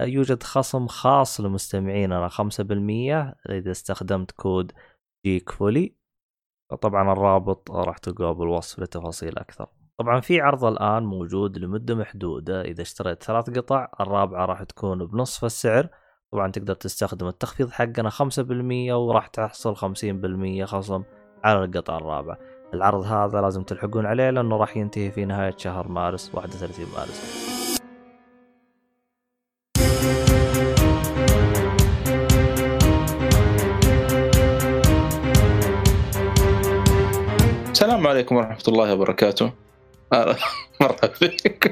يوجد خصم خاص لمستمعيننا 5% إذا استخدمت code GeekFully طبعا الرابط راح تلقاه بالوصف لتفاصيل أكثر. طبعا في عرض الآن موجود لمدة محدودة إذا اشتريت ثلاث قطع الرابعة راح تكون بنصف السعر. طبعا تقدر تستخدم التخفيض حقنا 5% وراح تحصل 50% خصم على القطعة الرابعة. العرض هذا لازم تلحقون عليه لأنه راح ينتهي في نهاية شهر مارس 31 مارس. السلام عليكم ورحمة الله وبركاته. مرحبا فيكم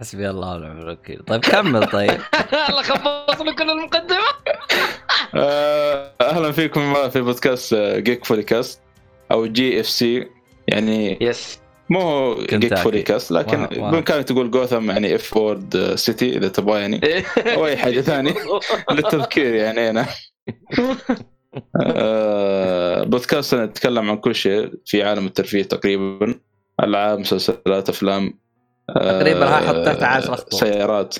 حسبي الله ونعم الوكيل. طيب كمل طيب. الله خبص لي كل المقدمة. آه، أهلا فيكم في بودكاست GeekFully Cast أو GFC يعني بس مو GeekFully Cast لكن. بامكانك تقول جوثم يعني F word City إذا تبغى يعني. أو أي حاجة ثانية. للتذكير يعني أنا. آه، بودكاست نتكلم عن كل شيء في عالم الترفيه تقريبا. ألعاب مسلسلات أفلام آه، تقريباً ها حطيت عشرة خطوط. سيارات.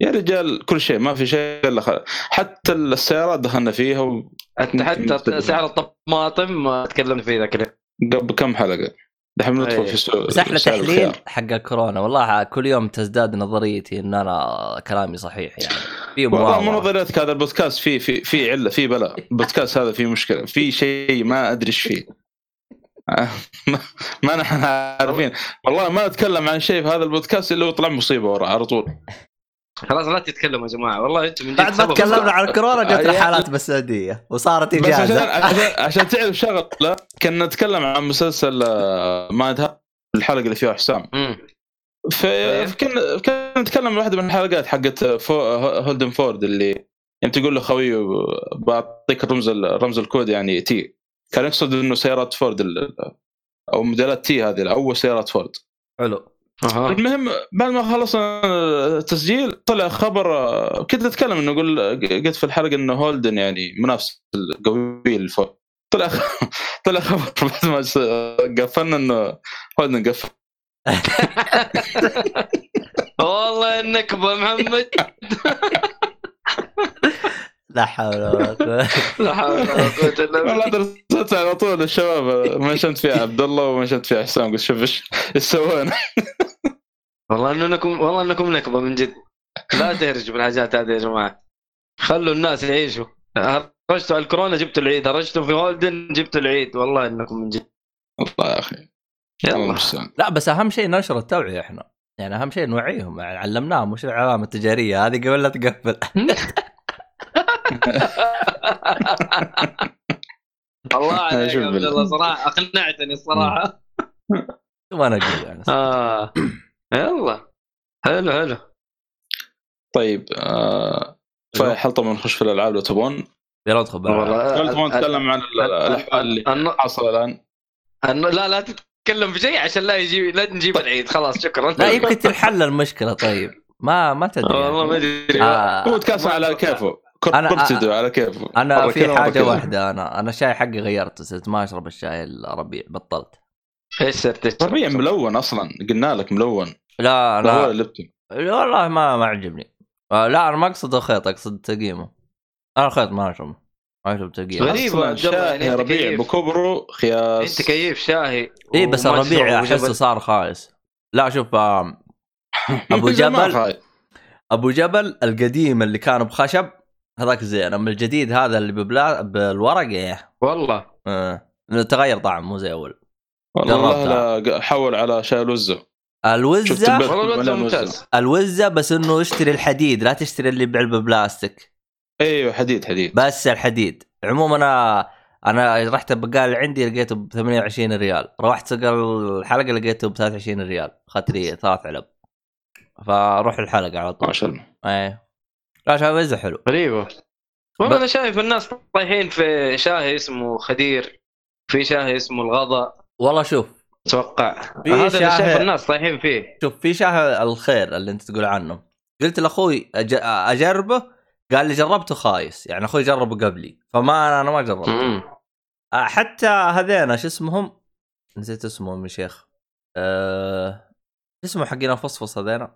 يا رجال كل شيء ما في شيء إلا حتى السيارات دخلنا فيها و- حتى حتى سعر الطماطم تكلمنا فيه ذاك قبل كم حلقة؟ دحين ندخل أي. في سوق بس إحنا تحليل. حق الكورونا والله كل يوم تزداد نظريتي إن أنا كلامي صحيح يعني. في والله مو نظريتك هذا البودكاست في في في علة في بلاء. البودكاست هذا فيه مشكلة في شيء ما أدري إيش فيه. آه، ما- نحن عارفين. والله ما أتكلم عن شيء في هذا البودكاست إلا ويطلع مصيبة ورا على طول. خلاص لا تتكلموا يا جماعة. والله أنتم من جد بعد ما. تكلمنا عن الكورونا جت يا- الحالات بالسعودية وصارت بس عشان اجازه عشان, عشان تعرف شغله كنا نتكلم عن مسلسل آه، مادها الحلقة اللي فيها حسام. مم. في كنا نتكلم واحدة من الحلقات حقت فو هولدن فورد اللي يعني تقول له خوي بعطيك الرمز رمز الكود يعني T. كان يقصد إنه سيارات فورد ال- أو موديلات T هذه أول سيارات فورد. حلو. أها. المهم بعد ما خلصنا التسجيل طلع خبر كنت أتكلم إنه أقول قلت في الحلقة إنه هولدن يعني منافس قوي للفورد طلع طلع خبر بعد ما قفلنا إنه هولدن قفل. والله النكبه محمد. لا حول ولا قوة. لا حول ولا قوة إلا والله بالله درست على طول الشباب منشنت فيها عبد الله ومنشنت فيها حسام. قلت شوف إيش سوينا. والله انكم والله إنكم نكبة من جد. لا تهرجوا بالحاجات هذه يا جماعة. خلوا الناس يعيشوا. هرجتوا على الكورونا جبتوا العيد. هرجتوا في هولدن جبتوا العيد. والله إنكم من جد. الله يا أخي. يلا. لا بس أهم شيء ننشر التوعية إحنا. يعني أهم شيء نوعيهم. يعني علمناهم وش العلامه التجارية هذه قبل لا تقفل. الله عليك يا عبد الله صراحة أقنعتني الصراحة. ما نقول يعني. آه. يلا. حلو حلو. طيب آه فهل طبعا نخش في الألعاب لو تبون؟ يلا ندخل بالألعاب. هل تبون نتكلم عن ال- الأحوال اللي الن- حاصلة الآن؟ لا لا تتكلم في شيء عشان لا يجي لا نجيب العيد. خلاص شكرا. لا يمكن تنحل المشكلة طيب. ما ما تدري والله ما يعني. أدري. آه، هو تكاسل على كيفه. أنا- كربتدو على كيفه. أنا في حاجة. واحدة أنا أنا الشاي حقي غيرته صرت ما أشرب الشاي الربيع بطلت. إيش صرت تشرب؟ ربيع ملون أصلا. قلنا لك ملون. لا لا. هو اللبتون والله ما ما عجبني. آه، لا أنا ما أقصد الخيط أقصد تقييمه. أنا الخيط ما اشرب ما اشرب تقييم. غريب شاهي أنت ربيع كيف؟ بكبره خياس. أنت كيف؟ شاهي اي إيه، بس الربيع أحسه. صار خايس. لا شوف آه، أبو جبل. أبو جبل القديم اللي كان بخشب هذاك زين. أما الجديد هذا اللي ببلا بالورق إيه. والله. آه. تغير طعم مو زي أول. والله جربتها. لا. حول على شاي الوزة. الوزه والله ممتاز. الوزة بس إنه اشتري الحديد لا تشتري اللي بعلبه بلاستيك أيوه حديد حديد. بس الحديد. عموما أنا أنا رحت البقال عندي لقيته ب 28 ريال. روحت سوق الحلقة لقيته ب 23 ريال. أخذت لي ثلاث علب فروح الحلقة على طول. ما شاء الله. إيه. لا شاي حلو. غريبة. والله ب- أنا شايف الناس طايحين في شاهي اسمه خدير في شاهي اسمه الغضا. والله شوف أتوقع. في هذا اللي شاهي- شايف الناس طايحين فيه. شوف في شاي الخير اللي أنت تقول عنه. قلت لأخوي أج... أجربه قال لي جربته خايس يعني أخوي جربه قبلي فما أنا ما جربته. مم. آه، حتى هذين شو اسمهم؟ نسيت اسمهم يا شيخ. أه... شو اسمه حقين الفصفص هذين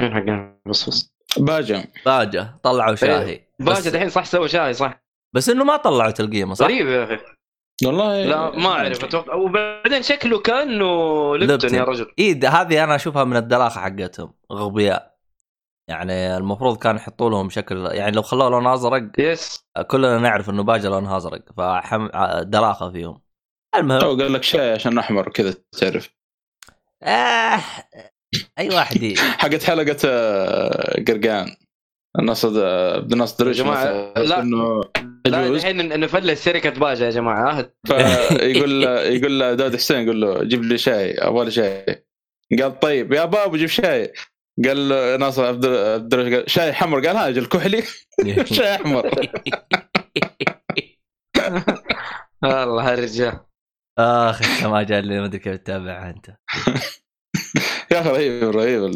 مين حقنا بس باجا. باجة طلعوا شاهي. بس, باجة الحين صح سوى شاي صح. بس إنه ما طلعوا تلقيمه صح؟ غريب يا أخي. والله لا ما أعرف. أتوقع وبعدين شكله كأنه لبتون لبتون. يا رجل. إي ده- هذه أنا أشوفها من الدلاخه حقتهم غبياء يعني المفروض كان يحطوا لهم شكل يعني لو خلوه لون أزرق يس. كلنا نعرف إنه باجة لونها أزرق فحم دلاخه فيهم. المهم هو قال لك شاي عشان أحمر كذا تعرف. آه أي واحد حقت حلقة آه، قرقان. الناس عبد الناصر دريش يا مثلا لا. إنه لا الحين نفلس شركة باجة يا جماعة عهد فيقول يقول له داود حسين يقول له جيب لي شاي أبغى لي شاي. قال طيب يا بابا جيب شاي. قال له ناصر عبد قال شاي حمر قال ها أجل كحلي. شاي احمر الله الرجال اخ انت ما جاء لي ما أدري كيف تتابعها أنت. يا أخي رهيب رهيب.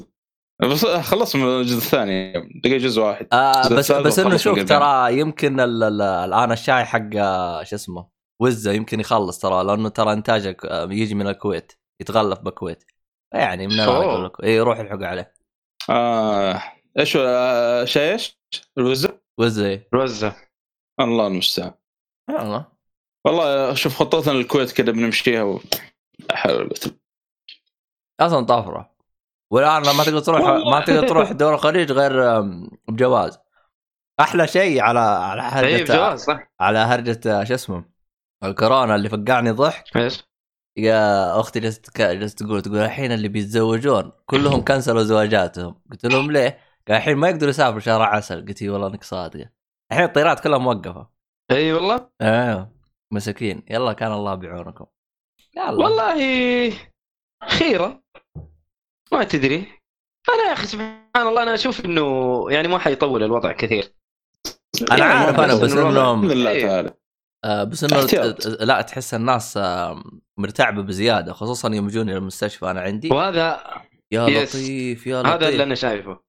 بس خلص من الجزء الثاني بقي جزء واحد. آه بس بس إنه شوف ترى يمكن ال ال الآن الشاي حق آه، شو اسمه وزه يمكن يخلص ترى لأنه ترى انتاجه آه، يجي من الكويت يتغلف بالكويت. يعني من اي روح الحق عليه. آه إيش؟ آه شاي إيش؟ الوزة؟ وزه إيه. روزة الله المستعان. والله. والله شوف خطتنا للكويت كذا بنمشيها و... حلو أصلا طفره والآن ما تقدر تروح ما تقدر تروح دول الخليج غير بجواز. أحلى شيء على على اي هرجه بجواز صح. على هرجة آه، شو اسمه؟ الكورونا اللي فقعني ضحك. إيش؟ يا أختي جالسه جالسه تقول تقول الحين اللي بيتزوجون كلهم كنسلوا زواجاتهم. قلت لهم ليه؟ قال الحين ما يقدروا يسافروا شهر عسل. قلت لي والله إنك صادقة. الحين الطيارات كلها موقفة. إي والله؟ إيه مساكين. يلا كان الله بعونكم يلا والله خيرة. ما تدري أنا يا أخي سبحان الله أنا أشوف إنه يعني ما حيطول الوضع كثير أنا يعني عارف أنا بس بس إنه الوضع- باذن انه الله إيه. تعالى آه، بس إنه. لا تحس الناس آه، مرتعبة بزيادة خصوصا يوم يجوني المستشفى أنا عندي وهذا يا يس. لطيف يا لطيف هذا اللي أنا شايفه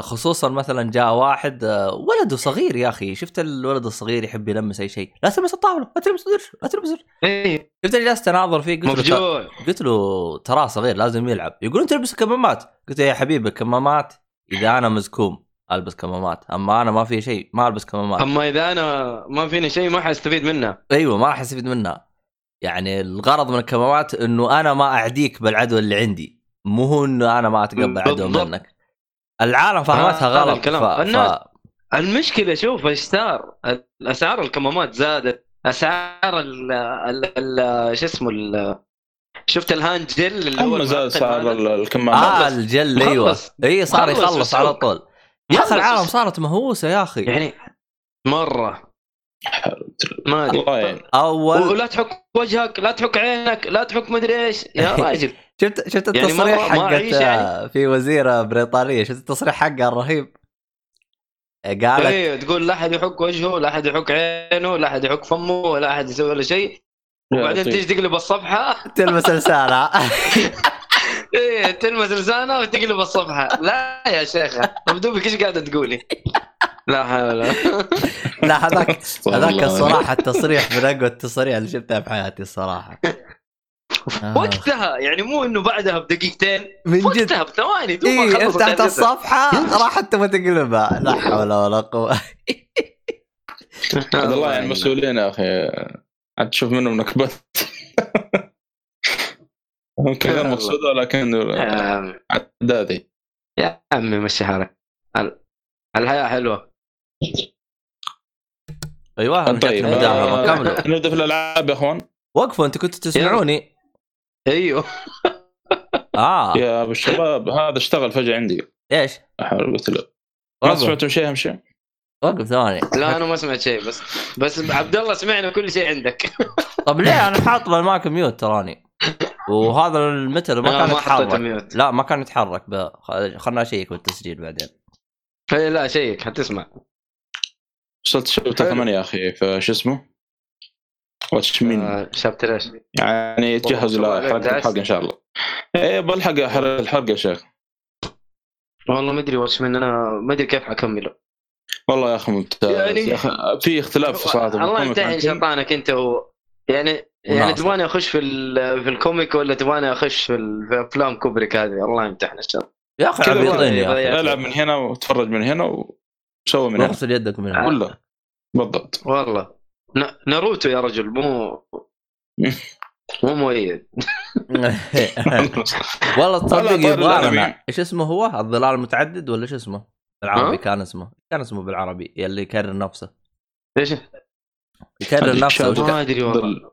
خصوصا مثلا جاء واحد آه، ولده صغير يا أخي. شفت الولد الصغير يحب يلمس أي شيء؟ لا تلمس الطاولة لا تلمس الدرج لا تلمس. اي شفت اللي جالس تناظر فيه؟ قلت له قلت له تراه صغير لازم يلعب. يقولون تلبس كمامات قلت له يا حبيبي كمامات إذا أنا مزكوم ألبس كمامات أما أنا ما في شيء ما ألبس كمامات. أما إذا أنا ما فيني شيء ما حستفيد منها أيوه ما راح استفيد منها يعني الغرض من الكمامات إنه أنا ما أعديك بالعدوى اللي عندي مو هو إنه أنا ما أتقبل عدوى. منك. العالم فهمتها هذا غلط. الكلام. ف... الناس- ف... المشكلة شوف إيش صار اسعار الكمامات زادت. أسعار ال ال ال شو اسمه ال- شفت ال hand gel اللي هو زاد المعقم صار هذا؟ ال- آه الكمامات الجل أيوه. إي صار يخلص على. طول. يا أخي. العالم صارت مهووسة يا أخي. يعني مرة. ما أدري. اول ولا تحك وجهك لا تحك عينك لا تحك مدري إيش. يا راجل. شفت شفت يعني التصريح ما حقت يعني. في وزيره بريطانية شفت التصريح حقها الرهيب قالت أيوه تقول لا أحد يحك وجهه لا أحد يحك عينه لا أحد يحك فمه ولا أحد يسوي ولا شيء وبعدين. تيجي تقلب الصفحة تلمس لسانها إيه تلمس لسانها وتقلب الصفحة لا يا شيخة مبدوبك إيش قاعدة تقولي؟ لا حول لا هذاك هذاك. الصراحة التصريح من أقوى التصريح اللي شفتها في حياتي الصراحة آه. وقتها يعني مو إنه بعدها بدقيقتين من جد. وقتها بثواني خلصت فتحت. الصفحة راحت تبغى تقلبها لا حول ولا قوة. عبد الله يعني. مسؤولين يا أخي. عاد تشوف منهم نكبات ممكن غير الله. مقصودة لكن يا- عدادي. يا عمي مشي حالك ال- الحياة حلوة. أيوه طيب مداهمه آه، كملوا نبدا في الألعاب يا أخوان. وقفوا أنتوا كنتوا تسمعوني. أيوه. آه. يا أبو الشباب هذا اشتغل فجأة عندي. إيش؟ أحاول قلت له ما سمعتم شيء أهم شيء؟ وقف ثواني لا أنا ما سمعت شيء بس بس عبد الله سمعنا كل شيء عندك. طب ليه؟ أنا حاط المايك ميوت تراني. وهذا المتر ما كان يتحرك. لا ما كان يتحرك. خلنا أشيك بالتسجيل بعدين. إيه، لا شيك حتسمع. وصلت حلو. 8 يا أخي فشو اسمه؟ واتش مين؟ آه، شابتر إيش؟ يعني تجهز لحلقة. الحلقة إن شاء الله. إيه بلحق حلقه الحلقة يا شيخ. والله ما أدري وش من أنا ما أدري كيف حكمله والله يا أخي ممتاز. يعني- يا أخي في اختلاف في صراحة الله يمتحن شيطانك أنت و... يعني يعني. تبغاني أخش في ال- في الكوميك ولا تبغاني أخش في, ال- في أفلام كوبريك هذه؟ الله يمتحن إن شاء الله. يا أخي عبيطين يا العب من هنا وتفرج من هنا وسوي من هنا. اغسل يدك من هنا. ولا؟ بالضبط. والله. ناروتو يا رجل مو مو مؤيد والله تصدق طارق يبغى الأنمي. لنا إيش اسمه هو؟ الظلال المتعدد ولا إيش اسمه؟ بالعربي؟ كان اسمه كان اسمه بالعربي اللي يكرر نفسه إيش؟ يكرر نفسه ما أدري والله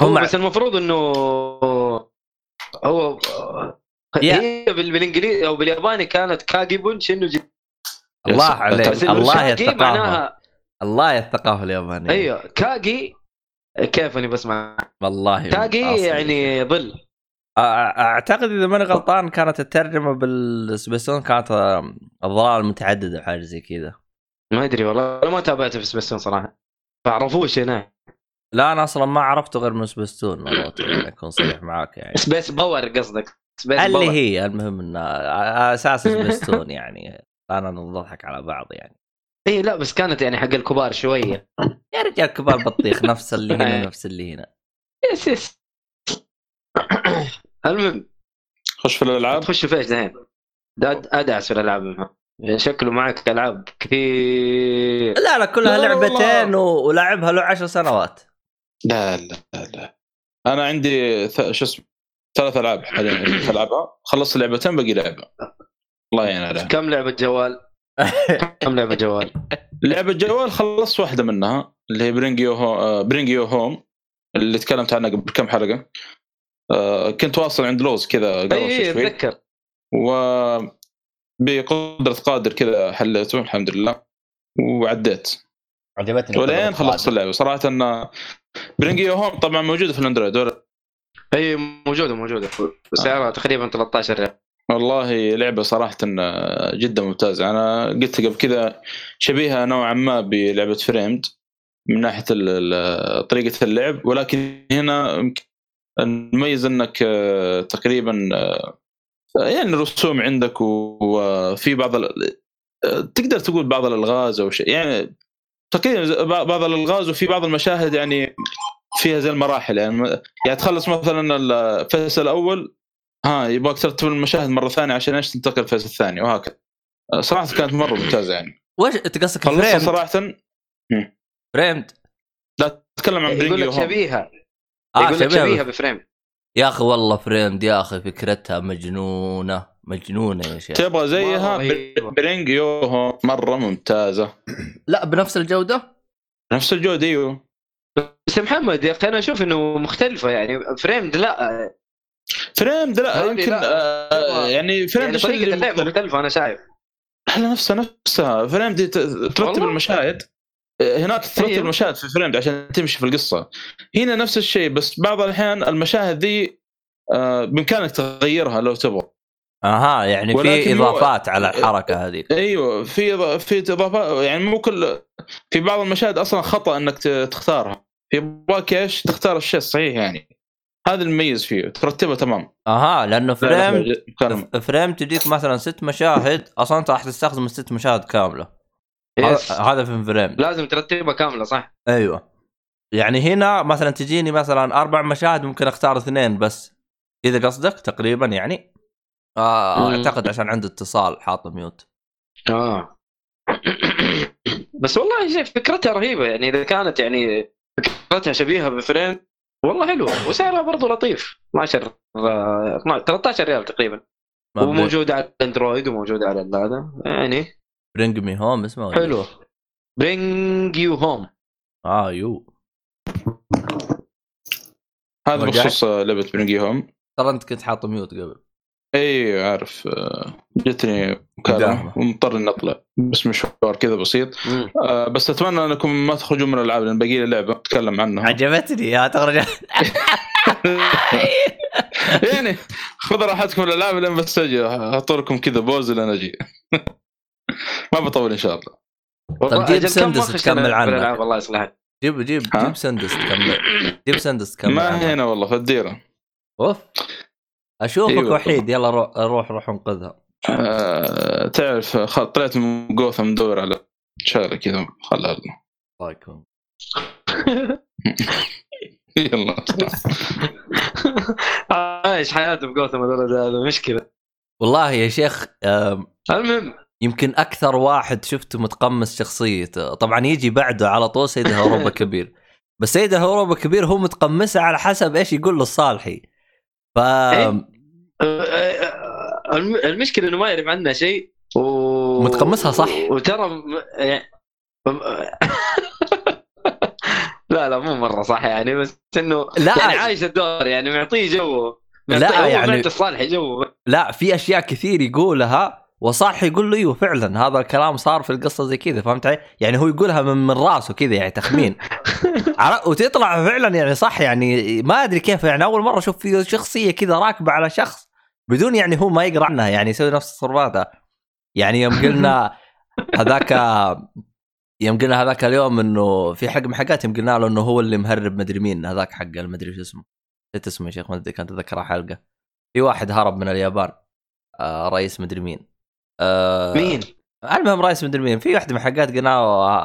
هم- بس المفروض إنه هو. هي بال- بالإنجليزي أو بالياباني كانت kage bunshin no ju الله عليك الله معناها الله يا الثقافه اليابانيه أيوه. kage كيف إني بسمع؟ والله kage. يعني ظل. أعتقد إذا ماني غلطان كانت الترجمة بالسبيستون كانت الظلال المتعدده أو حاجة زي كذا. ما أدري والله. ما تابعته في سبيستون صراحة. فعرفوش هناك لا أنا أصلا ما عرفته غير من سبيستون. والله أكون صريح معاك يعني. Space Power قصدك. Space اللي Power. هي المهم إنه أساس سبيستون يعني. أنا نضحك على بعض يعني. اي إيه، لا بس كانت يعني حق الكبار شوية. يا رجال كبار بطيخ نفس اللي هنا نفس اللي هنا. yes yes. المهم خش في الألعاب؟ تخش في إيش دحين؟ أدعس في الألعاب. منها. شكله معك ألعاب كثير. لا لا كلها لا، لعبتين ولعبها له عشر سنوات. لا لا لا. لا أنا عندي ث... شو اسمه ثلاث ألعاب حاليا. العبها خلصت لعبتين باقي لعبة. الله يعين عليها. كم لعبة جوال؟ كم لعبة جوال؟ لعبة جوال خلصت واحدة منها اللي هي Bring You Ho... Bring You Home اللي تكلمت عنها قبل كم حلقة. آه، كنت واصل عند لوز كذا قرش اي شوي. أتذكر. و بقدرة قادر كذا حليته الحمد لله. وعديت. عجبتني ولين خلصت اللعبة. صراحة إن Bring You Home طبعا موجودة في الأندرويد ولا- اي موجودة موجودة. سعرها تقريبا 13 ريال. والله لعبة صراحة جدا ممتازة. أنا قلت قبل كذا شبيهة نوعا ما بلعبة Framed من ال- طريقة اللعب ولكن هنا نميز أنك آه، تقريبا آه، يعني الرسوم عندك وفي بعض ال- آه، تقدر تقول بعض الألغاز أو شيء. يعني تقريبا بعض الألغاز وفي بعض المشاهد يعني فيها زي المراحل. يعني يعني تخلص مثلا ال phase الأول ها يبغاك ترتب المشاهد مرة ثانية عشان إيش تنتقل ال phase الثاني وهكذا. صراحة كانت مرة ممتازة يعني. وش أنت قصدك Framed صراحة؟ Framed لا تتكلم عن يقول لك شبيهة. آه يقول لك شبيهة. شبيهة ب Frame يا أخي والله Framed يا أخي فكرتها مجنونة مجنونة يا شيخ. تبغى زيها. Bring You Ho مرة ممتازة. لا بنفس الجودة؟ نفس الجودة أيوه. بس محمد يا أخي أنا أشوف إنه مختلفة يعني. Framed لا Frame لا هذه يمكن لا. آه يعني Frame يعني الشيء طريقة اللعب مختلف. مختلفة أنا شايف. لا نفسها نفسها. Frame دي ت- ترتب؟ المشاهد. هناك ترتب أيوه. المشاهد في Frame عشان تمشي في القصة. هنا نفس الشيء بس بعض الأحيان المشاهد ذي آه، بإمكانك تغيرها لو تبغى. أها يعني في إضافات على الحركة هذيك. أيوه في في اضافات يعني مو كل في بعض المشاهد أصلا خطأ إنك ت- تختارها. يبغاك إيش؟ تختار الشيء الصحيح يعني. هذا المميز فيه ترتبها تمام. أها لأنه لا، لا، Frame Frame تجيك مثلا ست مشاهد أصلا أنت راح تستخدم الست مشاهد كاملة. yes. هذا في Frame. لازم ترتبها كاملة صح؟ أيوه. يعني هنا مثلا تجيني مثلا أربع مشاهد ممكن أختار اثنين بس. إذا قصدك تقريبا يعني. آه. أعتقد عشان عنده اتصال حاط ميوت. آه. بس والله شيء فكرتها رهيبة يعني إذا كانت يعني فكرتها شبيهة بفريم والله حلو. وسعرها برضه لطيف. 12 آه، 12 13 ريال تقريبا. وموجوده على الاندرويد وموجوده على هذا. يعني. Bring Me Home اسمه حلو؟ Bring You Home آه You. هذا؟ بخصوص آه، لعبة Bring Me Home ترى انت كنت حاط mute قبل. إي عارف آه، جتني مكالمه. ومضطر إني أطلع. بس مشوار كذا بسيط. آه، بس أتمنى أنكم ما تخرجون من الألعاب لأن باقي لي لعبه أتكلم عنها. عجبتني يا تخرج. يعني خذوا راحتكم الألعاب لين بس أجي أحط لكم كذا بوز لين أجي. ما بطول إن شاء الله. طيب جيب سندس تكمل عنك الله يصلحك. جيب جيب ها؟ جيب سندس تكمل. جيب سندس تكمل ما. هنا والله في الديره أوف. أشوفك أيوة. وحيد. يلا روح روح روح انقذها. آه تعرف. طلعت من جوثم مدور على شغله كذا خلها الله يكون يلا. عايش حياته بقوثم الولد هذا مشكلة. والله يا شيخ المهم. يمكن أكثر واحد شفته متقمص شخصيته. طبعا يجي بعده على طول سيد هروبا كبير بس سيد هروبا كبير هو متقمصها على حسب إيش يقول له الصالحي ف إيه؟ الم- المشكلة إنه ما يعرف عنها شيء و... متقمصها صح. وترى. يعني- لا لا مو مرة صح يعني بس إنه لا. يعني عايش الدور يعني معطيه جو لا، يعني- الصالح جو لا في أشياء كثير يقولها وصالح يقول له أيوه فعلا هذا الكلام صار في القصة زي كذا فهمت علي؟ يعني هو يقولها من, من راسه كذا يعني تخمين وتطلع فعلا يعني صح يعني ما أدري كيف يعني أول مرة أشوف فيه شخصية كذا راكبة على شخص بدون يعني هو ما يقرأ عنها يعني يسوي نفس تصرفاته يعني يوم قلنا هذاك يوم قلنا هذاك اليوم إنه في حق من حلقات يوم قلنا له إنه هو اللي مهرب مدري مين هذاك حق المدري شو اسمه. نسيت اسمه يا شيخ؟ ما أدري كانت اتذكرها حلقه في واحد هرب من اليابان آه رئيس مدري مين. آه مين؟ المهم رئيس مدري مين. في واحدة من حلقات قلنا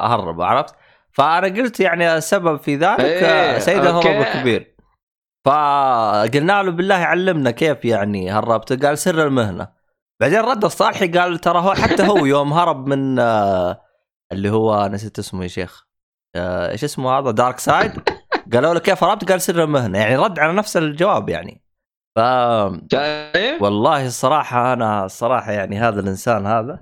هرب عرفت؟ فأنا قلت يعني السبب في ذلك آه، سيد. الهرب الكبير. فقلنا له بالله علمنا كيف يعني هربت قال سر المهنة. بعدين رد الصالحي قال ترى هو حتى هو يوم هرب من آه، اللي هو نسيت اسمه يا شيخ. آه، إيش اسمه هذا؟ دارك سايد. قالوا له كيف هربت؟ قال سر المهنة. يعني رد على نفس الجواب يعني. ف؟ والله الصراحة أنا الصراحة يعني هذا الإنسان هذا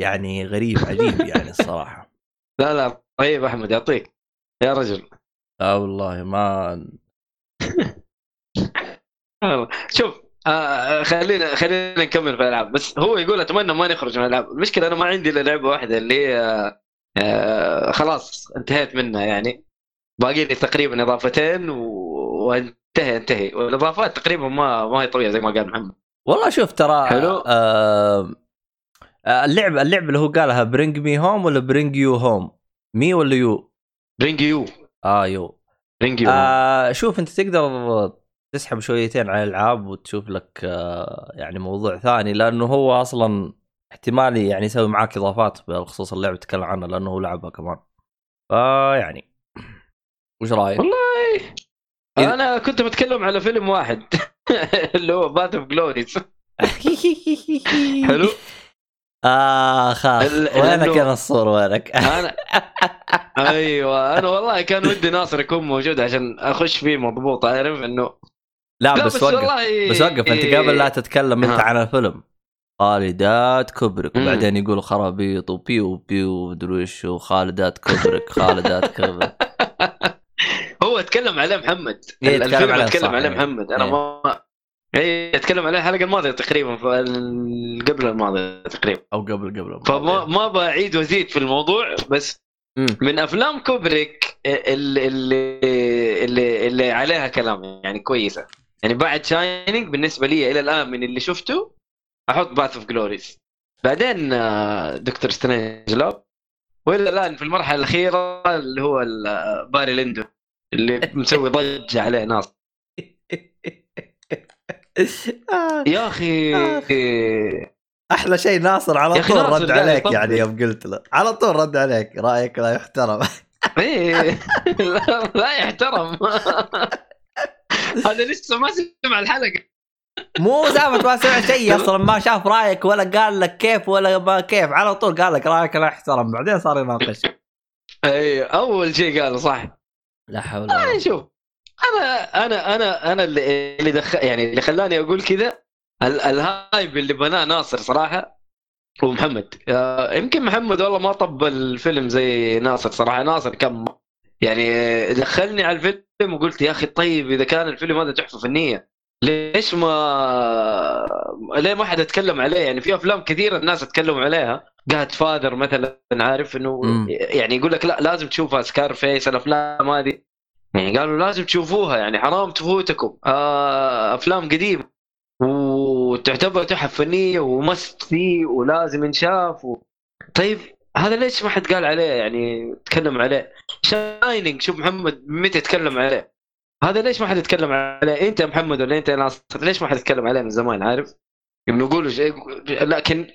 يعني غريب عجيب يعني الصراحة. لا لا طيب أحمد يعطيك. يا رجل. آه والله ما. شوف آه خلينا خلينا نكمل في الألعاب. بس هو يقول أتمنى ما نخرج من الألعاب. المشكلة أنا ما عندي إلا لعبة واحدة اللي هي آه آه خلاص انتهيت منها يعني. باقي لي تقريبا إضافتين و... وانتهي انتهي. والإضافات تقريبا ما ما هي طويلة زي ما قال محمد. والله شوف ترى حلو. آه آه، اللعب اللعب اللي هو قالها Bring Me Home ولا Bring You Home Me ولا You Bring You آه You Bring You آه شوف انت تقدر تسحب شويتين على الألعاب وتشوف لك آه يعني موضوع ثاني لأنه هو أصلا احتمال يعني يسوي معاك إضافات بخصوص اللعبه تتكلم عنها لأنه هو لعبها كمان. فيعني وش رأيك؟ والله إذا- أنا كنت بتكلم على فيلم واحد اللي هو Path of Glories حلو؟ آه ال- وينك يا نصور وينك؟ أنا أيوه أنا والله كان ودي ناصر يكون موجود عشان أخش فيه مضبوط عارف؟ انه لا, لا بس, وقف. والله بس وقف. أنت قبل لا تتكلم أنت. عن الفيلم. خالدات كوبريك مم. وبعدين يقولوا خرابيط وبيو بيو مدري وش وخالدات كوبريك خالدات كوبريك هو اتكلم عليه محمد. إيه، الفيلم اتكلم عليه إيه. محمد. أنا إيه. ما اي اتكلم عليه الحلقة الماضية تقريبا قبل الماضية تقريبا. أو قبل قبل فما ما بعيد وأزيد في الموضوع بس مم. من أفلام كوبريك اللي اللي اللي, اللي عليها كلام يعني كويسة. يعني بعد Shining بالنسبة لي إلى الآن من اللي شفته أحط Path of Glories بعدين آه، دكتور Strangelove وإلى الآن في المرحلة الأخيرة اللي هو ال- Barry Lyndon اللي مسوي ضجة عليه ناس. آه، يا أخي. أحلى شيء ناصر على طول رد عليك. يعني يوم قلت له. على طول رد عليك رأيك لا يحترم. إيه. لا- لا يحترم. هذا لسه ما سمع الحلقة. مو سالفه ما سمع شيء أصلا ما شاف رأيك ولا قال لك كيف ولا ما كيف. على طول قال لك رأيك لا يحترم. بعدين صار يناقش. اي أول شيء قاله صح. لا حول ولا آه قوة. أنا أنا أنا أنا اللي اللي دخ... يعني اللي خلاني أقول كذا ال- الهايب اللي بناه ناصر صراحة ومحمد آه، يمكن محمد والله ما طب الفيلم زي ناصر صراحة. ناصر كم يعني دخلني على الفيلم وقلت يا أخي طيب إذا كان الفيلم هذا تحفة فنية ليش ما ليه ما حد اتكلم عليه؟ يعني في أفلام كثيرة الناس اتكلموا عليها. جاد فادر مثلا عارف إنه. يعني يقول لك لا لازم تشوفها Scarface الافلام هذه. يعني قالوا لازم تشوفوها يعني حرام تفوتكم. آه أفلام قديمة. وتعتبر تحف فنية و must see ولازم ينشاف و... طيب هذا ليش ما حد قال عليه؟ يعني تكلم عليه. Shining شوف محمد متى تكلم عليه. هذا ليش ما حد يتكلم عليه؟ أنت يا محمد ولا أنت يا ناصر؟ ليش ما حد يتكلم عليه من زمان؟ عارف؟ نقول شيء لكن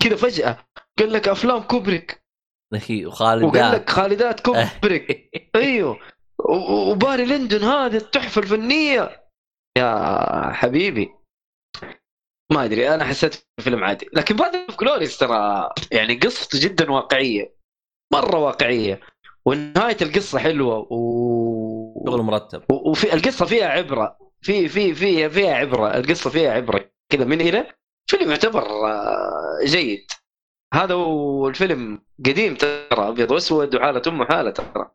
كذا فجأة قال لك أفلام كوبريك. أخي وقال وخالد لك خالدات كوبريك. أيوه. و Barry Lyndon هذه التحفة الفنية. يا حبيبي. ما أدري أنا حسيت فيلم عادي. لكن Path of Glories ترى يعني قصته جدا واقعية. مرة واقعية. ونهاية القصة حلوة و... شغل مرتب. وفي القصة فيها عبرة. في في في فيها عبرة. القصة فيها عبرة. كذا من إلى فيلم يعتبر آه، جيد. هذا هو الفيلم قديم ترى أبيض وأسود وحالة امه حاله ترى.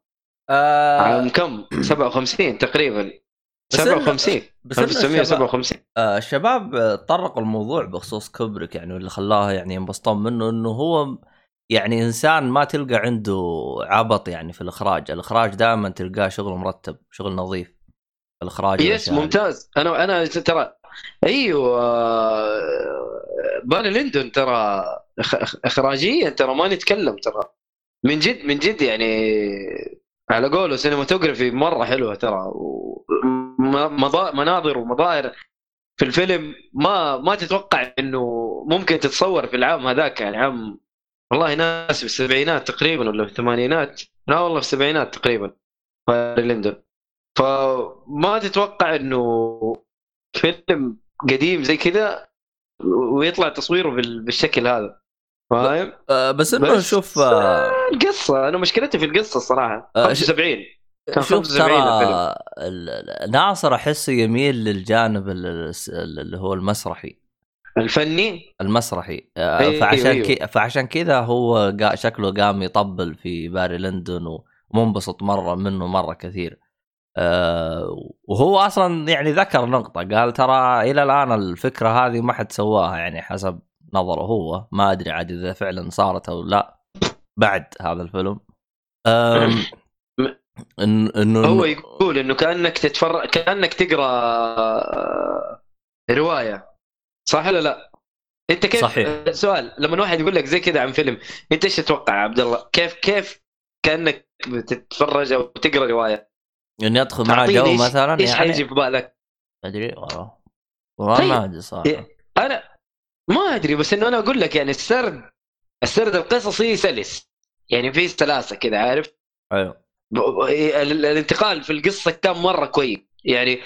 آه عام كم؟ 57 تقريبا. بس إنه- 57 بس إنه الشباب, 1957 آه الشباب طرقوا الموضوع بخصوص كوبريك يعني واللي خلاه يعني ينبسطون منه إنه هو يعني إنسان ما تلقى عنده عبط يعني في الإخراج، الإخراج دائما تلقاه شغل مرتب، شغل نظيف. الإخراج yes. ممتاز. أنا أنا ترى أيوه. Barry Lyndon ترى اخراجيا ترى ما نتكلم ترى. من جد من جد يعني على قوله cinematography مرة حلوة ترى مناظر ومظاهر في الفيلم ما ما تتوقع إنه ممكن تتصور في العام هذاك يعني عام والله ناس في السبعينات تقريبا ولا في الثمانينات؟ لا والله في السبعينات تقريبا لندن فما تتوقع إنه فيلم قديم زي كذا ويطلع تصويره بال- بالشكل هذا. فاهم؟ آه بس إنه شوف آه القصة أنا مشكلتي في القصة الصراحة. آه، 75 كان شوف 75 ترى ناصر أحسه يميل للجانب ال- ال- اللي هو المسرحي. الفني؟ المسرحي. آه، أيوه، فعشان أيوه. كي فعشان كذا هو قا شكله قام يطبل في باري لندن ومنبسط مرة منه مرة كثير. آه، وهو أصلا يعني ذكر نقطة قال ترى إلى الآن الفكرة هذه ما حد سواها يعني حسب نظره هو ما أدري عاد إذا فعلا صارت أو لا بعد هذا الفيلم إن- إنه هو يقول إنه كأنك تتفرج كأنك تقرأ آه، رواية صح ولا لا؟ أنت كيف صحيح. آه، سؤال لما واحد يقول لك زي كذا عن فيلم أنت إيش تتوقع يا عبد الله؟ كيف كيف كأنك بتتفرج أو تقرأ رواية؟ انه يدخل معاه تعطيني جو مثلا إيش يعني حيجي في بالك؟ أدري والله والله طيب. ما أدري صراحة إيه. أنا ما أدري بس إنه أنا أقول لك يعني السرد السرد القصصي سلس. يعني في سلاسة كذا عارف؟ أيوه. الانتقال في القصة كان مرة كويس. يعني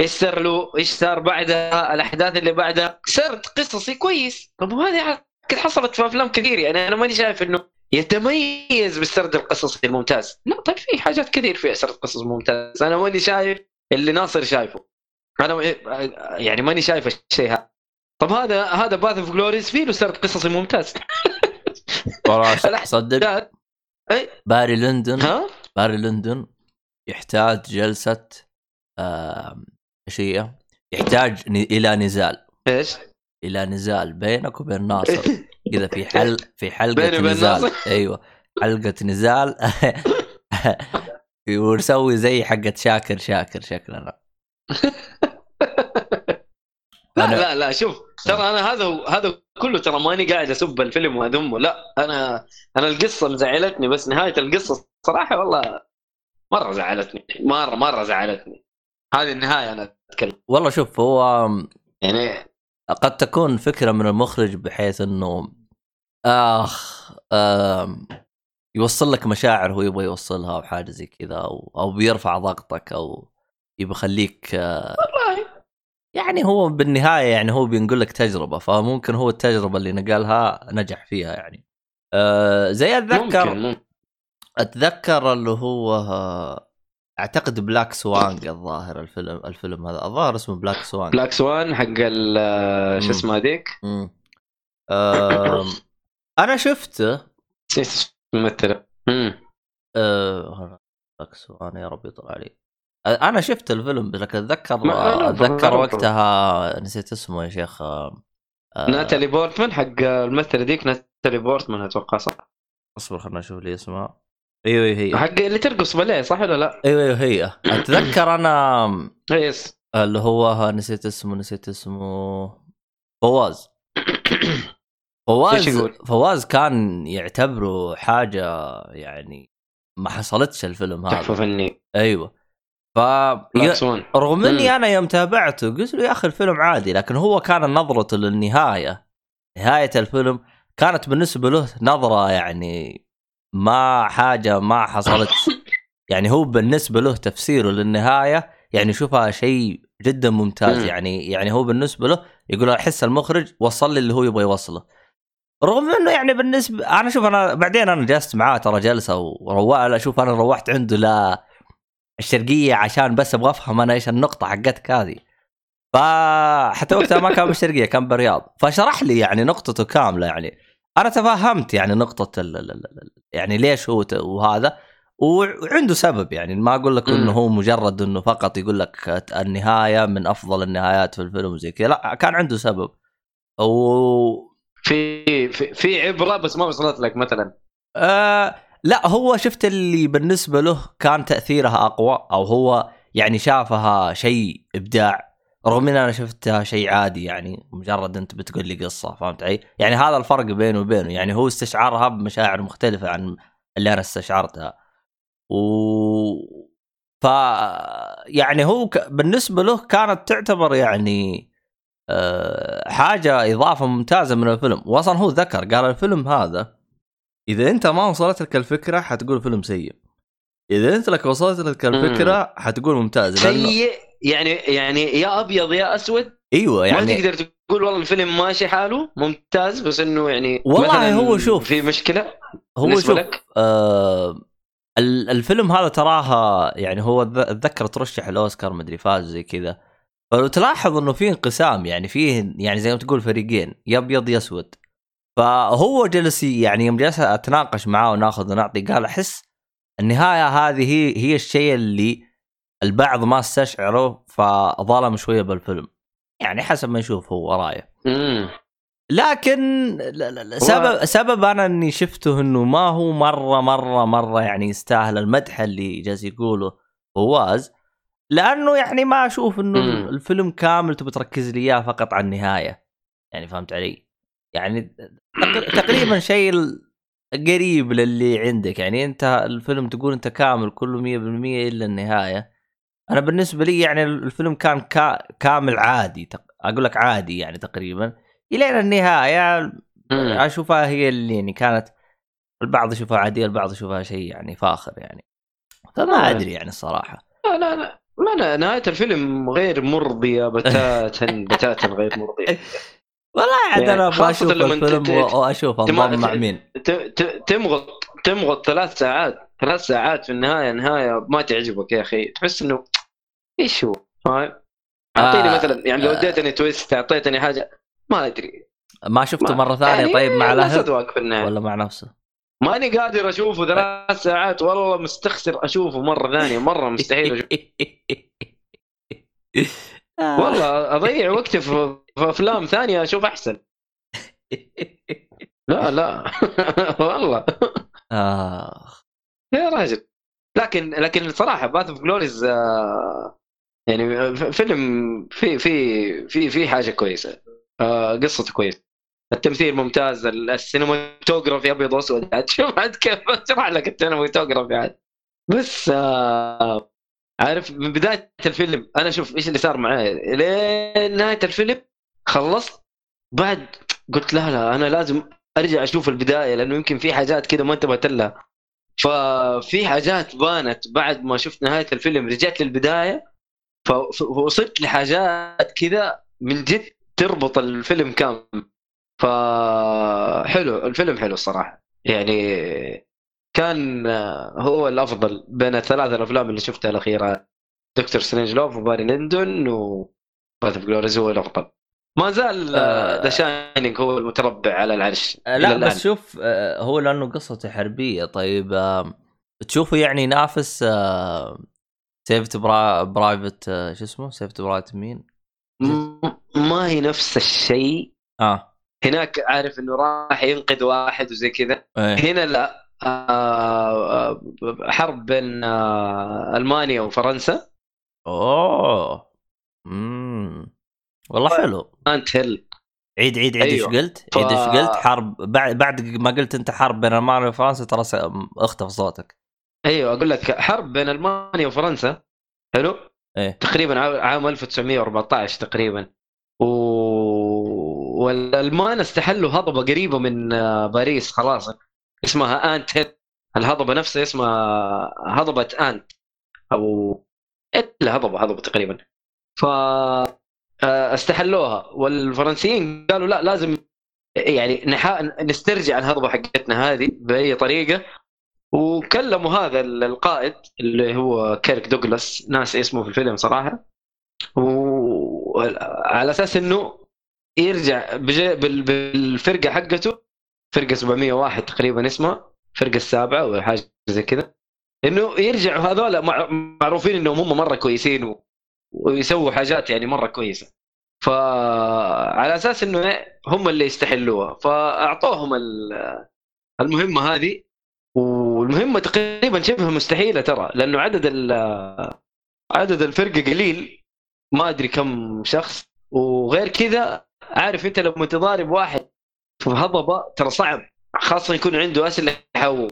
إيش صار له؟ إيش صار بعدها؟ الأحداث اللي بعدها؟ سرد قصصي كويس. طب وهذه قد حصلت في أفلام كثير. يعني أنا ماني شايف إنه يتميز بالسرد القصصي الممتاز. لا طيب في حاجات كثير فيها سرد قصص ممتاز. أنا ماني شايف اللي ناصر شايفه. أنا يعني ماني شايف الشيء هذا. طب هذا هذا Path of Glories فيه له سرد قصصي ممتاز والله صدق. أي. Barry Lyndon. ها؟ Barry Lyndon يحتاج جلسة إيش هي؟ يحتاج إلى نزال. إيش؟ إلى نزال بينك وبين ناصر. كذا في حل في حلقة بيني وبين نزال. ناصر؟ أيوه. حلقة نزال. ونسوي زي حقة شاكر شاكر شكلنا لا أنا- لا لا شوف ترى أنا هذا هذا كله ترى ماني قاعد أسب الفيلم وأذمه لا أنا أنا القصة مزعلتني بس نهاية القصة صراحة والله مرة زعلتني مره مرة زعلتني. هذه النهاية أنا أتكلم. والله شوف هو يعني قد تكون فكرة من المخرج بحيث إنه آخ آم يوصل لك مشاعر هو يبغى يوصلها أو حاجة زي كذا أو أو بيرفع ضغطك أو يبغى يخليك آه، يعني هو بالنهاية يعني هو بينقل لك تجربة فممكن هو التجربة اللي نقلها نجح فيها يعني. آه زي أتذكر ممكن ممكن. أتذكر اللي هو آه، اعتقد Black Swan الظاهر الفيلم الفيلم هذا. الظاهر اسمه Black Swan Black Swan حق ال- شو. اسمه هذيك. آم، أنا شفته. امم آه، Black Swan يا رب يطلع آه، أنا شفت الفيلم لكن اتذكر أتذكر. وقتها نسيت اسمه يا شيخ آه، آه، ناتالي بورتمان حق الممثله ذيك ناتالي بورتمان أتوقع صح؟ أصبر خلنا نشوف لي اسمها أيوه هي حق اللي ترقص باليه صح ولا لا؟ أيوه أيوه هي. أتذكر أنا yes اللي هو نسيت اسمه نسيت اسمه. فواز. فواز؟ فواز كان يعتبره حاجة يعني ما حصلتش الفيلم تحفة هذا فني أيوه. ف رغم اني. أنا يوم تابعته قلت له يا أخي الفيلم عادي لكن هو كان نظرته للنهاية. نهاية الفيلم كانت بالنسبة له نظرة يعني ما حاجة ما حصلت. يعني هو بالنسبة له تفسيره للنهاية يعني شوفها شيء جدا ممتاز. مم. يعني يعني هو بالنسبة له يقول أحس المخرج وصل لي اللي هو يبغى يوصله. رغم إنه يعني بالنسبة أنا شوف أنا بعدين أنا جلست معاه ترى جلسة وروح أشوف أنا روحت عنده لا الشرقية عشان بس أبغى أفهم أنا إيش النقطة حقتك هذه. فحتى وقتها ما كان بالشرقية كان بالرياض. فشرح لي يعني نقطته كاملة يعني. أنا تفهمت يعني نقطة ال ال ال يعني ليش هو وهذا وعنده سبب يعني. ما أقول لك إنه. هو مجرد إنه فقط يقول لك النهاية من أفضل النهايات في الفيلم وزي كذا. لا كان عنده سبب. و في في, في عبرة بس ما وصلت لك مثلا. آه لا هو شفت اللي بالنسبة له كان تأثيرها أقوى أو هو يعني شافها شيء إبداع رغم إن أنا شفتها شيء عادي يعني مجرد أنت بتقول لي قصة فهمت علي؟ يعني هذا الفرق بينه وبينه يعني هو استشعارها بمشاعر مختلفة عن اللي أنا استشعرتها و ف يعني هو ك... بالنسبة له كانت تعتبر يعني آه، حاجة إضافة ممتازة من الفيلم وأصلا هو ذكر قال الفيلم هذا إذا أنت ما وصلت لك الفكرة حتقول فيلم سيء. إذا أنت لك وصلت لك الفكرة حتقول ممتاز. لأنه- سيء يعني يعني يا أبيض يا أسود. أيوه يعني ما تقدر تقول والله الفيلم ماشي حاله ممتاز بس إنه يعني والله هو شوف. في مشكلة هو شوف لك؟ آه ال- الفيلم هذا تراها يعني هو اتذ- اتذكر ترشح الأوسكار مدري فاز زي كذا. فلو تلاحظ إنه في انقسام يعني فيه يعني زي ما تقول فريقين يا أبيض يا أسود. فهو جلس يعني يوم جلس أتناقش معاه وناخذ ونعطي قال أحس النهاية هذه هي هي الشيء اللي البعض ما استشعره فظلم شوية بالفيلم. يعني حسب ما نشوف هو رأيه. لكن سبب سبب أنا إني شفته إنه ما هو مرة مرة مرة يعني يستاهل المدح اللي جالس يقوله فواز. لأنه يعني ما أشوف إنه. الفيلم كامل تبي تركز لي إياه فقط على النهاية. يعني فهمت علي؟ يعني تق- تقريبا شيء قريب للي عندك. يعني أنت الفيلم تقول أنت كامل كله 100% إلا النهاية. أنا بالنسبة لي يعني الفيلم كان كا كامل عادي أقول لك عادي يعني تقريبا. الين النهاية. أشوفها هي اللي يعني كانت البعض يشوفها عادية البعض يشوفها شيء يعني فاخر يعني. فما. أدري يعني الصراحة. لا لا لا. ما أنا نهاية الفيلم غير مرضية بتاتا بتاتا غير مرضية. والله عاد يعني أنا أبغى أشوف الفيلم واشوف انضم مع مين. تمغط تمغط ثلاث ساعات ثلاث ساعات في النهاية نهاية ما تعجبك يا أخي. تحس إنه إيش هو؟ فاهم؟ أعطيني آه، مثلا يعني لو آه. اديتني تويست أعطيتني حاجة ما أدري. ما شفته ما- مرة ثانية يعني طيب مع الأهل؟ ولا مع نفسه؟ ماني قادر أشوفه ثلاث ساعات والله مستخسر أشوفه مرة ثانية مرة مستحيل أشوفه. آه. والله أضيع وقتي في أفلام ثانية أشوف أحسن. لا لا. والله. آه. يا راجل. لكن لكن صراحة Path of Glories يعني فيلم في في في في حاجة كويسة. آه، قصته كويسة. التمثيل ممتاز ال- ال cinematography أبيض وأسود. عاد شوف عاد كيف اشرح لك ال cinematography عاد. بس آه عارف من بداية الفيلم أنا شوف إيش اللي صار معي. لين نهاية الفيلم خلصت. بعد قلت لا لا أنا لازم أرجع أشوف البداية لأنه يمكن في حاجات كذا ما انتبهت لها. ففي حاجات بانت بعد ما شفت نهاية الفيلم رجعت للبداية فوصلت لحاجات كذا من جد تربط الفيلم كامل. فحلو الفيلم حلو الصراحة. يعني كان آه، هو الأفضل بين الثلاث الأفلام اللي شفتها الأخيرة دكتور سترينج لوف وباري ليندون و باث اوف جلوريز هو الأفضل. ما زال آه. ذا شاينينج هو المتربع على العرش آه، لا الآن. بس شوف آه، هو لأنه قصته حربية. طيب آه، تشوفه يعني ينافس سيف برايفت آه، شو اسمه؟ سيف برايفت مين؟ م- ما هي نفس الشيء. آه. هناك عارف إنه راح ينقذ واحد وزي كذا. إيه. هنا لا. آه، حرب بين آه، ألمانيا وفرنسا. أوه. امم والله حلو. انت هيل عيد عيد عيد إيش أيوه. قلت؟ ف- عيد إيش قلت؟ حرب بعد بعد ما قلت أنت حرب بين ألمانيا وفرنسا ترى س- اختفى صوتك. أيوه أقول لك حرب بين ألمانيا وفرنسا. حلو؟ إيه. تقريبا عام- عام 1914 تقريبا. و... والألمان استحلوا هضبة قريبة من آه، باريس خلاص. اسمها انت الهضبه نفسها اسمها هضبة انت أو الا هضبة هضبة تقريبا. ف آه، استحلوها. والفرنسيين قالوا لا لازم يعني نحا... نسترجع الهضبة حقتنا هذه بأي طريقة. وكلموا هذا القائد اللي هو كيرك دوغلاس ناس اسمه في الفيلم صراحة. وعلى أساس إنه يرجع. بالفرقة حقته فرقة 701 تقريبا اسمها الفرقه السابعة أو حاجة زي كذا. إنه يرجعوا هذول مع... معروفين إنهم هم مرة كويسين. ويسووا حاجات يعني مرة كويسة. فعلى أساس إنه هم اللي يستحلوها. فأعطوهم ال- المهمة هذه. والمهمة تقريبا شبه مستحيلة ترى لأنه عدد عدد الفرقه قليل. ما أدري كم شخص. وغير كذا عارف أنت لما تضارب واحد في هضبه ترى صعب خاصة يكون عنده أسلحة و-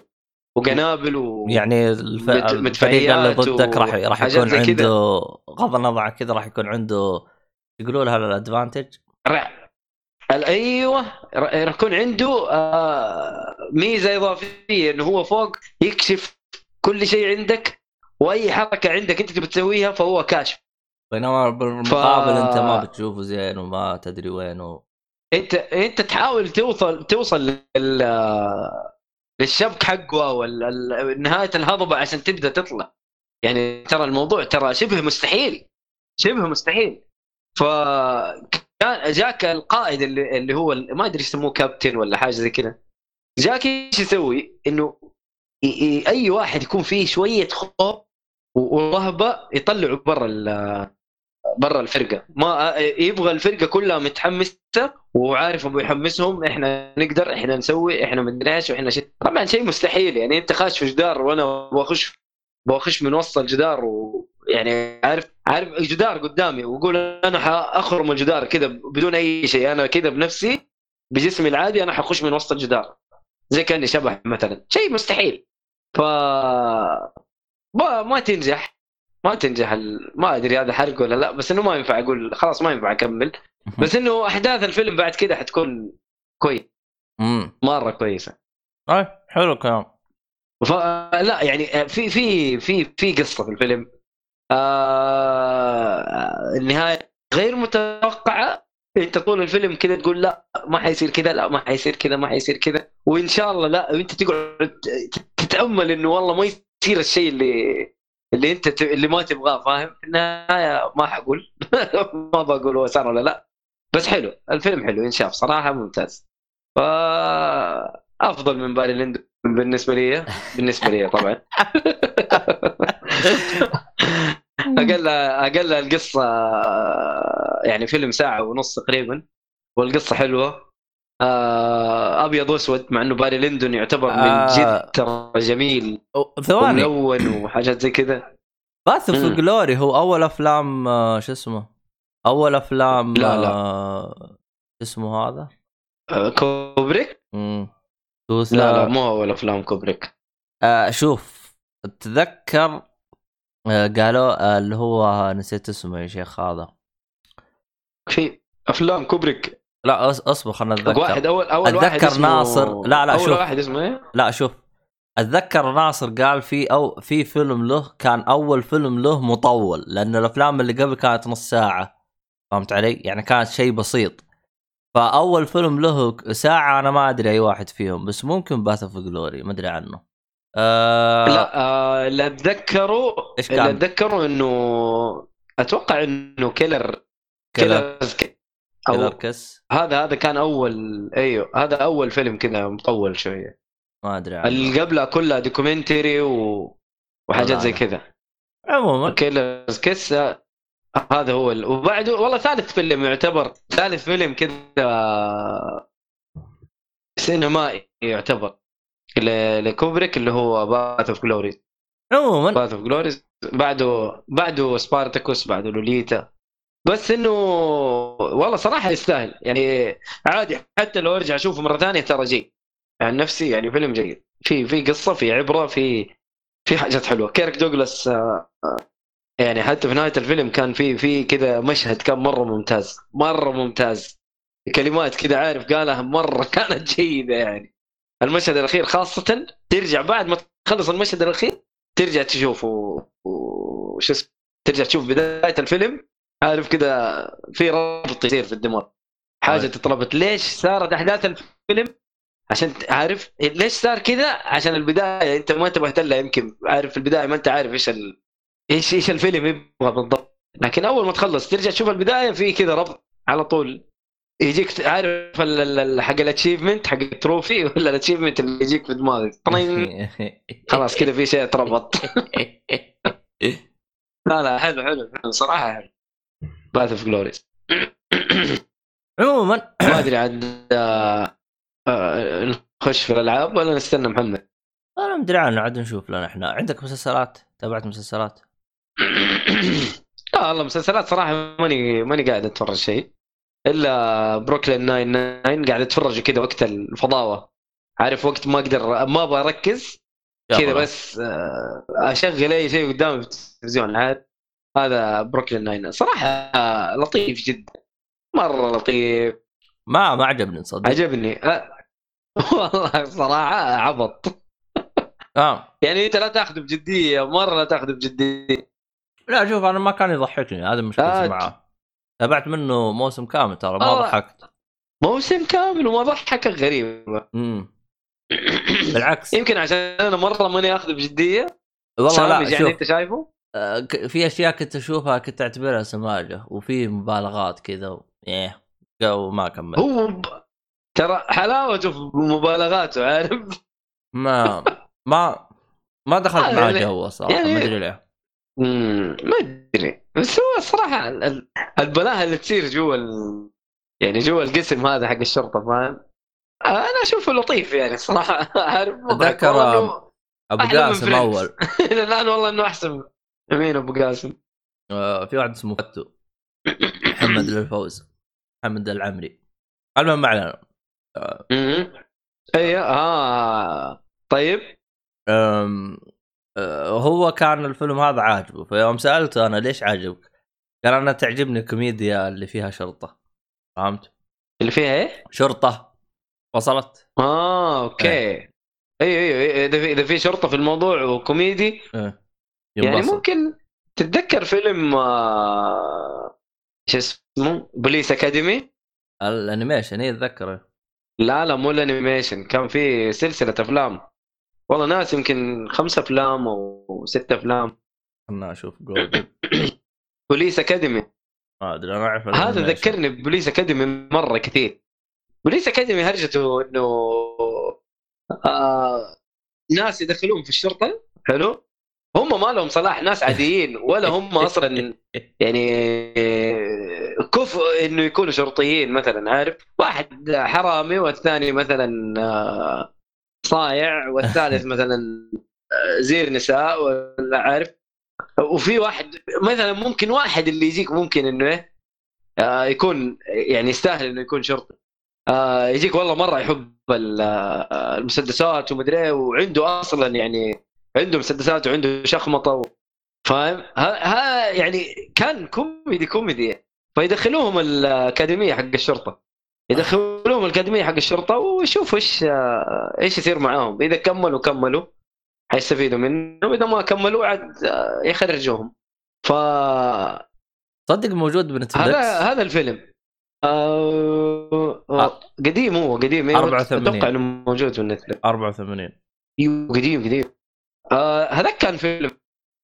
وقنابل و... يعني الف... الفريق اللي ضدك راح راح يكون. عنده غض النظر عن كذا راح يكون عنده يقولوا لها الأدفانتج؟ رع- ال- أيوه ر- راح يكون عنده آه، ميزة إضافية إنه هو فوق يكشف كل شيء عندك وأي حركة عندك أنت تبي تسويها فهو كاشف. بينما بالمقابل أنت ما بتشوفه زين وما تدري وينه. انت انت تحاول توصل توصل لل للشبك حقه أو نهاية الهضبة عشان تبدأ تطلع. يعني ترى الموضوع ترى شبه مستحيل شبه مستحيل. ف كان جاك القائد اللي, اللي هو ما أدري يسموه كابتن ولا حاجة زي كذا. جاك إيش يسوي؟ إنه أي واحد يكون فيه شوية خوف ورهبه يطلعه برا برا الفرقة. ما يبغى الفرقة كلها متحمسة وعارف أبو يحمسهم إحنا نقدر إحنا نسوي إحنا مدري إيش وإحنا شيء. طبعا شيء مستحيل يعني أنت خاش في جدار وأنا بخش بخش من وسط الجدار ويعني عارف عارف جدار قدامي وأقول أنا حأخرم الجدار كذا بدون أي شيء أنا كذا بنفسي بجسمي العادي أنا حخش من وسط الجدار. زي كأني شبح مثلا. شيء مستحيل. ف ما, ما تنجح. ما تنجح ال... ما أدري هذا حرق ولا لا بس إنه ما ينفع أقول خلاص ما ينفع أكمل. بس إنه أحداث الفيلم بعد كده حتكون كويس. مرة كويسة. اي حلو الكلام. فلا يعني في في في في قصة في الفيلم. آه النهاية غير متوقعة. أنت طول الفيلم كذا تقول لا ما حيصير كذا لا ما حيصير كذا ما حيصير كذا. وإن شاء الله لا انت تقعد تتأمل إنه والله ما يصير الشيء اللي اللي انت ت- اللي ما تبغاه فاهم؟ في النهاية ما حقول. ما بقول هو صار ولا لا. بس حلو الفيلم حلو ينشاف صراحة ممتاز. ف أفضل من باري ليندو بالنسبة لي. بالنسبة لي طبعا. أقل أقل القصة يعني فيلم ساعة ونص تقريبا والقصة حلوة. آه، أبيض وأسود مع إنه باري ليندون يعتبر من آه. جد ترى جميل ثواني وملون وحاجات زي كذا باث اوف. جلوري هو أول أفلام آه، شو اسمه أول أفلام لا، لا. آه، شو اسمه هذا؟ آه، كوبريك امم لا لا مو أول أفلام كوبريك آه شوف تذكر آه قالوا آه اللي هو نسيت اسمه يا شيخ هذا في أفلام كوبريك لا أصبر خلنا نتذكر واحد اول أول واحد أتذكر اسمه ناصر. لا، لا، أول شوف. واحد اسمه إيه؟ لا شوف أتذكر ناصر قال في أو في فيلم له كان أول فيلم له مطول لأن الأفلام اللي قبل كانت نص ساعة فهمت علي؟ يعني كانت شيء بسيط فأول فيلم له ساعة أنا ما أدري أي واحد فيهم بس ممكن باث اوف جلوري ما أدري عنه آه لا آه اللي أتذكره اللي كان؟ أتذكره إنه أتوقع إنه كيلر كيلر كيلر كيلر أو كيس هذا هذا كان اول أيوه هذا أول فيلم كذا مطول شوية. ما أدري اللي قبلها كلها documentary و... وحاجات زي. كذا. عموما. كيلر كيس هذا هو ال... وبعده والله ثالث فيلم يعتبر ثالث فيلم كذا سينمائي يعتبر. لكوبريك اللي هو باث اوف جلوري عموما. باث اوف جلوريز بعده بعده سبارتاكوس بعده لوليتا. بس إنه والله صراحة يستاهل. يعني عادي حتى لو أرجع أشوفه مرة ثانية ترى جيد. يعني نفسي يعني فيلم جيد. في في قصة في عبرة في في حاجات حلوة. كيرك دوغلاس آه، آه، يعني حتى في نهاية الفيلم كان في في كذا مشهد كان مرة ممتاز. مرة ممتاز. كلمات كذا عارف قالها مرة كانت جيدة يعني. المشهد الأخير خاصة ترجع بعد ما تخلص المشهد الأخير ترجع تشوفه. وش اسمه؟ ترجع تشوف بداية الفيلم عارف كذا في ربط يصير في الدماغ. حاجة. تتربط. ليش صارت أحداث الفيلم؟ عشان عارف؟ ليش صار كذا؟ عشان البداية. أنت ما انتبهت لها يمكن. عارف في البداية ما أنت عارف إيش ال... إيش إيش الفيلم يبغى بالضبط. لكن أول ما تخلص ترجع تشوف البداية في كذا ربط على طول. يجيك عارف حق ال achievement حق ال trophy ولا ال achievement اللي يجيك في دماغك. خلاص كذا في شيء تربط. لا لا حلو حلو حلو. صراحة حلو. باث اوف جلوريز عموما ما أدري عاد آه، آه، نخش في الألعاب ولا نستنى محمد؟ أنا مدري عنه عاد نشوف لنا إحنا. عندك مسلسلات؟ تابعت مسلسلات؟ لا والله مسلسلات صراحة ماني ماني قاعد أتفرج شيء. إلا بروكلين ناين ناين قاعد أتفرج كذا وقت الفضاوة. عارف وقت ما أقدر ما أبغى أركز. كذا. بس آه، أشغل أي شيء قدامي في التلفزيون عاد. هذا بروكلين ناين صراحة لطيف جدا. مرة لطيف. ما ما عجبني صدق. عجبني. أه، والله صراحة عبط. آه. يعني أنت لا تاخذه بجدية. مرة لا تاخذه بجدية. لا شوف أنا ما كان يضحكني. هذا مشكلتي آه. معاه. تابعت منه موسم كامل ترى ما آه. ضحكت. موسم كامل وما ضحكك غريبة. امم بالعكس. يمكن عشان أنا مرة ماني اخذه بجدية. والله لا يعني شوف. أنت شايفه؟ آه، في أشياء كنت أشوفها كنت أعتبرها سماجه وفي مبالغات كذا و- إيه وما كملت هو ب... ترى حلاوته في مبالغاته عارف؟ ما ما ما دخلت آه، معاه يعني- جو صراحة يعني- ما أدري ليه ما أدري بس هو الصراحه ال- ال- البلاهة اللي تصير جوا ال... يعني جوا القسم هذا حق الشرطة فاهم؟ أنا أشوفه لطيف يعني الصراحه عارف إنه- أبو قاسم. أول الآن والله إنه أحسن مين أبو قاسم آه، في واحد اسمه فتو محمد للفوز محمد العمري المهم ما علينا مم. أيوه آه طيب أم، أه، هو كان الفيلم هذا عاجبه فيوم سألته أنا ليش عاجبك؟ قال أنا تعجبني الكوميديا اللي فيها شرطة فهمت؟ اللي فيها إيه؟ شرطة وصلت؟ آه أوكي أيوه أيوه. إذا في إذا في شرطة في الموضوع وكوميدي إيه. يعني. ممكن تتذكر فيلم آه، شو اسمه؟ بوليس أكاديمي؟ ال animation اي أتذكره. لا لا مو ال animation كان في سلسلة أفلام. والله ناس يمكن خمسة أفلام أو ستة أفلام. خلنا أشوف جوجل. بوليس أكاديمي. ما أدري أنا أعرف هذا. ذكرني ببوليس أكاديمي مرة كثير. بوليس أكاديمي هرجته إنه آه ناس يدخلون في الشرطة. حلو. هم ما لهم صلاح ناس عاديين ولا هم أصلا يعني كفء إنه يكونوا شرطيين مثلا عارف؟ واحد حرامي والثاني مثلا آه، صايع والثالث مثلا آه، زير نساء ولا عارف؟ وفي واحد مثلا ممكن واحد اللي يجيك ممكن إنه آه، يكون يعني يستاهل إنه يكون شرطي. يجيك والله مرة يحب ال- المسدسات ومدري إيه وعنده أصلا يعني عنده مسدسات وعنده شخمطة و... فاهم؟ ها, ها يعني كان كوميدي كوميدي. فيدخلوهم الأكاديمية حق الشرطة. يدخلوهم الأكاديمية حق الشرطة ويشوفوا إيش إيش يصير معاهم. إذا كملوا كملوا. حيستفيدوا منه واذا ما كملوا عاد آه، يخرجوهم. ف صدق موجود بنتفلكس هذا هذا الفيلم. آه... آه... قديم هو قديم. أيوة، 84. أتوقع إنه موجود في النتفلكس 84 أيوه قديم قديم. هذاك كان فيلم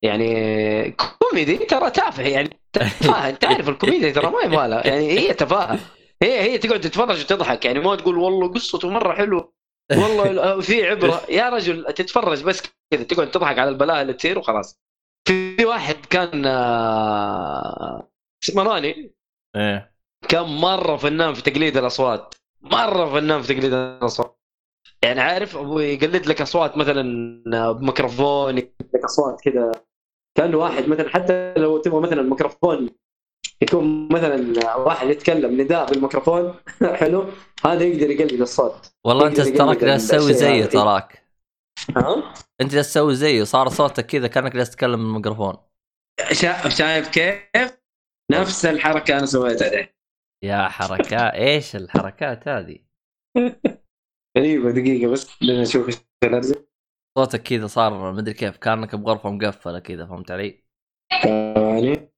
يعني كوميدي ترى تافه يعني تفاهة. انت عارف الكوميديا ترى ما يبغى يعني هي تفاهة. هي هي تقعد تتفرج وتضحك يعني ما تقول والله قصته مرة حلوة والله في عبرة. يا رجل تتفرج بس كذا تقعد تضحك على البلاء اللي تصير وخلاص. في واحد كان آه، اسمراني إيه. كان مرة فنان في تقليد الأصوات مرة فنان في تقليد الأصوات. يعني عارف يقلد لك أصوات مثلا بميكروفون يقلد لك أصوات كذا كأنه واحد مثلا حتى لو تبغى مثلا الميكروفون يكون مثلا واحد يتكلم نداء بالميكروفون. حلو. هذا يقدر يقلد الصوت. والله أنت تراك جالس تسوي هذا. تراك. ها؟ أنت جالس تسوي زيه صار صوتك كذا كأنك جالس تتكلم من الميكروفون. شا- شايف كيف؟ نفس الحركة أنا سويتها. يا حركات إيش الحركات هذه؟ غريبة دقيقة بس لين أشوف صوتك كذا صار مدري كيف كأنك بغرفة مقفلة كذا فهمت علي؟ ثواني.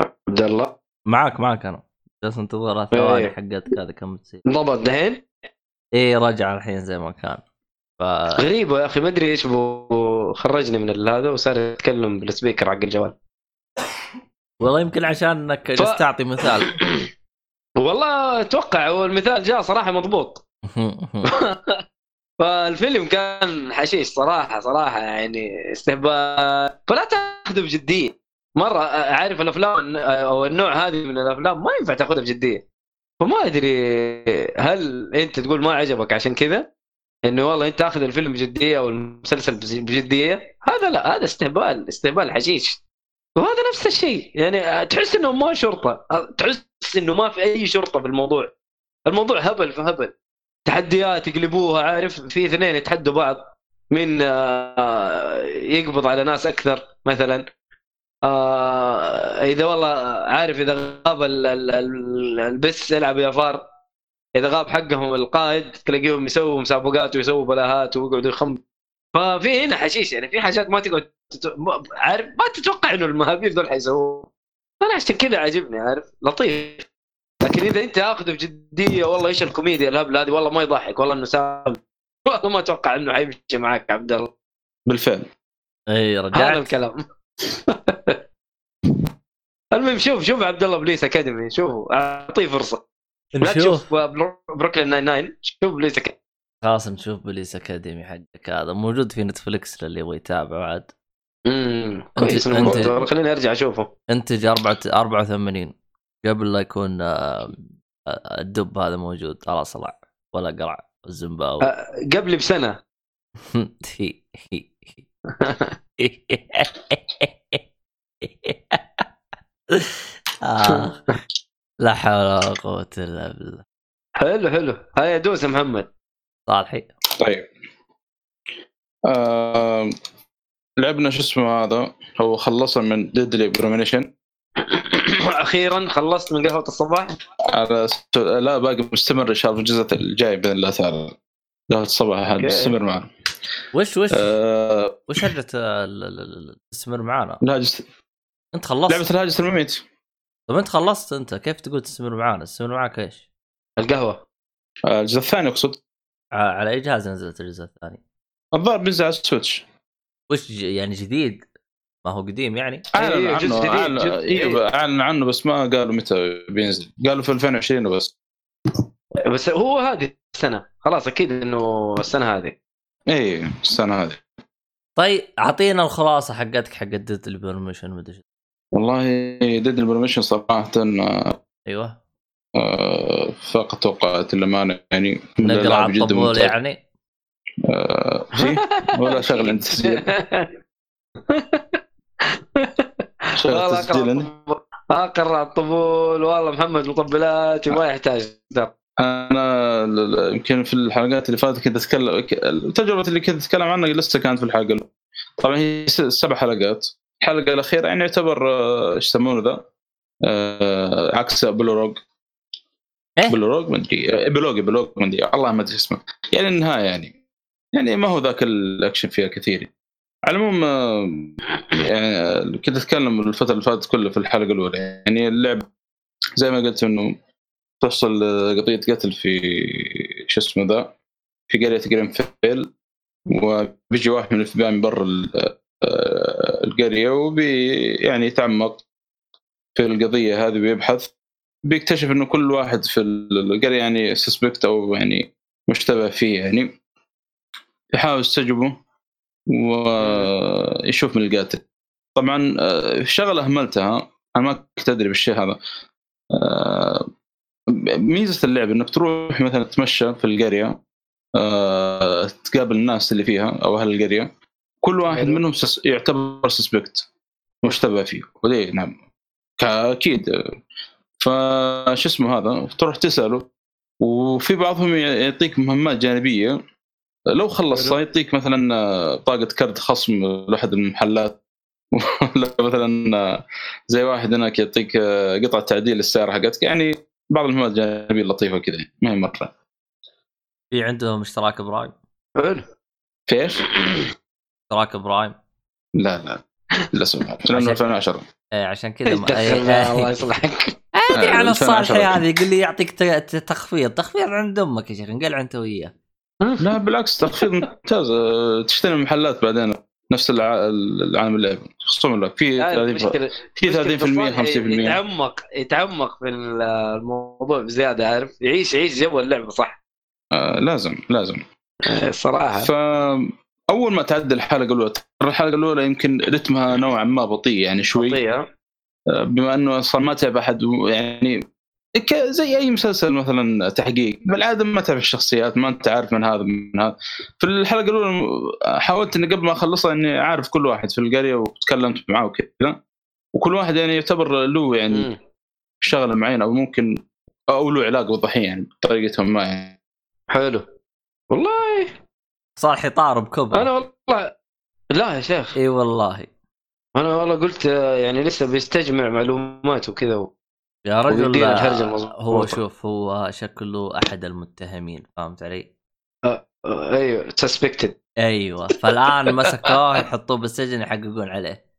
عبد الله. معاك معاك أنا. جالس انتظر الثواني إيه. حقتك هذا كم تصير. ضبط دحين؟ إيه رجع الحين زي ما كان. ف غريبة يا أخي ما أدري إيش بو خرجني من هذا وصار يتكلم بالسبيكر حق الجوال والله يمكن عشان إنك جالس تعطي مثال. والله أتوقع هو المثال جاء صراحة مضبوط. فالفيلم كان حشيش صراحة صراحة يعني استهبال. فلا تأخذه بجدية. مرة عارف الأفلام أو النوع هذه من الأفلام ما ينفع تأخذها بجدية. فما أدري هل أنت تقول ما عجبك عشان كذا؟ إنه والله أنت تأخذ الفيلم بجدية أو المسلسل بجدية؟ هذا لا هذا استهبال استهبال حشيش. وهذا نفس الشيء. يعني تحس إنه ما شرطة تحس إنه ما في أي شرطة في الموضوع. الموضوع هبل فهبل. تحديات يقلبوها عارف؟ في اثنين يتحدوا بعض. مين آه، يقبض على ناس أكثر مثلا؟ آه، إذا والله عارف إذا غاب ال- ال- ال- البس يلعب يا فار إذا غاب حقهم القائد تلاقيهم يسووا مسابقات ويسووا بلاهات ويقعدوا يخم. ففي هنا حشيش يعني في حاجات ما تقعد عارف؟ ما تتوقع إنه المهابيل دول حيسووها. أنا عشان كذا عاجبني عارف؟ لطيف. لكن إذا أنت اخذه بجدية والله إيش الكوميديا الهبله هذه؟ والله ما يضحك والله إنه سام والله ما أتوقع إنه حيمشي معك عبد الله. بالفعل. إي هذا رجعت الكلام. المهم شوف شوف عبد الله بوليس أكاديمي. شوفوا أعطيه فرصة. لا نشوف. تشوف برو- بروكلين ناين ناين شوف بوليس اكاديمي خلاص نشوف بوليس أكاديمي حقك هذا. موجود في نتفلكس للي يبغى يتابعه عاد. امم كويس خليني أرجع أشوفه. أنتج 4 84 قبل لا يكون آه، آه، الدب هذا موجود خلاص طلع ولا قرع الزنباوي أه، قبل بسنة. آه. لا حول ولا قوة إلا بالله. حلو حلو. هيا دوس يا محمد. صالحي. طيب. آه لعبنا شو اسمه هذا؟ هو خلصنا من ديدلي بريمونيشن أخيرا خلصت من قهوة الصباح على س- لا باقي مستمر إن شاء الله في الجزء الجاي بإذن الله تعالى قهوة الصباح هذا. مستمر معنا وش وش آه وش هرجة ال- ال- ال- تستمر معانا؟ الهاجس أنت خلصت لعبة الهاجس المميت طب أنت خلصت أنت كيف تقول تستمر معانا؟ تستمر معاك إيش؟ القهوة آه، الجزء الثاني أقصد ع- على أي جهاز نزلت الجزء الثاني؟ الظاهر بينزل على السويتش وش ج- يعني جديد؟ ما هو قديم يعني؟ اعلن إيه، عنه اعلن أيوه اعلن عنه بس ما قالوا متى بينزل. قالوا في 2020 وبس بس. هو هذه السنة. خلاص أكيد إنه السنة هذه. اي السنة هذه. طيب أعطينا الخلاصة حقتك حق Deadly Premonition مدري. والله Deadly Premonition صراحة أيوه. آه، فاق توقعات الامانه يعني نقرع الطبول. يعني؟ آه، ولا شغل عند عندي. أقرع أقرع الطبول. والله محمد مطبلات ما يحتاج. ترى. أنا يمكن في الحلقات اللي فاتت كنت اتكلم ك- التجربة اللي كنت أتكلم عنها لسه كانت في الحلقة الأولى. طبعا هي سبع حلقات. الحلقة الأخيرة يعني يعتبر آه، إيش يسمونه ذا؟ آه، عكس prologue. إيه؟ prologue ما ادري epilogue epilogue ما ادري الله ما أدري اسمه. يعني النهاية يعني. يعني ما هو ذاك الأكشن فيها كثير. على العموم آه، يعني آه، كنت أتكلم الفترة اللي فاتت كلها في الحلقة الأولى. يعني اللعب زي ما قلت إنه تحصل آه، قضيه قتل في شو اسمه ذا في قرية Greenvale وبيجي واحد من ال FBI من برا ال- القرية وبي يعني يتعمق في القضية هذه ويبحث. بيكتشف إنه كل واحد في القرية يعني suspect أو يعني مشتبه فيه يعني. يحاول يستجوبه ويشوف من القاتل طبعا آه، شغله اهملتها أنا ما كنت أدري بالشيء هذا. آه، ميزة اللعبه إنك تروح مثلا تتمشى في القرية آه، تقابل الناس اللي فيها أو أهل القرية. كل واحد. منهم يعتبر سسبكت مشتبه فيه. وليه نعم. أكيد فش اسمه هذا؟ تروح تسأله وفي بعضهم يعطيك مهمات جانبية. لو خلص حلو. يعطيك مثلا آه، بطاقه كرت خصم لاحد المحلات. ولا مثلا آه، زي واحد هناك يعطيك آه، قطعة تعديل للسياره حقتك. يعني بعض المهمات الجانبيه اللطيفه كذا ما هي مرة. في عندهم اشتراك Prime. حلو. في إيش؟ اشتراك Prime. لا لا للاسف لأنه 2010 إيه عشان كذا إيه، الله إيه. يصلحك. أدري على 2010 الصالحي هذا يقول لي يعطيك تخفيض. تخفيض عند أمك يا شيخ انقلع انت وياه. لا بالعكس تخفيض ممتاز. آه، تشتري من محلات بعدين نفس الع- العالم اللعب خصوم لك في لا، 30% المشكلة في 30% مشكلة 50% يتعمق يتعمق في الموضوع بزيادة عارف؟ يعيش يعيش جو اللعبه صح؟ آه، لازم لازم. الصراحه فاول ما تعدي الحلقة الاولى الحلقة الاولى يمكن رتمها نوعا ما بطيء يعني شوي. خطية. آه، بما إنه أصلا ما تعب أحد يعني زي أي مسلسل مثلا تحقيق. بالعادة ما تعرف الشخصيات ما أنت عارف من هذا من هذا. في الحلقة الأولى حاولت إني قبل ما أخلصها إني أعرف كل واحد في القرية وتكلمت معاه وكذا. وكل واحد يعني يعتبر له يعني مم. شغلة معينة أو ممكن أو له علاقة بالضحيه يعني بطريقتهم ما يعني. حلو. والله. صالحي طار بكبر. أنا والله لا يا شيخ. إي والله. أنا والله قلت يعني لسه بيستجمع معلومات وكذا و... يا رجل آه،. هو شوف هو شكله أحد المتهمين فهمت علي؟ آه، أيوه سسبكتد أيوه فالآن مسكوه يحطوه بالسجن يحققون عليه.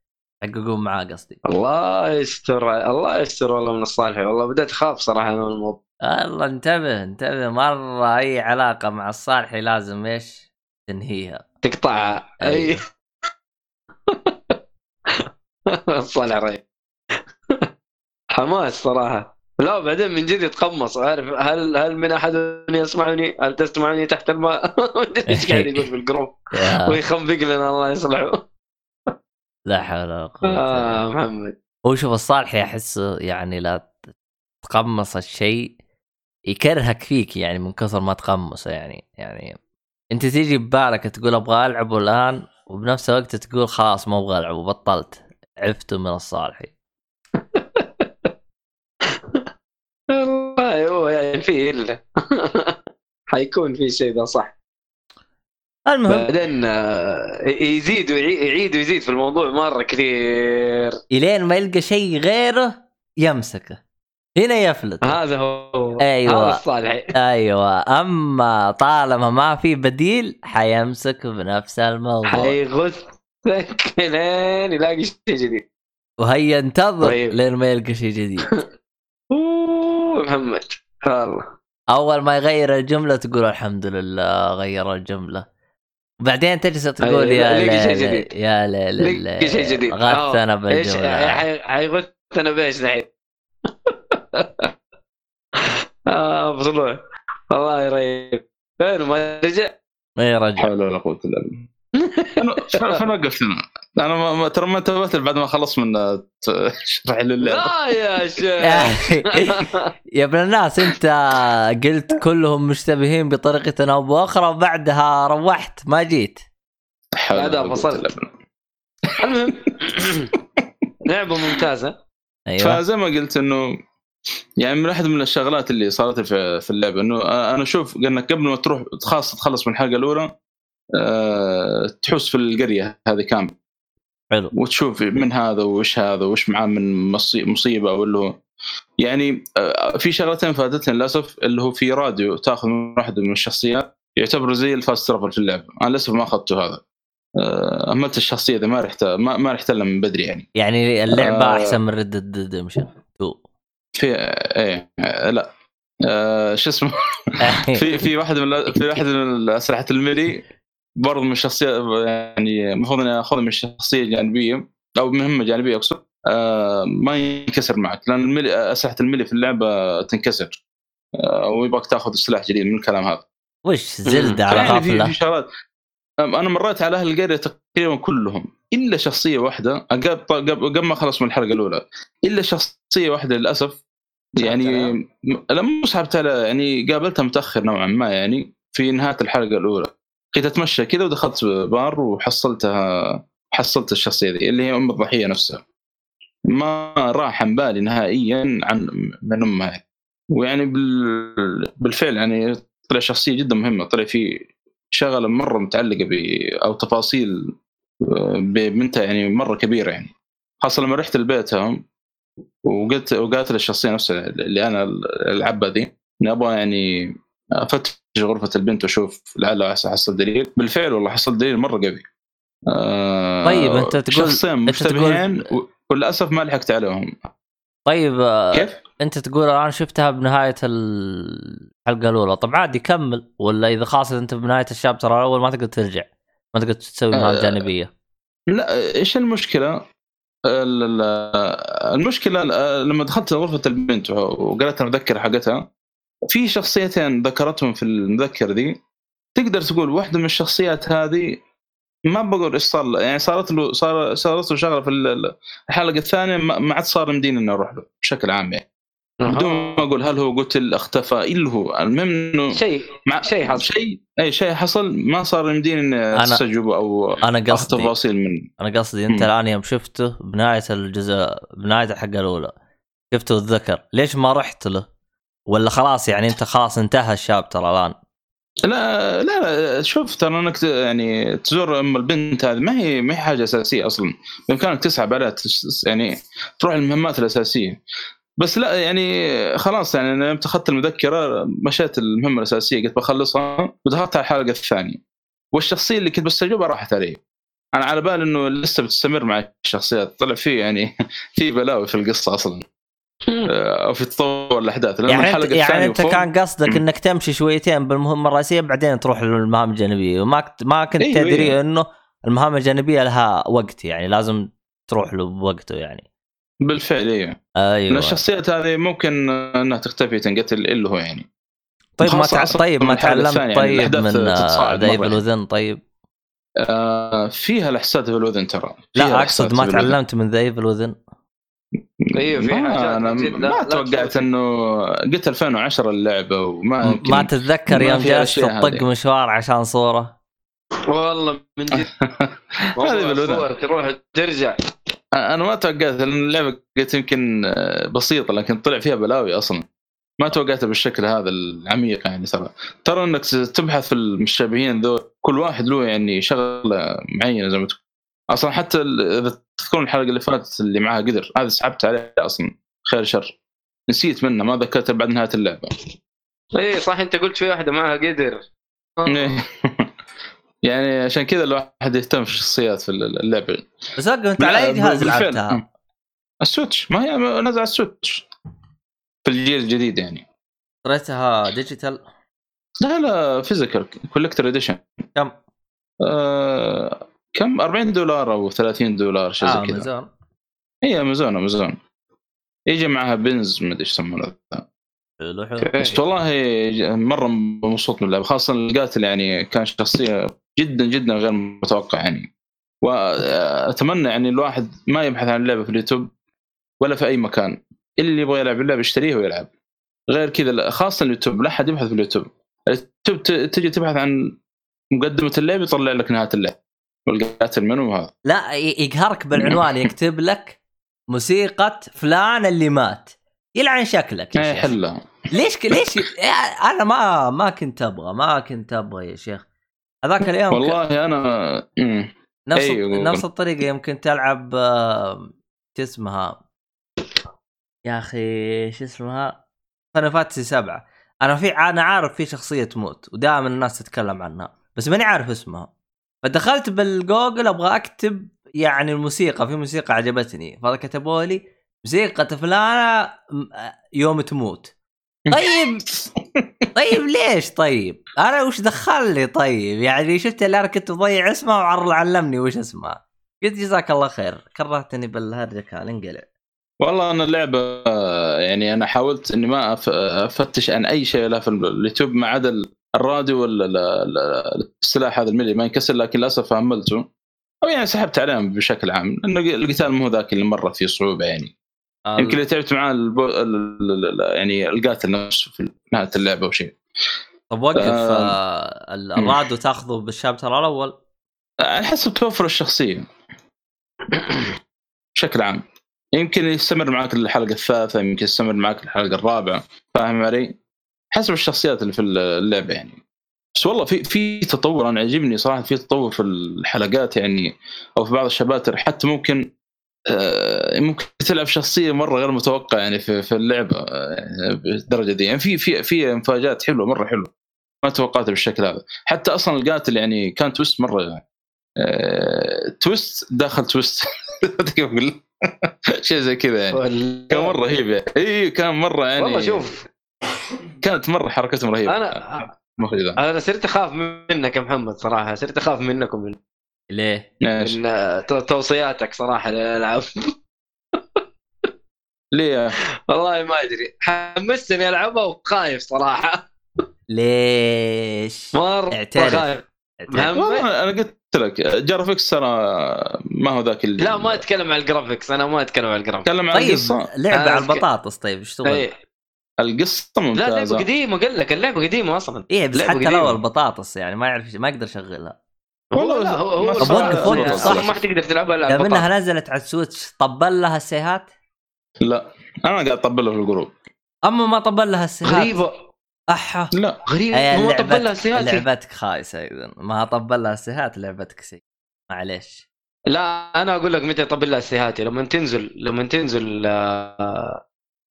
يحققون معاه قصدي. الله يستر الله يستر والله من الصالحي والله بدأت أخاف صراحة من الموضوع. الله انتبه انتبه. مرة أي علاقة مع الصالحي لازم إيش؟ تنهيها. تقطعها. أي. أيوه. الصالح رهيب. حماس صراحة. لا بعدين من جد يتقمص. عارف هل هل من أحد يسمعني؟ هل تسمعني تحت الماء؟ إيش قاعد يقول في الجروب؟ ويخنبق لنا الله يصلحه. لا حول ولا قوة آه بالله. محمد. هو شوف الصالحي احسه يعني لا تقمص الشيء يكرهك فيك يعني من كثر ما تقمصه يعني. يعني أنت تيجي ببالك تقول أبغى العبه الآن وبنفس الوقت تقول خلاص ما أبغى العبه بطلت عفته من الصالحي والله هو يعني فيه إلا. حيكون في شيء ذا صح. المهم. بعدين آه، يزيد ويعي- يعيد ويزيد في الموضوع مرة كثير. إلين ما يلقى شيء غيره يمسكه. هنا يفلت. هذا هو. أيوة. هذا الصالحي أيوه. أما طالما ما في بديل حيمسك بنفس الموضوع. حيغثك لين يلاقي شيء جديد. وهي ينتظر طيب. لين ما يلقى شيء جديد. محمد. والله. أول ما يغير الجملة تقول الحمد لله غير الجملة. وبعدين تجلس تقول يا ليل جديد. يا ليل لقي شيء جديد. غثنا آه، إيش بالجملة. حي- حيغثنا بإيش دحين؟ آه والله رهيب فين؟ ما رجع؟ اي رجع. حول ولا قوة إلا بالله. فين وقفت أنا؟ ما- ما- ترى ما انتبهت بعد ما خلص من آه، شرح لي اللعبة. لا يا يا شيخ. أخي، يا ابن الناس أنت قلت كلهم مشتبهين بطريقة أو بأخرى وبعدها روحت ما جيت. قوة فصلت. المهم لعبة ممتازة. أيوه. فزي ما قلت إنه يعني من أحد من الشغلات اللي صارت في في اللعبة إنه أنا أشوف إنك قبل ما تروح خاصة تخلص من الحلقة الأولى أه تحس في القرية هذه كاملة. حلو. وتشوف من هذا وش هذا وش معاه من مصي- مصيبة اللي هو. يعني آه، في شغلتين فاتتني للأسف اللي هو في راديو تأخذ من واحدة من الشخصيات يعتبر زي الفاست ترافل في اللعبة. أنا للأسف ما أخذته هذا. آه، أهملت الشخصية ذي ما رحت ما, ما رحت إلا من بدري يعني. يعني اللعبة آه. أحسن من Red Redemption في إيه لا. آه، شو اسمه؟ في في واحد من في واحد من اسلحه ال melee برضه من الشخصيات يعني المفروض إني آخذها من شخصية جانبية أو مهمة جانبية أقصد. آه، ما ينكسر معك لأن ال melee أسلحة ال melee في اللعبة تنكسر. آه، ويبغاك تأخذ سلاح جديد من الكلام هذا. وش Zelda على يعني في غفله شغلات. أنا مريت على أهل القرية تقريبا كلهم إلا شخصية واحدة. قبل ما اخلص من الحلقة الأولى إلا شخصية واحدة للأسف. يعني لا مو سحبت على يعني قابلتها متأخر نوعا ما يعني في نهاية الحلقة الأولى. كنت أتمشى كذا ودخلت بار وحصلتها حصلت الشخصية ذي اللي هي أم الضحية نفسها. ما راح عن بالي نهائيا عن من أمها. ويعني بال... بالفعل يعني طلع شخصية جدا مهمة. طلع في شغلة مرة متعلقة ب أو تفاصيل ببنتها يعني مرة كبيرة يعني. خاصة لما رحت لبيتها وقلت وقالت للشخصية نفسها اللي أنا العبة ذي أبغى يعني أفتش غرفة البنت وأشوف لعل احصل دليل. بالفعل والله حصلت دليل مرة قوي. آه طيب أنت تقول شخصين مشتبهين وللأسف ما لحقت عليهم. طيب آه، كيف؟ أنت تقول أنا شفتها بنهاية الحلقة الأولى. طب عادي كمل. ولا إذا خلاص أنت بنهاية الشابتر الأول ما تقدر ترجع. ما تقدر تسوي مهام آه جانبية. لا إيش المشكلة؟ المشكلة لما دخلت غرفة البنت وقالت المذكرة حقتها في شخصيتين ذكرتهم في المذكر ذي تقدر تقول واحدة من الشخصيات هذه ما بقول إيش صار يعني صارت له صار صارت له شغلة في الحلقة الثانية ما عاد صار يمديني اني أروح له بشكل عام يعني. بدون ما أقول هل هو قتل اختفى إلا هو المهم إنه شيء مع شيء حصل. شيء أي شيء حصل ما صار يمديني اني استجوبه أو أنا قصدي تفاصيل من أنا قصدي أنت الآن يوم شفته بنهاية الجزء بنهاية الحلقة الأولى شفته الذكر ليش ما رحت له؟ ولا خلاص يعني انت خلاص انتهى الشابتر الآن؟ لا لا لا شوف ترى انك يعني تزور أم البنت هذه ما هي ما هي حاجة أساسية أصلا. بإمكانك تسحب عليها يعني تروح المهمات الأساسية. بس لا يعني خلاص يعني أنا أخذت المذكرة مشيت المهمة الأساسية قلت بخلصها ودخلت على الحلقة الثانية. والشخصية اللي كنت بستجوبها راحت علي. أنا على بال إنه لسه بتستمر مع الشخصيات. طلع في يعني في بلاوي في القصة أصلا. في تطور الأحداث لأن يعني الحلقة يعني أنت كان قصدك إنك تمشي شويتين بالمهمة الرئيسية بعدين تروح للمهام الجانبية. وما ما كنت أيوه تدري أيوه. إنه المهام الجانبية لها وقت يعني لازم تروح له بوقته يعني. بالفعل أيوه. أيوه. الشخصيات هذه ممكن إنها تختفي تنقتل إلا هو يعني. طيب ما تع... طيب ما تعلمت يعني طيب من دايفل وذن طيب. آه فيها الأحساس في الوذن ترى. لا أقصد ما تعلمت من ذا ايفل أيوه في حاجات أنا ما توقعت إنه قلت 2010 اللعبة وما ما تتذكر يوم جلست تطق مشوار عشان صورة؟ والله من جد. هذه تروح ترجع. أنا ما توقعت لأن اللعبة قلت يمكن آه، بسيطة لكن طلع فيها بلاوي أصلا. ما توقعتها بالشكل هذا العميق يعني ترى. ترى إنك تبحث في المشابهين ذو كل واحد له يعني شغلة معينة زي ما تقول. أصلا حتى إذا تذكرون الحلقة اللي فاتت اللي معاها قدر؟ هذا سحبت عليه أصلا. خير شر. نسيت منه ما ذكرته بعد نهاية اللعبة. اي صح أنت قلت في واحدة معها قدر. يعني عشان كذا الواحد يهتم في الشخصيات في اللعبة. بس أنت على أي جهاز لعبتها؟ ال Switch. ما هي نزل على ال Switch. في الجيل الجديد يعني. اشتريتها digital؟ لا لا physical collector edition كم؟ آه كم؟ 40 دولار أو 30 دولار شيء زي آه كذا. أمازون. إي أمازون أمازون. يجي معها بنز ما أدري إيش يسمونه حلو حلو. بس والله مرة مبسوط من اللعبة خاصة القاتل يعني كان شخصية جدا جدا غير متوقع يعني. واتمنى يعني الواحد ما يبحث عن اللعبة في اليوتيوب ولا في أي مكان. اللي يبغى يلعب اللعبه يشتريها ويلعب. غير كذا خاصة اليوتيوب لا أحد يبحث في اليوتيوب. اليوتيوب تجي تبحث عن مقدمة اللعبة يطلع لك نهاية اللعبة. والقاتل منو هذا لا يقهرك بالعنوان يكتب لك موسيقى فلان اللي مات. يلعن شكلك يا شيخ. حلة. ليش ك... ليش أنا ما ما كنت أبغى ما كنت أبغى يا شيخ. هذاك اليوم والله ك... أنا نفس أيوه. نفس الطريقة يوم كنت ألعب شو اسمها؟ يا أخي شو اسمها؟ فانا فاتسي سبعة. أنا في أنا عارف في شخصية تموت ودائما الناس تتكلم عنها بس ماني عارف اسمها. فدخلت بالجوجل أبغى أكتب يعني الموسيقى في موسيقى عجبتني. فهذا كتبوا لي موسيقى فلانه يوم تموت. طيب طيب ليش طيب؟ أنا وش دخلني طيب؟ يعني شفت اللي أنا كنت بضيع اسمه وعرض علمني وش اسمه. قلت جزاك الله خير. كرهتني بالهرجه كان انقلع والله أنا اللعبة يعني أنا حاولت إني ما أفتش عن أي شيء لا في اليوتيوب ما عدا الراديو ولا السلاح هذا الملي ما ينكسر لكن للأسف هملته أو يعني سحبت عليهم بشكل عام لأنه القتال مو ذاك اللي مره فيه صعوبة يعني. آه. يمكن اللي تعبت معاه البو... يعني القاتل نفسه في نهاية اللعبة أو شيء. طب وقف آه. آه ال- الراد وتاخذه بالشابتر الأول؟ على حسب توفر الشخصية. بشكل عام. يمكن يستمر معك الحلقة الثالثة يمكن يستمر معك الحلقة الرابعة. فاهم علي؟ حسب الشخصيات اللي في اللعبة يعني. بس والله في في تطور أنا عجبني صراحة في تطور في الحلقات يعني أو في بعض ال chapters. حتى ممكن آه، ممكن تلعب شخصية مرة غير متوقعة يعني في في اللعبة آه، بالدرجة دي. يعني في في في مفاجآت حلوة مرة حلوة. ما توقعتها بالشكل هذا. حتى أصلا القاتل يعني كان twist مرة آه، twist داخل twist. كيف أقول شيء زي كذا يعني. كان مرة رهيب يعني. اي كان مرة يعني. والله شوف كانت مرة حركتهم رهيبة. أنا مخرجة أنا صرت أخاف منك يا محمد صراحة صرت أخاف منكم من, ليه؟ من آه، تو- توصياتك صراحة للالعاب ليه يا؟ والله ما أدري. حمستني ألعبها وخايف صراحة. ليش؟ مرة اعترف. خايف. أنا قلت لك graphics ترى ما هو ذاك ال- لا ما أتكلم عن ال graphics أنا ما أتكلم عن ال graphics. أتكلم عن طيب القصة. لعبه على البطاطس طيب إيش تبغى؟ القصة لا ممتازه لعبة قديمة قال لك اللعبة قديمة أصلا. إيه بس حتى. لو البطاطس يعني ما يعرف ما يقدر يشغلها. والله لا هو هو وقف- وقف، صح. ما حتقدر تلعبها إلا البطاطا. إنها نزلت على ال Switch طبل لها السيهاتي؟ لا أنا قاعد اطبله في ال group أما ما طبل لها السيهاتي؟ غريبة. أحا. لا. غريبة. هو لعبتك- طبل لها السيهاتي لعبتك خايسة اذا ما طبل لها السيهاتي لعبتك سي. معليش. لا أنا أقول لك متى يطبل لها السيهاتي لما تنزل لما تنزل آه،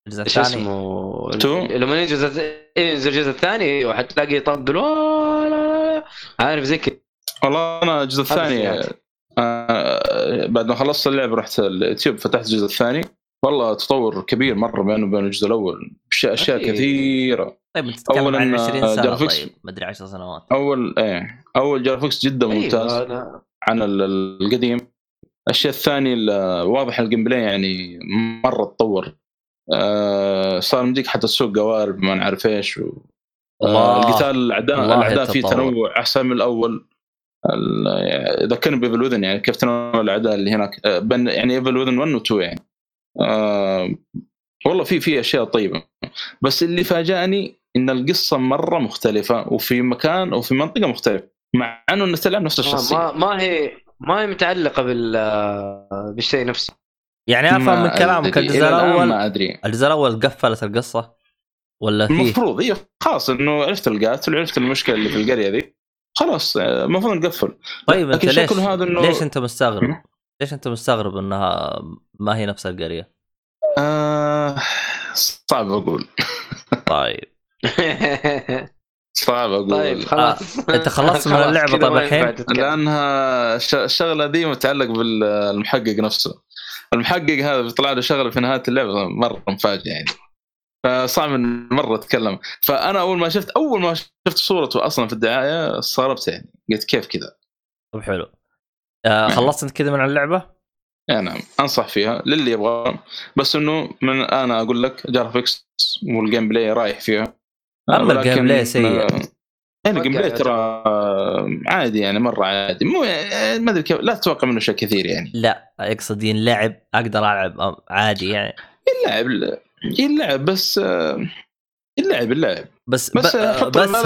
الجزء الثاني. اسمه؟ Two؟ لما ينزل ينزل الجزء الثاني أيوه حتلاقي يطبل "أوه، لا، لا، لا". عارف زي كذا. والله أنا الجزء هذا الثاني. آه بعد ما خلصت اللعبة رحت اليوتيوب فتحت الجزء الثاني. والله تطور كبير مرة بينه وبين الجزء الأول. اشياء أشياء. كثيرة. طيب أنت تتكلم أولاً، عن 20 آه، سنة graphics. طيب مدري 10 سنوات. أول إيه أول graphics جدا ممتاز. أيوة، أنا- عن ال- ال- القديم. الشيء الثاني ال- واضح ال gameplay يعني مرة تطور. آه صار مديك حتى تسوق قوارب ما نعرف إيش و... آه القتال الاعداء الأعداء فيه. تنوع أحسن من الأول. ال- يعني ذكرني ب Evil Within يعني كيف تنوع الأعداء اللي هناك. آه، بين يعني Evil Within 1 و 2 يعني. آه والله في في أشياء طيبة. بس اللي فاجأني إن القصة مرة مختلفة وفي مكان وفي منطقة مختلفة مع إنه انك تلعب نفس الشخصية. ما ما هي ما هي متعلقة بال بالشيء نفسه. يعني أفهم من كلامك. الجزء الأول ما أدري. الجزء الأول قفلت القصة ولا فيه؟ المفروض إيه خلاص إنه عرفت القاتل وعرفت المشكلة اللي في القرية ذي. خلاص آه، المفروض نقفل. طيب أنت لكن ليش شكله هذا إنه- ليش أنت مستغرب؟ ليش أنت مستغرب إنها ما هي نفس القرية؟ آه صعب أقول. طيب. صعب أقول. طيب خلاص. أنت خلصت من كذا طيب الحين؟ لأنها ش- الشغله دي متعلق بالمحقق نفسه. المحقق هذا بيطلع له شغله في نهاية اللعبة مرة مفاجئ يعني. فصعب مرة أتكلم. فأنا أول ما شفت أول ما شفت صورته أصلا في الدعاية استغربت يعني. قلت كيف كذا؟ طب حلو. آه خلصت أنت كذا من اللعبة؟ يعني نعم. أنصح فيها للي يبغى. بس إنه من أنا أقول لك graphics وال gameplay رايح فيها. أما ولكن- ال gameplay سيء. يعني ال gameplay ترى عادي يعني مرة عادي. مو آه، ما أدري كيف لا تتوقع منه شيء كثير يعني. لا أقصد ينلعب أقدر ألعب عادي يعني. يلعب يلعب بس يلعب يلعب. بس بس بس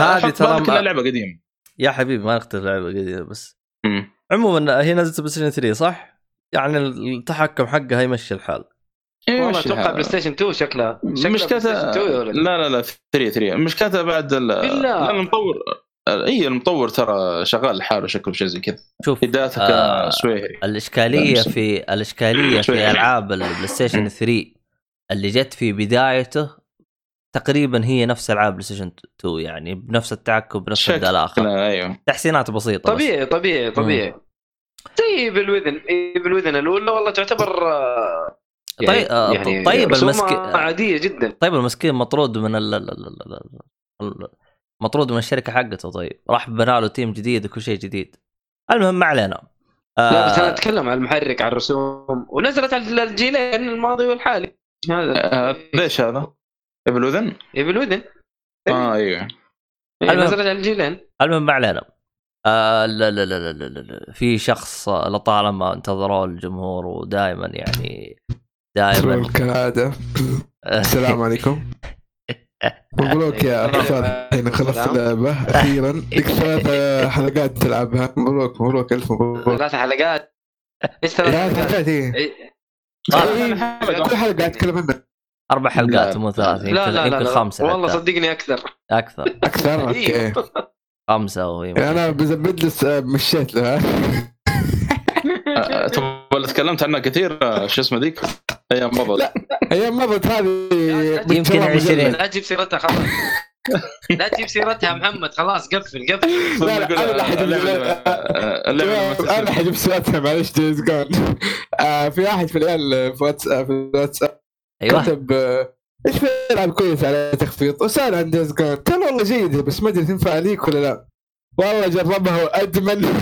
هذه ترى ما... لعبة قديمة. يا حبيبي ما نختلف لعبة قديمة بس. مم. عموما هي نزلت PlayStation 3 صح؟ يعني التحكم حقها يمشي الحال. والله مشي أتوقع. PlayStation 2 شكلها شكلها PlayStation 2 يا مشكلتها. لا لا لا 3 3 مشكلتها بعد ال... بالله. لا المطور اي المطور ترى شغال لحاله شكله شيء زي كذا شوف آه، سويهري الإشكالية في الإشكالية. في ألعاب ال PlayStation 3 اللي جت في بدايته تقريبا هي نفس ألعاب PlayStation 2 يعني بنفس التحكم بنفس. الدلاخه أيوه تحسينات بسيطة بس. طبيعي طبيعي طبيعي زي بالوذن بالوذن الأولى والله تعتبر آه، يعني طيب آه، يعني طيب رسومها المسكين عادية جدا. طيب المسكين مطرود من ال... ال... ال... ال... ال... مطرود من الشركة حقته طيب. راح بنى له team جديد وكل شيء جديد. المهم ما علينا. لا بس أنا آه أتكلم عن المحرك عن الرسوم. ونزلت على الجيلين الماضي والحالي. هذا آه، ليش هذا؟ إبن الاذن؟ إيه بالوذن آه أيوه. إيه، المهم. نزلت على الجيلين. المهم ما علينا. آه لا لا لا لا لا. في شخص لطالما انتظروه الجمهور ودائما يعني دائما. كالعادة السلام عليكم. مبروك يا الحين خلصت اللعبة. أخيرا لك ثلاث حلقات تلعبها مبروك مبروك ألف مبروك. ثلاث حلقات. إيش ثلاث حلقات؟ حلقات إيه. إيه. إيه، كل حلقة اتكلم عنها. أربع حلقات. مو ثلاث يمكن لا لا لا, يمكن لا. خمسة والله. صدقني أكثر. أكثر. أكثر؟ إيه. أوكي خمسة أو يمكن أنا بزبد لس مشيت له آه، تبغى تكلمت عنها كثير آه، شو اسمه ذيك؟ أيام مضت أيام مضت هذه يمكن بالتمام عشرين. مجلد. لا تجيب سيرتها خلاص. لا تجيب سيرتها محمد خلاص قفل قفل. لا، لا، أنا اللي حجيب- أنا سيرتها معلش Days Gone. آه، في واحد في العيال في واتساب في الواتساب أيوه. كتب إيش في العاب كويس على تخفيض؟ وسال عن Days Gone. قال والله جيده بس ما أدري تنفع ليك ولا لا. والله جربها وأدمن.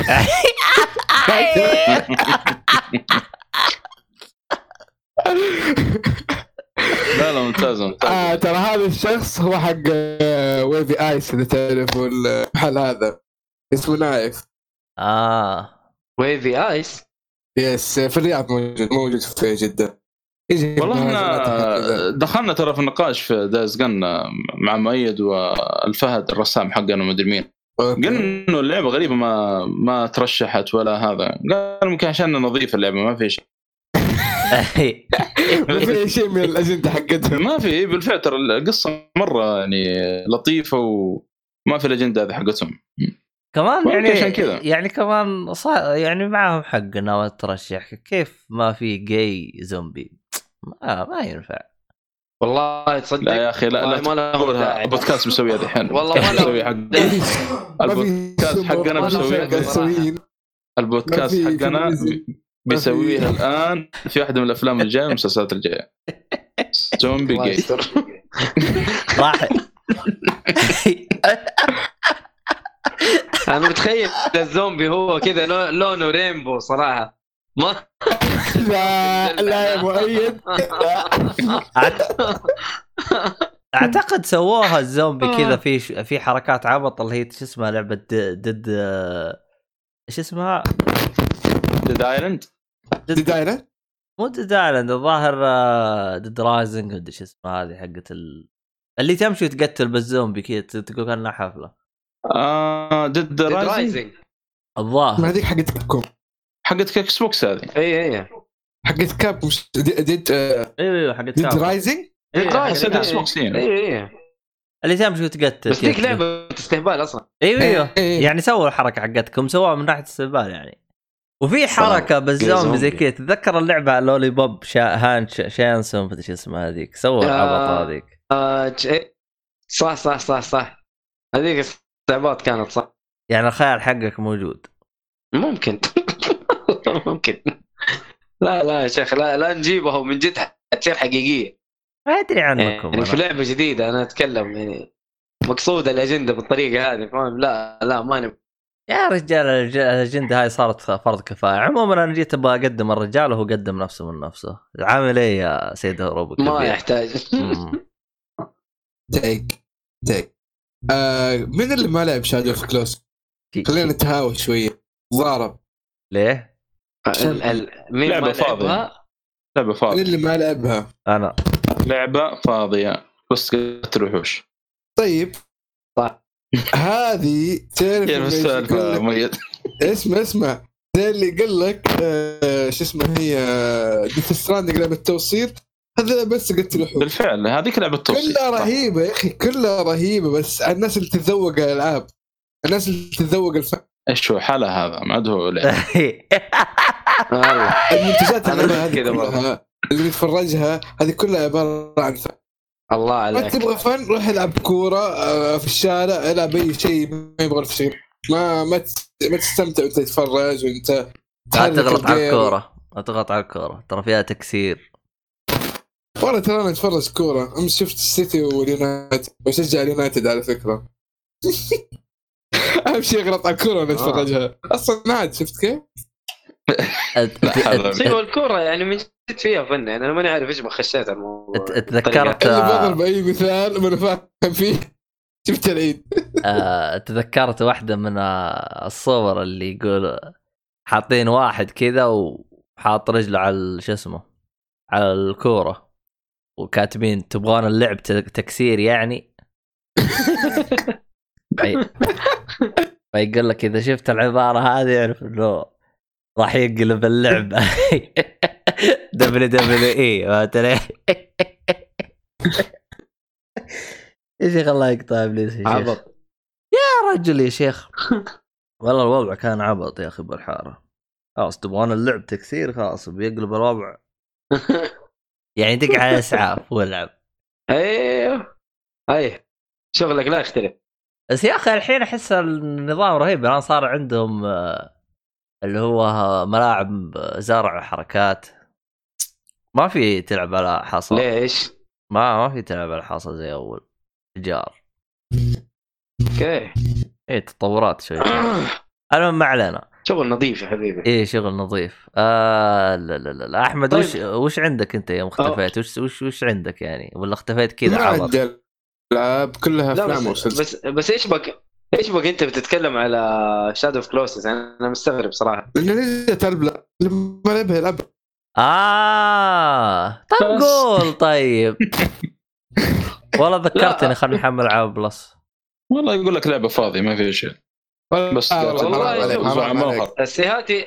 لا لا ممتاز ممتاز. آه ترى هذا الشخص هو حق آه، Wavy Ice اذا تعرفوا المحل هذا. اسمه نايف. آه. Wavy Ice؟ yes في الرياض موجود موجود في جده والله إحنا. دخلنا ترى في النقاش في Days Gone مع مؤيد وألفهد الرسام حقنا ومدري مين. قلنا إنه اللعبة غريبة ما ما ترشحت ولا هذا. قال ممكن عشان نظيف اللعبة ما في شيء. ما في شيء من الأجندة حقتهم. ما في بالفعل ترى القصة مرة يعني لطيفة وما في الأجندة هذه حقتهم. كمان يعني عشان كذا. يعني كمان صا يعني معاهم حق انها ترشح كيف ما في جاي زومبي ما ما ينفع. والله تصدق لا يا أخي لا لا ما له تقولها داعي. البودكاست مسويها الحين. والله ما مسوي حق. البودكاست حقنا مسوي- مسويين البودكاست حقنا. بيسويها الآن في واحدة من الأفلام الجاية والمسلسلات الجاية. زومبي يستر. راح. أنا متخيل الزومبي هو كذا لو- لونه رينبو صراحة. ما لا لا يا مؤيد أعتقد سووها الزومبي كذا في ش- في حركات عبط اللي هي شو اسمها لعبة د- ضد آه، إيش اسمها؟ ديد ايلاند دي دايره مو ضد ايلاند الظاهر آه، ضد رايزنج مدري شو اسمها هذه حقت ال... اللي تمشي وتقتل بالزومبي كذا تقول كأنها حفلة. آه ديد رايزنج رايزنج ما الظاهر. هذيك حقت كابكوم حقت إكس بوكس هذه. اي اي حقت كاب ديد أيوه أيوه حقت ديد. رايزنج؟ إيه، حقت إيه، إكس بوكس اي. اي اللي تمشي وتقتل بس ذيك. لعبة استهبال أصلا. أيوه أيوه إيه. يعني سووا الحركة حقتكم سووها من ناحية استهبال يعني. وفي حركة بالزومبي زي. كذا. تتذكر اللعبة لولي بوب شا هان شانسون مدري شو اسمها هذيك. سووا العبط هذيك. آه، إيه. صح صح صح صح. هذيك استعباط كانت صح. يعني الخيال حقك موجود. ممكن. ممكن. لا لا يا شيخ لا لا نجيبها ومن جد تصير حقيقية. ما أدري عنكم يعني في. لعبة جديدة أنا أتكلم يعني مقصود الأجندة بالطريقة هذه فاهم؟ لا لا ما نبغى يا رجال الأجندة هاي صارت فرض كفاية. عموما أنا جيت أبغى أقدم الرجال وهو قدم نفسه من نفسه. عامل إيه يا سيد هروب ما؟ يحتاج. تيك تيك آه من اللي ما لعب Shadow of Colossus خلينا نتهاوش شوية. ضارب ليه؟ مين فاضية. لعبها؟ لعبة من فاضيه اللي ما لعبها؟ أنا. لعبة فاضية. بس قتل وحوش طيب. صح. هذه تعرف اسمع اسمع. زي اللي قال لك آه شو اسمه هي ديث ستراندنج لعبة توصيل هذا بس قتل وحوش بالفعل هذيك لعبة توصيل كلها رهيبة يا أخي كلها رهيبة بس الناس اللي تتذوق الألعاب الناس اللي تتذوق الفن إيش هو حلا هذا؟ ما عاد هو. المنتجات أنا اللي هذه يتفرجها هذه كلها عبارة عن فن. الله ما عليك. تبغى فن روح العب كورة آه، في الشارع العب أي شيء ما يبغى تفكير ما ما تس- ما تستمتع وأنت تتفرج وأنت لا تغلط على. الكورة. لا تغلط على الكورة. ترى فيها تكسير. والله ترى أنا أتفرج كورة. أمس شفت السيتي واليونايتد. بشجع اليونايتد على فكرة. اهم شيء اغلط على الكورة وأنا آه. اتفرجها أصلا عاد شفت كيف؟ أيوه الكورة يعني من جد فيها فن يعني أنا ماني عارف إيش ما خشيت الموضوع. تذكرت اللي آه، بضرب اي مثال ما أنا فاهم فيه. شفت العيد. آه، تذكرت واحدة من آه، الصور اللي يقول حاطين واحد كذا وحاط رجله على شو اسمه على الكورة. وكاتبين تبغون اللعب تكسير يعني. فيقول لك إذا شفت العباره هذه أعرف إنه راح يقلب اللعبة. WWE فهمت علي؟ يا شيخ الله يقطع إبليس يا شيخ. عبط. يا رجل يا شيخ. والله الوضع كان عبط يا أخي بالحارة. خلاص تبغون اللعب تكسير خلاص بيقلب الوضع. يعني دق على أسعاف وألعب. أيوه. اي شغلك لا يختلف. بس يا أخي الحين أحس النظام رهيب. الآن صار عندهم آه، اللي هو ملاعب زرع حركات ما في تلعب على حصى. ليش؟ ما ما في تلعب على حصى زي أول. جار okay. إيه تطورات شوي. المهم ما علينا. شغل نظيف يا حبيبي. إيه شغل نظيف. آه لا لا لا, لا. أحمد طيب. وش وش عندك أنت يوم اختفيت؟ وش وش وش عندك يعني؟ ولا اختفيت كذا عبط؟ العاب كلها لا أفلام بس, بس بس إيش بك إيش بك أنت بتتكلم على Shadow of Colossus أنا مستغرب صراحة. لأن نزلت لما لعبها العب آه طيب بس. قول طيب. والله ذكرتني خلينا نحمل عاب بلس. والله يقول لك لعبة فاضية ما في شيء. بس ما السيهاتي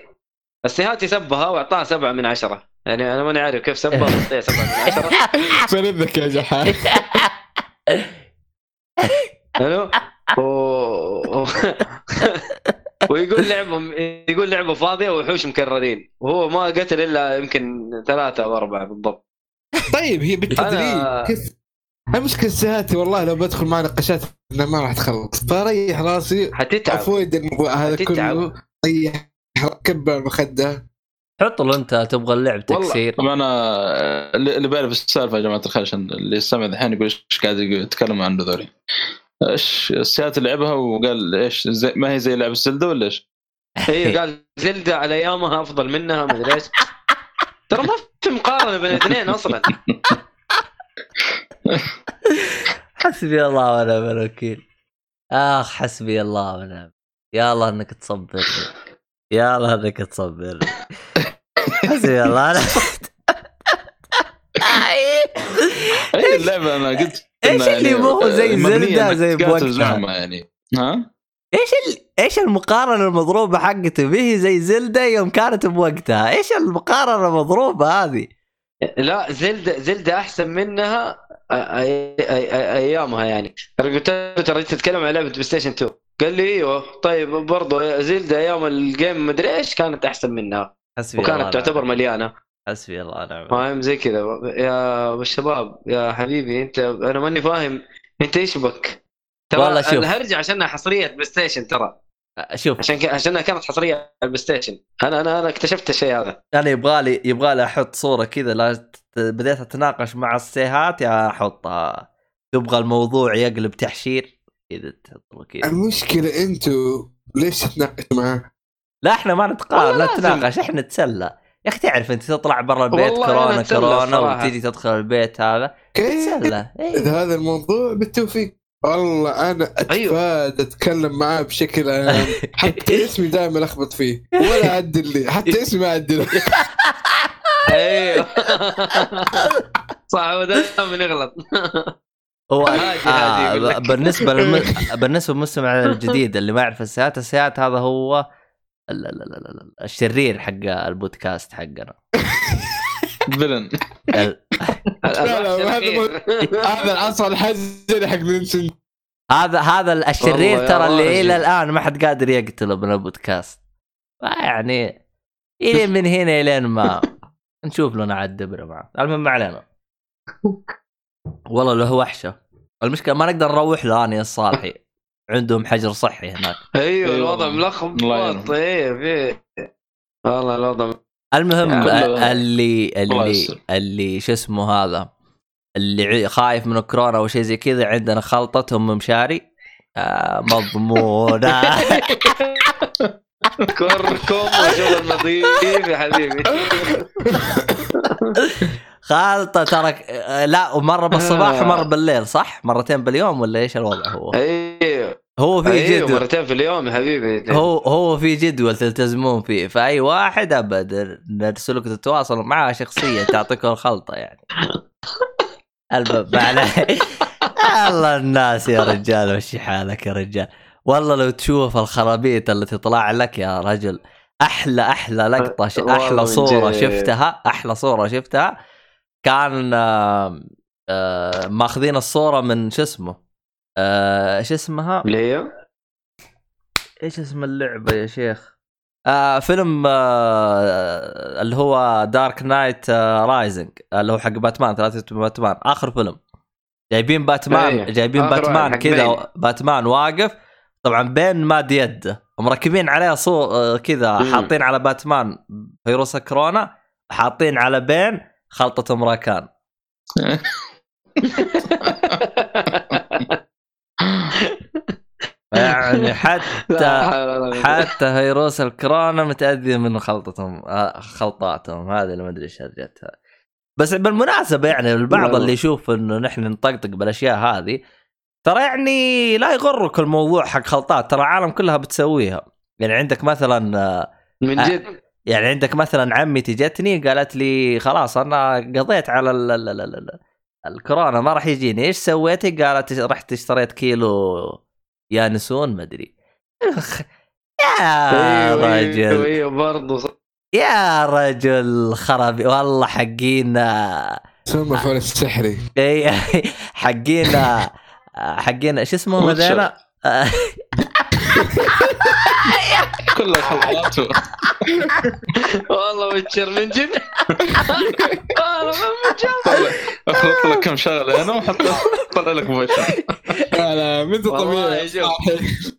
السيهاتي سبها وأعطاها سبعة من عشرة. يعني أنا ماني عارف كيف سبها اعطيها سبعة من عشرة. فردك يا جحا حلو. ويقول لعبة يقول لعبة فاضية وحوش مكررين. وهو ما قتل إلا يمكن ثلاثة أو أربعة بالضبط. طيب هي بالتدريج. أنا- كيف؟ المشكلة ساعاتي والله. لو بدخل مع نقاشات ما راح تخلص. فريح راسي. حتتعب. أفويد هذا. كله. ريح كبر المخده حط له انت تبغى اللعب والله. تكسير. طبعا أنا اللي اللي بيعرف السالفة يا جماعة الخير عشان اللي يستمع الحين يقول إيش قاعد يتكلم عنه ذولي. إيش السيات لعبها؟ وقال إيش زي ما هي زي لعبة زلدة ولا إيش؟ اي قال زلدة على أيامها أفضل منها مدري إيش. ترى ما في مقارنة بين الاثنين أصلا. حسبي الله ونعم الوكيل. آخ حسبي الله ونعم. يا الله إنك تصبرني. يا الله إنك تصبرني. حسبي الله أنا اي اللعبة أنا قلت إيش إنها اللي مو هو زي إنك زي بوقتها؟ يعني. ها؟ إيش ال... إيش المقارنة المضروبة حقته به زي Zelda يوم كانت بوقتها؟ إيش المقارنة المضروبة هذه؟ لا Zelda Zelda أحسن منها أي- أي- أي- أيامها يعني. ترى قلت له ترى أنت تتكلم عن لعبة PlayStation 2 قال لي إيوه. طيب برضه Zelda أيام ال Game مدري إيش كانت أحسن منها؟ حسبي الله وكانت تعتبر مليانة. حسبي الله ونعم فاهم؟ زي كذا. يا الشباب يا حبيبي انت أنا ماني فاهم. انت إيش بك؟ ترى والله شوف. الهرجه عشانها حصرية PlayStation ترى. شوف. عشان ك... عشانها كانت حصرية على ال PlayStation أنا أنا أنا اكتشفت الشيء هذا. أنا يبغالي يبغالي أحط صورة كذا لا ت- بديت أتناقش مع السيهات يا احطها تبغى الموضوع يقلب تحشير كذا المشكلة أنتوا ليش تتناقشوا معاه؟ لا إحنا ما نتقارن لا. نتناقش إحنا نتسلى يا أخي تعرف أنت تطلع برا البيت كورونا كورونا. وتجي تدخل البيت هذا كيف؟ تتسلى إيه. إذا هذا الموضوع بالتوفيق والله أنا أتفادى أتكلم معاه بشكل عام حتى اسمي دائما الخبط فيه ولا اعدل لي حتى اسمي ما اعدله أيوه صح هو دائما يغلط هو آه. بالنسبة للم... بالنسبة للمستمع الجديد اللي ما يعرف السيات السيات هذا هو الشرير حق البودكاست حقنا. فيلن. هذا العصا الحجري حق نينتندو. هذا هذا الشرير ترى اللي. إلى الآن ما حد قادر يقتله من البودكاست. يعني إلى من هنا إلين ما. نشوف لنا عاد دبرة معه. المهم ما علينا. والله له وحشة. المشكلة ما نقدر نروح له أنا يا الصالحي عندهم حجر صحي هناك أيوه أيوة. الوضع الله ملخبط يعينهم. إيه في والله الوضع المهم يعني اللي اللي. اللي شو اسمه هذا اللي ع- خايف من الكورونا أو شيء زي كذا عندنا خلطه ام مشاري آه مضمونه كركم وشغل نظيف يا حبيبي خالطه ترى آه، لا ومرة بالصباح ومرة بالليل صح؟ مرتين باليوم ولا إيش الوضع هو؟ أيوه هو في أيوه جدول. مرتين في اليوم يا حبيبي. هو هو في جدول تلتزمون فيه فأي واحد أبد نرسلك تتواصل معاه شخصيا تعطيكم الخلطة يعني. الباب الله الناس يا رجال وشي حالك يا رجال؟ والله لو تشوف الخرابيط اللي تطلع لك يا رجل أحلى أحلى لقطة ش... أحلى صورة. شفتها أحلى صورة شفتها كان آه، آه، ماخذين الصورة من شو اسمه؟ آه، شو اسمها؟ اللي هي؟ إيش اسم اللعبة يا شيخ؟ آه فيلم آه اللي هو Dark Knight آه Rising اللي هو حق باتمان ثلاثة باتمان آخر فيلم. جايبين باتمان إيه، جايبين باتمان كذا. باتمان واقف طبعا بين ماد يده مركبين عليه صو آه، كذا. حاطين على باتمان فيروس كورونا حاطين على بين خلطة مراكان. يعني حتى. حتى فيروس الكورونا متأذي من خلطتهم آه، خلطاتهم هذه اللي ما أدري إيش هرجتها بس بالمناسبة يعني البعض. اللي يشوف إنه نحن نطقطق بالأشياء هذه ترى يعني لا يغرك الموضوع حق خلطات ترى العالم كلها بتسويها يعني عندك مثلا آه، من آه. جد يعني عندك مثلا عمتي جتني قالت لي خلاص أنا قضيت على ال ال ال ال الكورونا ما راح يجيني إيش سويتي؟ قالت رحت اشتريت كيلو يانسون ما أدري يا أيوه رجل أيوه أيوه برضه. يا رجل خرابي والله حقين سوى مفعول السحري إي، حقين حقين شو Witcher. هذيلا؟ كلها خلطات والله Witcher من جد والله من جد اخلط لك كم شغلة هنا وحط طلع لك مباشر لا لا طبيعي. شوف.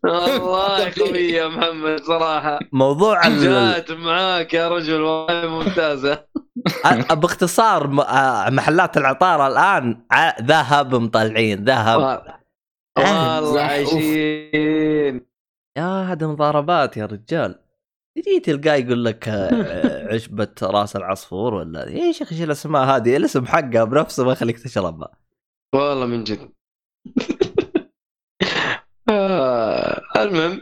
والله قوي يا محمد صراحة. موضوع ال- جات معاك يا رجل والله ممتازة. ال- باختصار م- آه، محلات العطارة الآن ع- ذهب مطلعين ذهب. والله. عايشين يا هذا مضاربات يا رجال. تجي تلقاه يقول لك آه، عشبة راس العصفور ولا؟ إيه يا شيخ إيش الأسماء هذه؟ الاسم حقها بنفسه ما يخليك تشربها. والله من جد. آه، المهم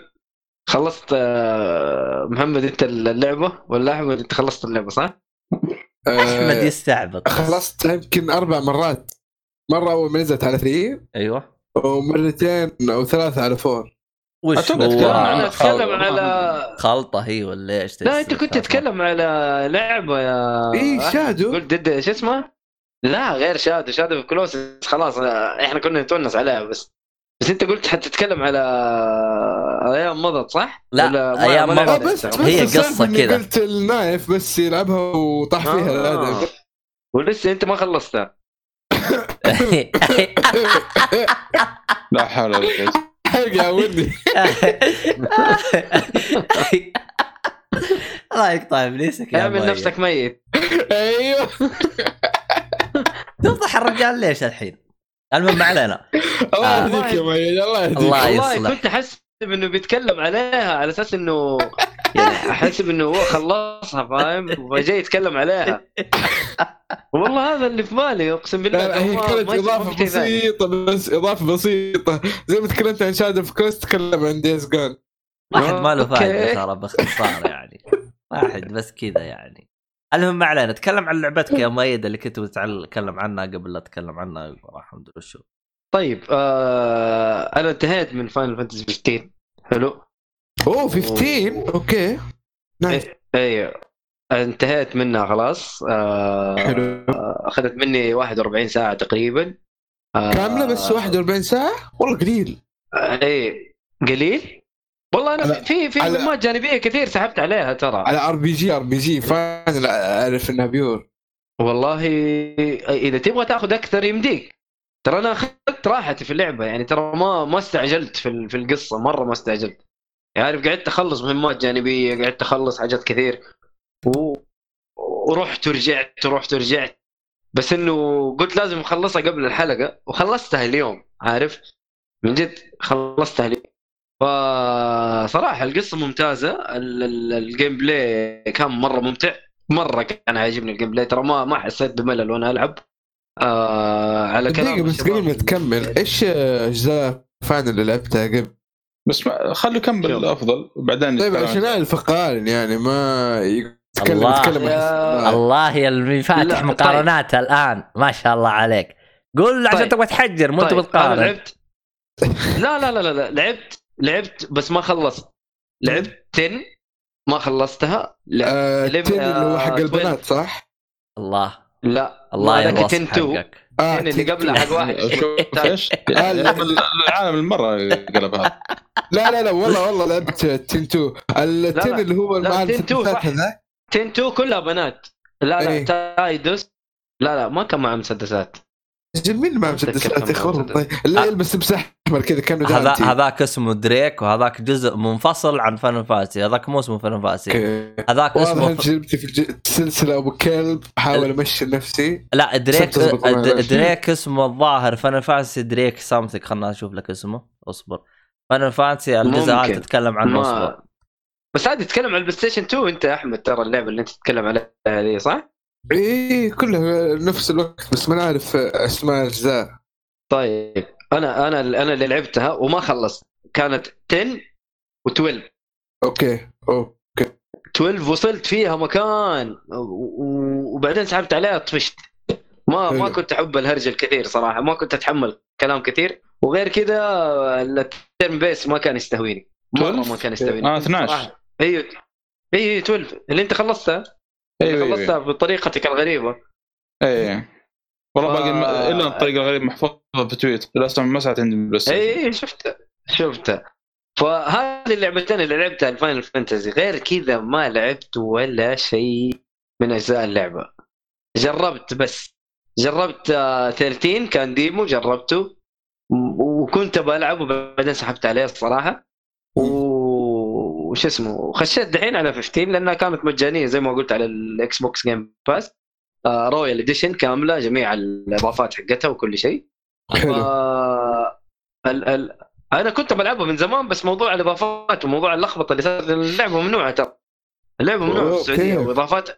خلصت آه، محمد أنت اللعبة؟ ولا أحمد أنت خلصت اللعبة صح؟ أحمد آه، يستعبط. خلصت يمكن أربع مرات. مرة أول ما نزلت على 3 أيوه. ومرتين أو ثلاثة على 4 وش أتوقع هو تتكلم عن اتكلم خل- على خلطة هي ولا إيش لا أنت كنت تتكلم على لعبة يا اي. شادو قلت ضد شو اسمه؟ لا غير شادو شادو في كلوسس خلاص آه، إحنا كنا نتونس عليها بس بس أنت قلت حتتكلم على أيام مضت صح؟ لا، ما مضت. آه، بس؟ بس هي إني كذا. قلت النايف بس يلعبها وطاح فيها آه. ولسه أنت ما خلصتها لا حول ولا قوة ودي الله يقطع ابليسك يا اعمل. نفسك ميت أيوه تفضح الرجال ليش الحين؟ المهم ما علينا الله آه. يهديك يا مؤيد الله يهديك الله والله يصلح. كنت احسب إنه بيتكلم عليها على أساس إنه يعني احسب انه هو خلصها فاهم؟ فجاي يتكلم عليها. والله هذا اللي في بالي أقسم بالله لا لا هي كانت إضافة. بسيطة بس إضافة بسيطة. زي ما تكلمت عن Shadow of Colossus تكلم عن Days Gone واحد ما له. فائدة ترى باختصار يعني. واحد بس كذا يعني. المهم ما علينا. نتكلم عن لعبتك يا مؤيد اللي كنت بتتكلم عنها قبل لا اتكلم عنها راح ادري وشو طيب آه أنا انتهيت من Final Fantasy 15 حلو؟ أوه 15 okay. nice أيوه انتهيت منها خلاص. آه حلو. أخذت مني 41 ساعة تقريبا. آه كاملة بس 41 ساعة؟ والله قليل. اي قليل؟ والله أنا على- في في مهمات جانبية كثير سحبت عليها ترى. على ار بي جي ار بي جي فاينل أعرف إنها pure. والله إذا تبغى تأخذ أكثر يمديك. ترى أنا أخذت راحتي في اللعبة يعني ترى ما ما استعجلت في القصة مرة ما استعجلت. يعني عارف قعدت أخلص مهمات جانبية قعدت أخلص حاجات كثير. و... ورحت ورجعت ورحت ورجعت. بس إنه قلت لازم أخلصها قبل الحلقة. وخلصتها اليوم عارف؟ من جد خلصتها اليوم. فصراحة القصة ممتازة. ال- ال- ال gameplay كان مرة ممتع. مرة كان عاجبني ال gameplay ترى ما ما حسيت بملل وأنا ألعب. آه على كلام دقيقه بس. قبل ما تكمل إيش اجزاء فاينل اللي لعبتها قبل؟ بس ما خليه يكمل افضل وبعدين طيب عشان اقارن يعني ما يتكلم الله. يتكلم يا-. الله يا اللي فاتح طيب. مقارنات الآن ما شاء الله عليك قول عشان طيب. تبغى تحجر مو طيب أنا بتقارن لعبت لا لا لا لا. لعبت لعبت بس ما خلصت لعبت 10 ما خلصتها لا آه، اللي هو حق البنات صح؟ الله لا الله ينوص 10 2 آه 10 اللي تين قبلها حق واحد شوف إيش؟ آه، لا. العالم المرة قلب هذا لا لا لا والله والله لعبت تين 2 التين لا. اللي هو لا، مع تين 2 المسدسات صح. هذا 10 2 كلها بنات لا لا إيه. تايدوس لا لا ما كان معه مسدسات جميل اخوان مسدس. طيب اللي يلبس لبس احمر كذا كأنه هذا. هذاك اسمه دريك وهذاك جزء منفصل عن فان فاسي هذاك مو اسمه فان فاسي هذاك اسمه ان تجربتي في الج- السلسله أبو كلب. احاول أمشي نفسي. لا دريك دريك اسمه الظاهر. فان فانسي دريك سامثينج خلنا أشوف لك اسمه. اصبر. فان فانسي الجزء هذا. تتكلم عنه اصبر. ما بس هذه تتكلم عن البلاي ستيشن 2 انت يا أحمد ترى اللعبة اللي أنت تتكلم عليها هذه صح؟ إيه كلها نفس الوقت بس ما نعرف أسماء اجزاء طيب أنا أنا أنا اللي لعبتها وما خلصت. كانت 10 و12 okay okay. 12 وصلت فيها مكان وبعدين سحبت عليها طفشت. ما ما. كنت أحب الهرج الكثير صراحة ما كنت أتحمل كلام كثير. وغير كذا ال turn-based ما كان يستهويني. مرة 12 ما كان يستهويني. آه 12 صراحة. أيوه أيوه 12 اللي أنت خلصتها أيوه خلصتها بطريقتك الغريبة. إيه والله باقي آه. إلا الطريقة الغريبة محفوظة في Twitch للاسف ما ساعدت عندي بس اي شفتها شفتها. فهذه اللعبتين اللي لعبتها ال Final Fantasy غير كذا ما لعبت ولا شيء من أجزاء اللعبة. جربت بس. جربت آه، 13 كان demo جربته. وكنت بلعب وبعدين سحبت عليه الصراحة. وش اسمه وخشيت دحين على 15 لأنها كانت مجانية زي ما قلت على ال Xbox Game Pass Royal Edition كاملة جميع الإضافات حقتها وكل شيء. حلو. آه، ال ال أنا كنت بلعبها من زمان بس موضوع الإضافات وموضوع اللخبطة اللي صارت اللعبة ممنوعة ترى. اللعبة ممنوعة في السعودية؟ وإضافات.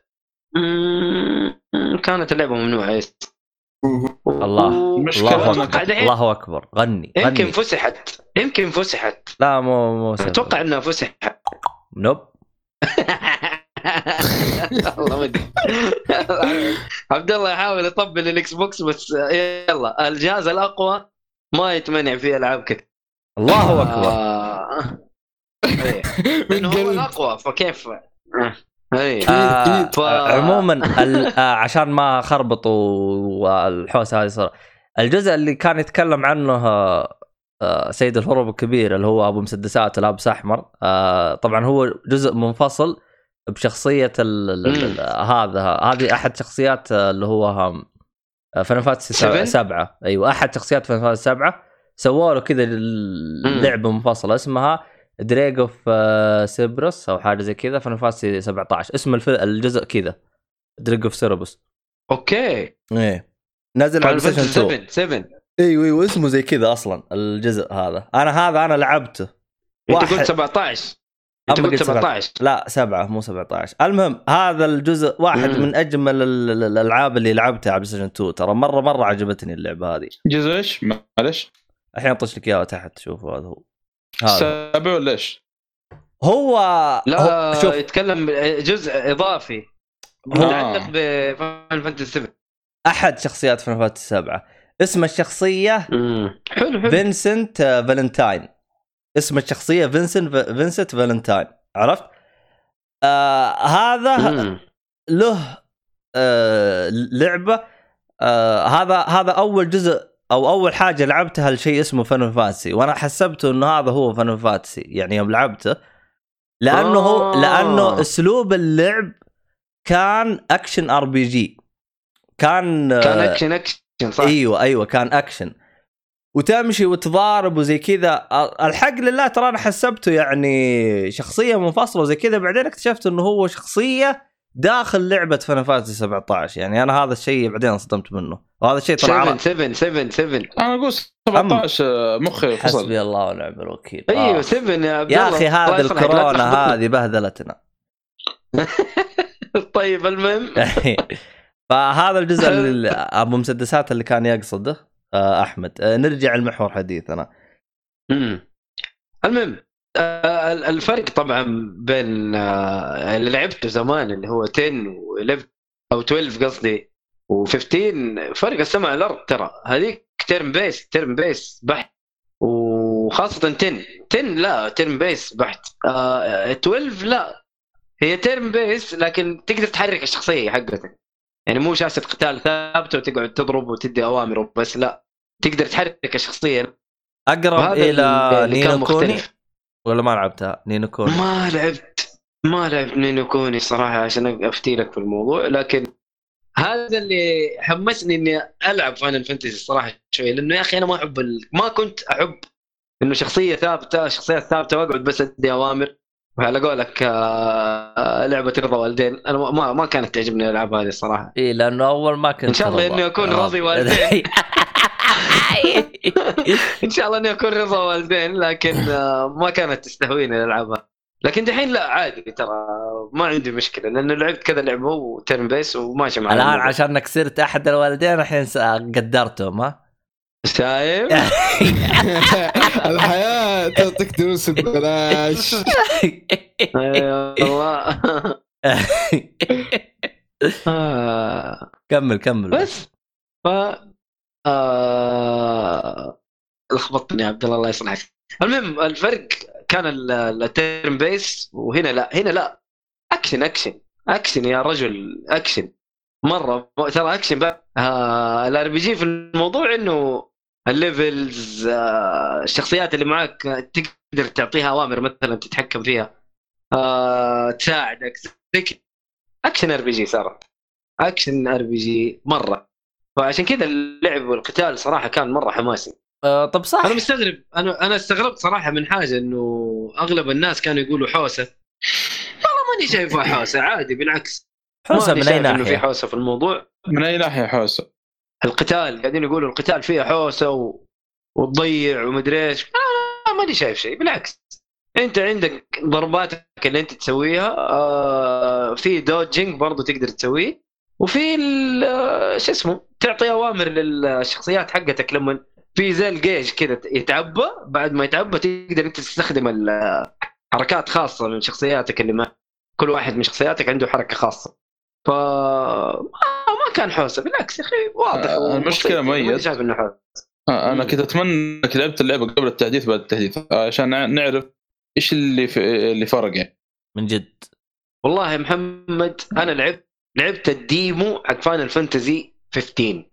كانت اللعبة ممنوعة يس. الله. الله أكبر الله أكبر. غني يمكن فسحت. يمكن فسحت لا مو مو. أتوقع إنها فسحت نوب والله ما ادري عبد الله يحاول يطبل ال Xbox بس يلا الجهاز الأقوى ما يتمنع فيه ألعاب كثير الله أكبر آه. إيه. من لأنه هو الأقوى فكيف آه. اي آه. ف- عموما ال- آه عشان ما خربط والحوسة هذه صار الجزء اللي كان يتكلم عنه سيد الهروب الكبير اللي هو أبو مسدسات لابس احمر آه طبعا هو جزء منفصل بشخصية هذا هذه أحد شخصيات آه، اللي هو آه، Final Fantasy؟ سبعة. أيوه أحد شخصيات Final Fantasy سبعة. سووا له كذا لعبة منفصلة اسمها Dirge of Cerberus أو حاجة زي كذا Final Fantasy 17 اسم الجزء كذا Dirge of Cerberus okay. إيه. نزل على Final PlayStation 2 7 7 أيوه أيوه اسمه زي كذا أصلا الجزء هذا. أنا هذا أنا لعبته. أنت واحد- قلت 17 انت قلت قلت 17 لا سبعة مو 17 المهم هذا الجزء واحد مم. من أجمل ال- ال- الألعاب اللي لعبتها على PlayStation 2 ترى مرة مرة عجبتني اللعبة هذه. جزء إيش؟ معلش. الحين أطش لك إياها تحت شوفوا هذا هو. هذا. سابع ولا إيش؟ هو لا هو شوف. يتكلم جزء إضافي. متعلق ب Final Fantasy 7 أحد شخصيات Final Fantasy 7 اسم الشخصية حلو حلو. فينسنت آه، فالنتاين. اسم الشخصية Vincent Vincent Valentine. عرفت؟ آه هذا مم. له آه لعبة. آه هذا هذا أول جزء أو أول حاجة لعبتها لشيء اسمه Final Fantasy. وأنا حسبته إنه هذا هو Final Fantasy يعني يوم لعبته. لأنه هو آه. لأنه أسلوب اللعب كان action RPG. كان آه، كان action action. صح؟ إيوه أيوه كان أكشن. وتمشي وتضارب وزي كذا. الحق لله ترى أنا حسبته يعني شخصية منفصلة وزي كذا بعدين اكتشفت إنه هو شخصية داخل لعبة فان فانتسي 17 يعني أنا هذا الشيء بعدين انصدمت منه. وهذا الشيء طلع 7 على 7 7 7 أنا أقول 17 مخي فصل. حسبي الله ونعم الوكيل. أيوه آه. 7 يا عبد يا الله. أخي هذه الكورونا. هذه بهدلتنا طيب المهم. فهذا الجزء أبو مسدسات اللي كان يقصده آه، أحمد. آه، نرجع لمحور حديثنا مم. المهم آه، ال- الفرق طبعا بين اللي لعبته زمان اللي هو 10 و11 أو 12 قصدي و15 فرق السماء الأرض ترى. هذيك turn-based turn-based بحت. وخاصة 10 10 لا turn-based بحت. آه 12 لا. هي turn-based لكن تقدر تحرك الشخصية حقتك. يعني مو شاشة قتال ثابتة وتقعد تضرب وتدي اوامر بس لا تقدر تحرك الشخصية أقرب إلى Ni no Kuni. ولا ما لعبتها؟ Ni no Kuni. ما لعبت ما لعبت Ni no Kuni صراحة عشان أفتي لك في الموضوع لكن هذا اللي حمسني إني ألعب Final Fantasy الصراحه شوي لأنه يا أخي أنا ما أحب ال... ما كنت أحب إنه شخصية ثابتة شخصيات ثابتة وأقعد بس أدي أوامر. وعلى قولك آه، لعبة رضا والدين أنا ما- ما كانت تعجبني الالعاب هذه الصراحه إي لأنه أول ما كنت إن شاء الله رضا. إني أكون راضي والدين. إن شاء الله إني أكون رضا والدين لكن آه، ما كانت تستهويني الالعاب. لكن دحين لا عادي ترى ما عندي مشكلة لأنه لعبت كذا لعبة و turn-based وماشي معي الآن. عشان كسرت أحد الوالدين الحين قدرتهم ها شايف؟ الحياة تعطيك دروس ببلاش أيوة والله آه، كمل كمل. بس ف آه، لخبطتني يا عبد الله الله يصلحك. المهم الفرق كان ال- ال turn-based وهنا لا هنا لا. action action action يا رجل اكشن مرة ترى اكشن بقى. ال RPG في الموضوع إنه ال levels آه الشخصيات اللي معك تقدر تعطيها أوامر مثلا تتحكم فيها آه تساعدك زي. أكشن آر بي جي صار أكشن آر بي جي مرة. فعشان كذا اللعب والقتال صراحة كان مرة حماسي. آه طب صح. أنا مستغرب. أنا أنا استغربت صراحة من حاجة إنه أغلب الناس كانوا يقولوا حوسة. والله ماني شايفها حوسة. عادي بالعكس. حوسة من أي إنه في ناحية. حوسة في الموضوع. من أي ناحية حوسة؟ القتال قاعدين يقولوا القتال فيها حوسة و... وتضيع ومدري إيش. آه ماني شايف شيء بالعكس. أنت عندك ضرباتك اللي أنت تسويها آه في dodging برضو تقدر تسويه. وفي آه، شو اسمه تعطي أوامر للشخصيات حقتك لما في زي الجيج كذا يتعبى بعد ما يتعبى تقدر أنت تستخدم ال- حركات خاصة من شخصياتك اللي ما كل واحد من شخصياتك عنده حركة خاصة. ف آه، ما كان حوسه بالعكس يا أخي واضح آه، وبسيط. المشكلة يعني. شايف إنه حوسه آه، أنا. كنت أتمنى إنك لعبت اللعبة قبل التحديث بعد التحديث آه، عشان نع- نعرف إيش اللي في اللي فرق يعني من جد والله يا محمد أنا لعبت لعبت ال demo حق Final Fantasy 15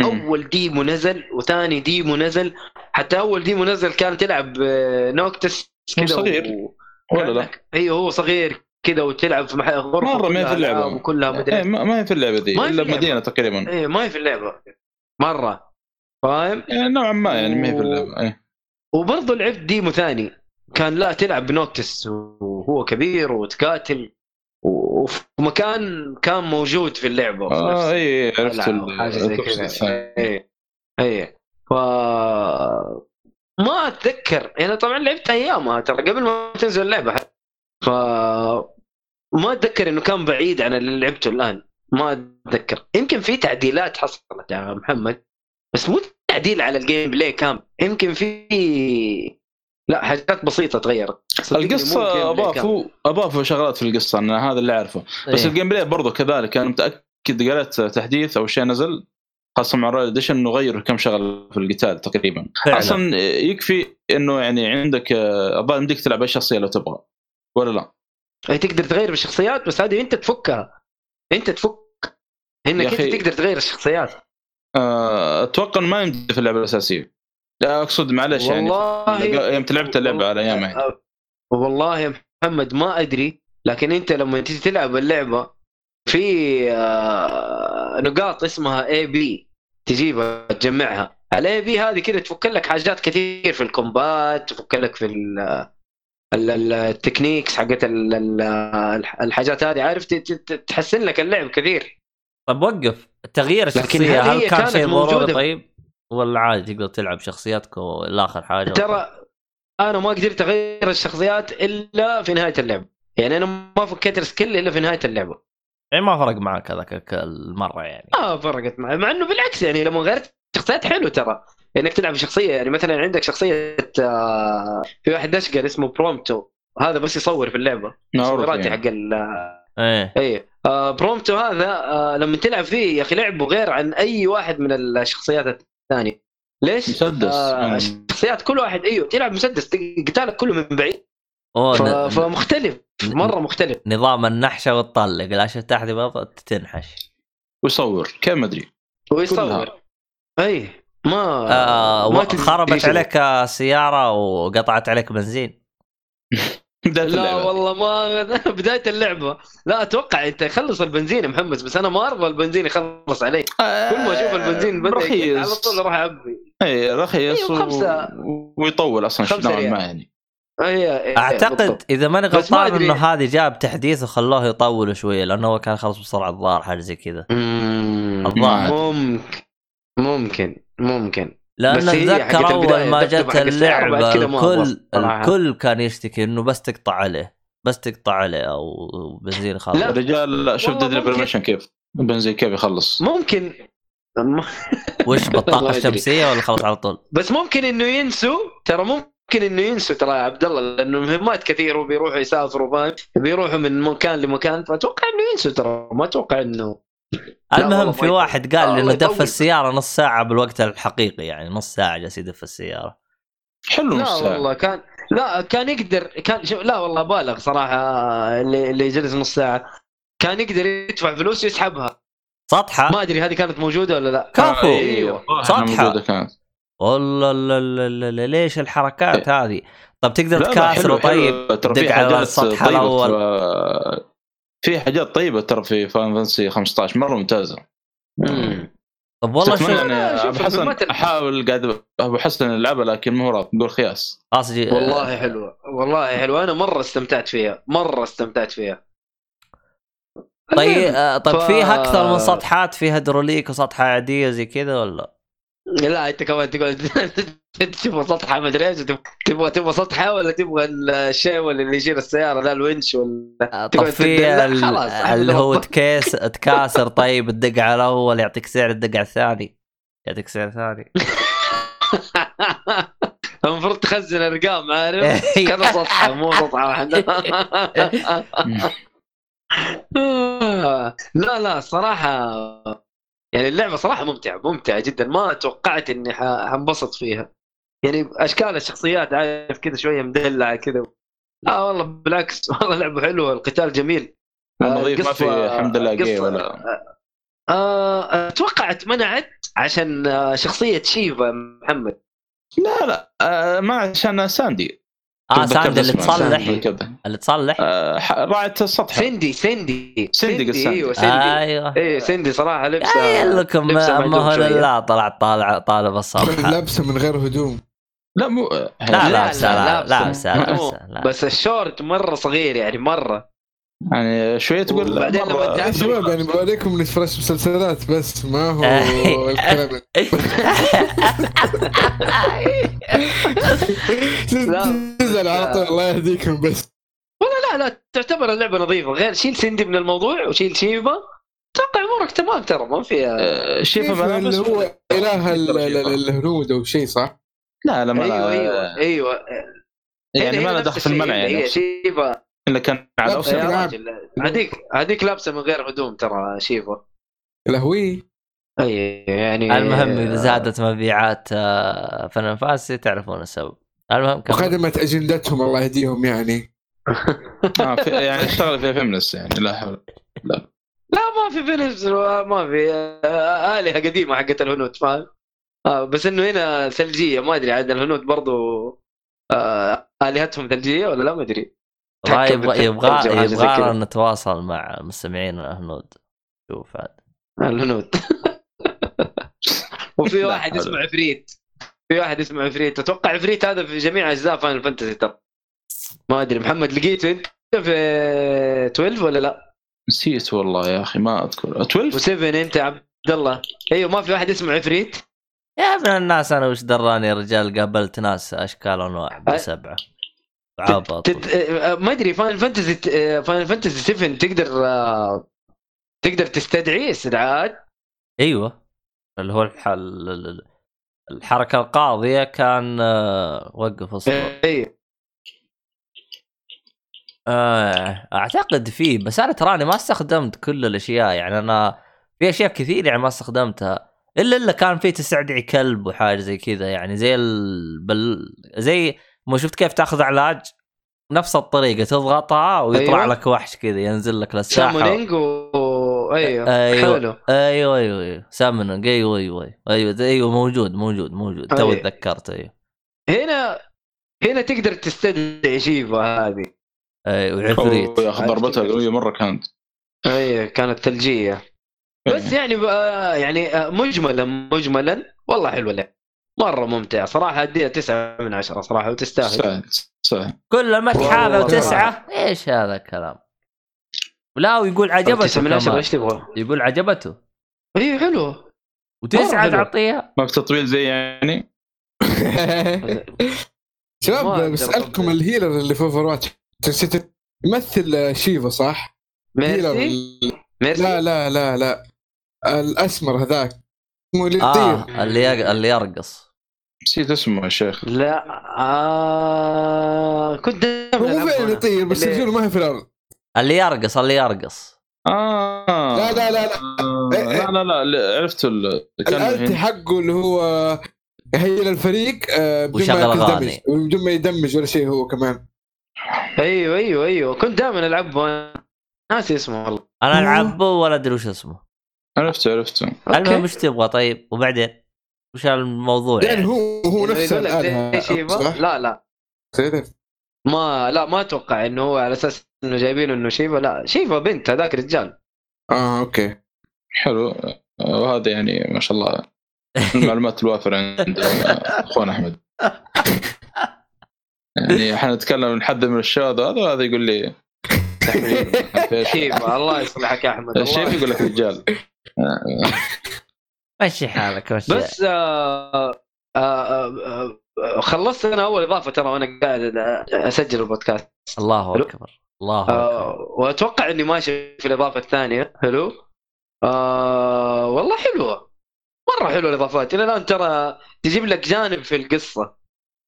مم. أول demo نزل وثاني demo نزل حتى أول demo نزل كان تلعب آه، Noctis هو كذا صغير. و... ولا لا؟ أيوه هو صغير كذا وتلعب في مح- غرفة مرة ما هي كلها في اللعبه وكلها مدري. إيه، ما ما هي في اللعبة دي إلا. مدينة تقريبا. إيه ما هي في اللعبة. مرة. فاهم؟ يعني نوعا ما يعني ما هي في اللعبة. إيه. وبرضه لعبت ديمو ثاني. كان لا تلعب بنوكتس وهو كبير وتقاتل وفي مكان كان موجود في اللعبة. آه اي عرفت ال- أو حاجة زي كذا. الثاني. إيه إيه. ف ما أتذكر. يعني طبعا لعبت أيامها. ترى قبل ما تنزل اللعبة ف ما أتذكر إنه كان بعيد عن اللي لعبته الآن. ما أتذكر. يمكن في تعديلات حصلت يا محمد بس مو تعديل على ال gameplay كامل. يمكن في لا حاجات بسيطة تغيرت. القصة. اضافوا اضافوا شغلات في القصة أنا هذا اللي أعرفه. بس إيه. ال gameplay برضه كذلك أنا متأكد قريت تحديث أو شيء نزل خاصة مع Royal Edition إنه غيروا كم شغله في القتال تقريبا. فعلا. أصلا يكفي إنه يعني عندك الظاهر يمديك تلعب أي شخصية لو تبغى. ولا لا؟ أي تقدر تغير بالشخصيات بس هذه أنت تفكها أنت تفك إنك أنت تقدر تغير الشخصيات آه، أتوقع ما يمدي في اللعبة الأساسية لا أقصد معلش يعني والله يوم لعبت اللعبة على أيامها يعني. والله يا محمد ما أدري لكن أنت لما تيجي تلعب اللعبة في آه، نقاط اسمها AP تجيبها تجمعها ال AP هذه كذا تفك لك حاجات كثير في ال combat تفك لك في ال techniques حقت ال- ال- الحاجات هذه. عارف تحسن لك اللعب كثير. طب وقف. تغيير الشخصية هل كان شيء ضروري؟ طيب؟ ولا عادي تقدر تلعب شخصياتك لآخر حاجة ترى أنا ما قدرت أغير الشخصيات إلا في نهاية اللعبه يعني أنا ما فكيت ال skill إلا في نهاية اللعبه يعني ما فرق معك هذاك المرة يعني. ما فرقت معي. مع إنه بالعكس يعني لما غيرت شخصيات حلو ترى. إنك تلعب شخصية يعني مثلا عندك شخصية آه، في واحد دشقر اسمه Prompto هذا بس يصور في اللعبة. تصويراتي يعني. حق ال إيه. اي آه Prompto هذا آه لما تلعب فيه يا أخي لعبه غير عن أي واحد من الشخصيات الثانية. ليش؟ مسدس. آه مم. الشخصيات كل واحد أيوه تلعب مسدس قتالك كله من بعيد. ف... ن- فمختلف مرة مختلف. نظام النحشة وتطلق لا شفت أحد يبغى تنحش. ويصور كيف ما أدري. ويصور. كلها. اي ما آه ما خربت. عليك السياره وقطعت عليك بنزين لا اللعبة. والله ما بداية اللعبة لا أتوقع أنت يخلص البنزين يا محمد بس أنا ما أرضى البنزين يخلص علي كل ما أشوف البنزين بدأ يقل، على طول أروح اعبي إي رخيص أيوة، خمسة. و... ويطول أصلا نوعا. ما يعني أعتقد بالضبط. إذا ماني غلطان. إنه هذه جاب تحديث وخلوه يطول شوية لأنه هو كان خلص بسرعة الظاهر حاجة زي كذا الظاهر. ممكن ممكن ممكن لأن أتذكر أول ما جت اللعبة الكل. الكل كان يشتكي إنه بس تقطع عليه بس تقطع عليه أو بنزين خلاص لا. الرجال شوف ممكن. بريميشن كيف البنزين كيف يخلص ممكن وش بالطاقه. الشمسيه ولا خلاص على طول؟ بس ممكن إنه ينسوا ترى ممكن إنه ينسوا ترى يا عبد الله لأنه مهمات كثير وبيروحوا يسافروا فاهم بيروحوا من مكان لمكان فأتوقع إنه ينسوا ترى ما أتوقع إنه المهم في. واحد قال لي انه دف. السيارة نص ساعة بالوقت الحقيقي يعني نص ساعة جالس يدف السيارة حلو لا. والله كان لا كان يقدر كان شو لا والله بالغ صراحة اللي اللي جلس نص ساعة كان يقدر يدفع فلوس ويسحبها سطحه ما أدري هذه كانت موجودة ولا لا كفو أيوة. سطحة. موجودة كانت والله لا لا لا لا ليش الحركات هذه؟ طب تقدر تكاسره. طيب ترى دق في على السطح. ترى- في حاجات طيبة ترى في فان فانسي 15 مرة ممتازة. مم. طب والله شوف أبو حسن أحاول قاعد أبو حسن يلعبها لكن مو راضي نقول خياس. اصجي والله حلوة والله حلوة. أنا مرة استمتعت فيها مرة استمتعت فيها. طيب آه، طب ف- فيها أكثر من سطحات فيها هيدروليك وسطحه عادية زي كذا ولا؟ لا انت كمان تقعد تبغى سطحه ما ادري إيش تبغى- تبغى سطحه ولا تبغى الشيء ولا اللي يشيل السيارة لا الونش ولا آه، ال- خلاص، اللي هو. تكيس تكاسر طيب تدق على الأول يعطيك سعر تدق على الثاني. يعطيك سعر ثاني. المفروض تخزن ارقام عارف؟ كذا سطحة مو سطحة واحدة. لا لا صراحة يعني اللعبة صراحة ممتعة ممتعة جدا. ما توقعت إني حنبسط فيها. يعني أشكال الشخصيات عارف كذا شوية مدلعة كذا. لا والله بالعكس والله لعبة حلوة القتال جميل. آه، نظيف ما في الحمد لله جي قصة- ولا. آه، أتوقع اتمنعت عشان آه، شخصية شيفا محمد. لا لا. آه، ما عشان ساندي. آه ساند اللي تصلح. اللي تصلح. آه، راعية السطح. سندي سندي. سندي قصة. إيوه سندي. أيوه. إيه سندي صراحة لبسه قايل لكم لبسه ما هو. لا طلع طالع طالب السطح لابسه من غير هدوم. لا مو لا لا، لابسه لا لا. بس الشورت مرة صغير يعني مرة. يعني شوية تقول وبعدين لما يا شباب يعني بوريكم نتفرج مسلسلات بس ما هو الكلام. لا. تزعل على طول الله يهديكم بس. والله لا لا تعتبر اللعبة نظيفة. غير شيل سندي من الموضوع وشيل شيفا أتوقع أمورك تمام ترى ما فيها. آه، ملابس اللي هو إله ال- ال- ال- الهنود أو شيء صح؟ لا لا ما أيوه أيوه أيوه. يعني ما له دخل في المنع يعني. شيفا إلا كان على لا، هذيك هذيك لابسة من غير هدوم ترى شيفا لهوي. أي يعني المهم إذا زادت مبيعات آه، فان فاسي تعرفون السبب. المهم كمل. وخدمت أجندتهم الله يهديهم يعني. آه، في- يعني اشتغل فيها فيمنست يعني لا حول. لا. ما في فيلمز ما في آه، آلهة قديمة حقت الهنود فاهم؟ آه بس إنه هنا ثلجية ما أدري عاد الهنود برضو آه آلهتهم ثلجية ولا لا؟ ما أدري. والله يبغى يبغى. يبغى نتواصل مع مستمعين الهنود. شوف عاد. الهنود. وفي واحد. اسمه عفريت. في واحد اسمه عفريت. أتوقع عفريت هذا في جميع أجزاء Final Fantasy ترى. ما أدري. محمد لقيته أنت في 12 ولا لا؟ نسيت والله يا أخي ما أذكر. 12 و7 أنت يا عبد الله. أيوه ما في واحد اسمه عفريت؟ يا ابن الناس أنا وش دراني يا رجال؟ قابلت ناس أشكال أنواع بسبعة. عبط. تت... آه، ما أدري Final Fantasy Final Fantasy 7 تقدر آه، تقدر تستدعي استدعاءات؟ أيوه. اللي هو الح... ال- ال- الحركة القاضية كان آه، وقف اصبر اي آه أعتقد فيه بس أنا تراني ما استخدمت كل الأشياء. يعني أنا في أشياء كثير يعني ما استخدمتها. إلا إلا كان في تستدعي كلب وحاجة زي كذا. يعني زي ال... بل... زي ما شفت كيف تاخذ علاج؟ نفس الطريقة تضغطها ويطلع أيوة. لك وحش كذا ينزل لك للساحة. summoning و أيوه أيوة. حلو. أيوه أيوه أيوه. summoning أيوه أيوه أيوه. أيوه أيوه موجود موجود موجود. تو أيوة. تذكرت أيوه. هنا هنا تقدر تستدعي شيفا هذه. أيوه وعفريت يا أخي ضربتها قوية مرة كانت. اي كانت ثلجية. بس يعني بقى يعني آه، مجملا مجملا. والله حلوة اللعبة. مرة ممتعه صراحة اديها تسعة من عشرة صراحة وتستاهل. سهل سهل كل المدح هذا وتسعه إيش هذا الكلام؟ لا ويقول عجبته تسعة من عشرة. إيش تبغى؟ يقول عجبته. اي حلو. وتسعة حلو. تعطيها. ما في تطويل زي يعني؟ شباب بسألكم. ال healer اللي في Overwatch. تمثل شيفا صح؟ Mercy؟ Mercy؟ لا لا لا لا. الأسمر هذاك. اسمه اللي آه يطير. اللي يق... اللي يرقص. نسيت اسمه يا شيخ. لا آه كنت هو دائما مو فعلا يطير بس اللي- رجوله ما هي في الأرض. اللي يرقص اللي يرقص. آه. لا لا لا لا. آه، لا لا لا لا عرفت ال... الحين. حقه اللي هو هي الفريق آه، بدون وشغل ما. يدمج. بدون ما يدمج ولا شيء هو كمان. أيوه أيوه أيوه. كنت دائما العب وأنا ناسي اسمه والله. أنا العب ولا أدري وش اسمه. عرفته عرفته. المهم وش تبغى؟ طيب وبعدين؟ وش الموضوع يعني؟ يعني هو هو نفس يقول لك الآلهة زي شيفا صح؟ لا لا. ما لا ما أتوقع إنه هو على أساس إنه جايبينه إنه شيفا. لا شيفا بنت هذاك رجال. آه okay. حلو. وهذا يعني ما شاء الله المعلومات الوافرة عند اخونا أحمد. يعني إحنا نتكلم من حد من الشباب هذا وهذا يقول لي شيفا الله يصلحك يا أحمد الشيف يقول لك رجال. مشي حالك مشي. بس آه آه آه آه خلصت أنا أول إضافة ترى وأنا قاعد أسجل البودكاست. الله. أكبر الله أكبر. آه وأتوقع إني ماشي في الإضافة الثانية. حلو؟ آه والله حلوة. مرة حلوة الإضافات. إلى الآن ترى تجيب لك جانب في القصة.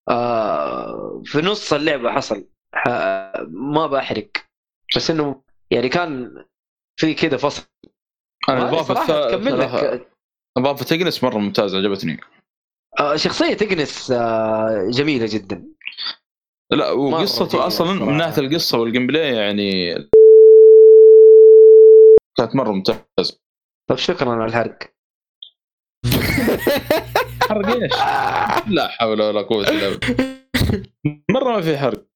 آه في نص اللعبة حصل. ما بحرق. بس إنه يعني كان في كذا فصل. أنا الاضافه لك. إضافة تجنس مرة ممتازه عجبتني. آه شخصية تجنس آه جميلة جدا. لا وقصته أصلا من. ناحية القصة وال gameplay يعني كانت مرة ممتازه طيب شكرا على الحرق حرق إيش؟ لا حول ولا قوة إلا بالله. مرة ما في حرق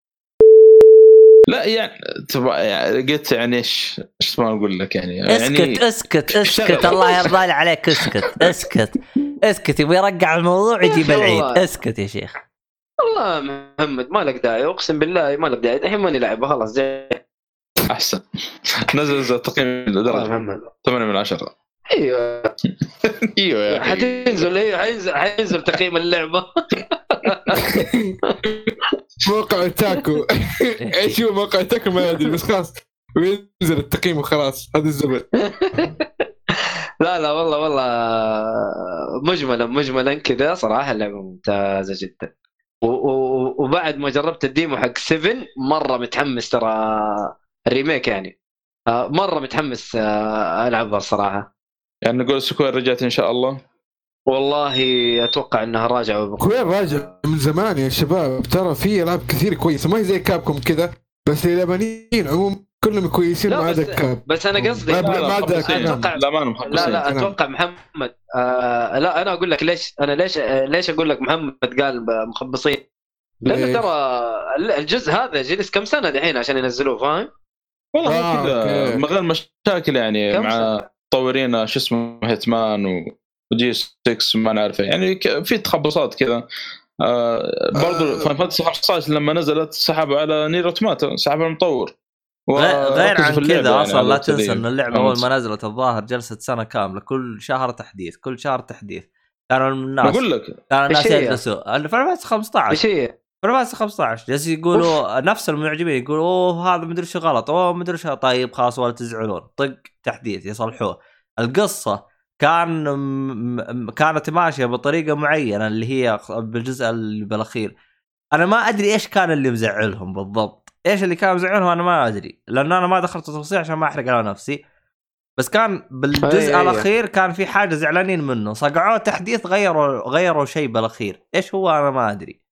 لا يعني تبغى يعني قلت يعني إيش إيش ما أقول لك يعني. اسكت يعني اسكت. اسكت. الله يرضى لي عليك اسكت اسكت اسكت. يبغى يرجع الموضوع يجيب العيد. اسكت يا شيخ. والله محمد ما لك داعي. أقسم بالله ما لك داعي. الحين ماني لعبه خلاص زي أحسن. نزل تقييم درجه محمد. 8 من 10 أيوه. أيوه حتنزل أيوه حينزل حينزل تقييم اللعبة. موقع تاكو إيش هو موقع تاكو ما أدري بس خلاص. وينزل التقييم وخلاص. هذا الزبد. لا لا والله والله مجملا مجملا كذا. صراحة اللعبة ممتازة جدا. وبعد ما جربت ال demo حق 7 مرة متحمس ترى ال remake يعني. آه، مرة متحمس آه، ألعبها الصراحه يعني نقول Square رجعت إن شاء الله. والله أتوقع إنها راجعة. Square راجع من زمان يا شباب ترى في ألعاب كثير كويسة ما هي زي Capcom كذا بس اليابانيين عموما كلهم كويسين ما عدا كاب بس أنا قصدي ما- لا ما لا عدا. أتوقع- لا ما لا لا. أتوقع محمد آه لا أنا أقول لك ليش أنا ليش ليش أقول لك محمد قال مخبصين لأنه؟ ترى الجزء هذا جلس كم سنة دحين عشان ينزلوه فاهم؟ والله آه، كذا. من غير مشاكل يعني مع؟ مطورين شو اسمه Hitman و- وجي 6 ما نعرفه. يعني في تخبصات كذا. آه برضو آه. Final Fantasy 15 لما نزلت سحبوا على Nier Automata سحبوا على المطور. غير عن كذا يعني أصلا لا. تنسى إن اللعبة. أول ما نزلت الظاهر جلست سنة كاملة كل شهر تحديث كل شهر تحديث. كانوا الناس بقول لك كان الناس؟ يجلسوا. بس 15 إيش هي؟ فينال 15 جالس يقولوا نفس المعجبين يقولوا أوه هذا مدري شو غلط أوه مدري شو طيب خلاص ولا تزعلون. طق تحديث يصلحوه. القصة كان كانت ماشية بطريقة معينة اللي هي بالجزء اللي بالأخير. أنا ما أدري إيش كان اللي مزعلهم بالضبط. إيش اللي كانوا يزعلونهم أنا ما أدري لأن أنا ما دخلت تفاصيل عشان ما أحرق على نفسي. بس كان بالجزء أي- أي- الأخير كان في حاجة زعلانين منه. صقعوه تحديث غيروا غيروا شيء بالأخير. إيش هو أنا ما أدري.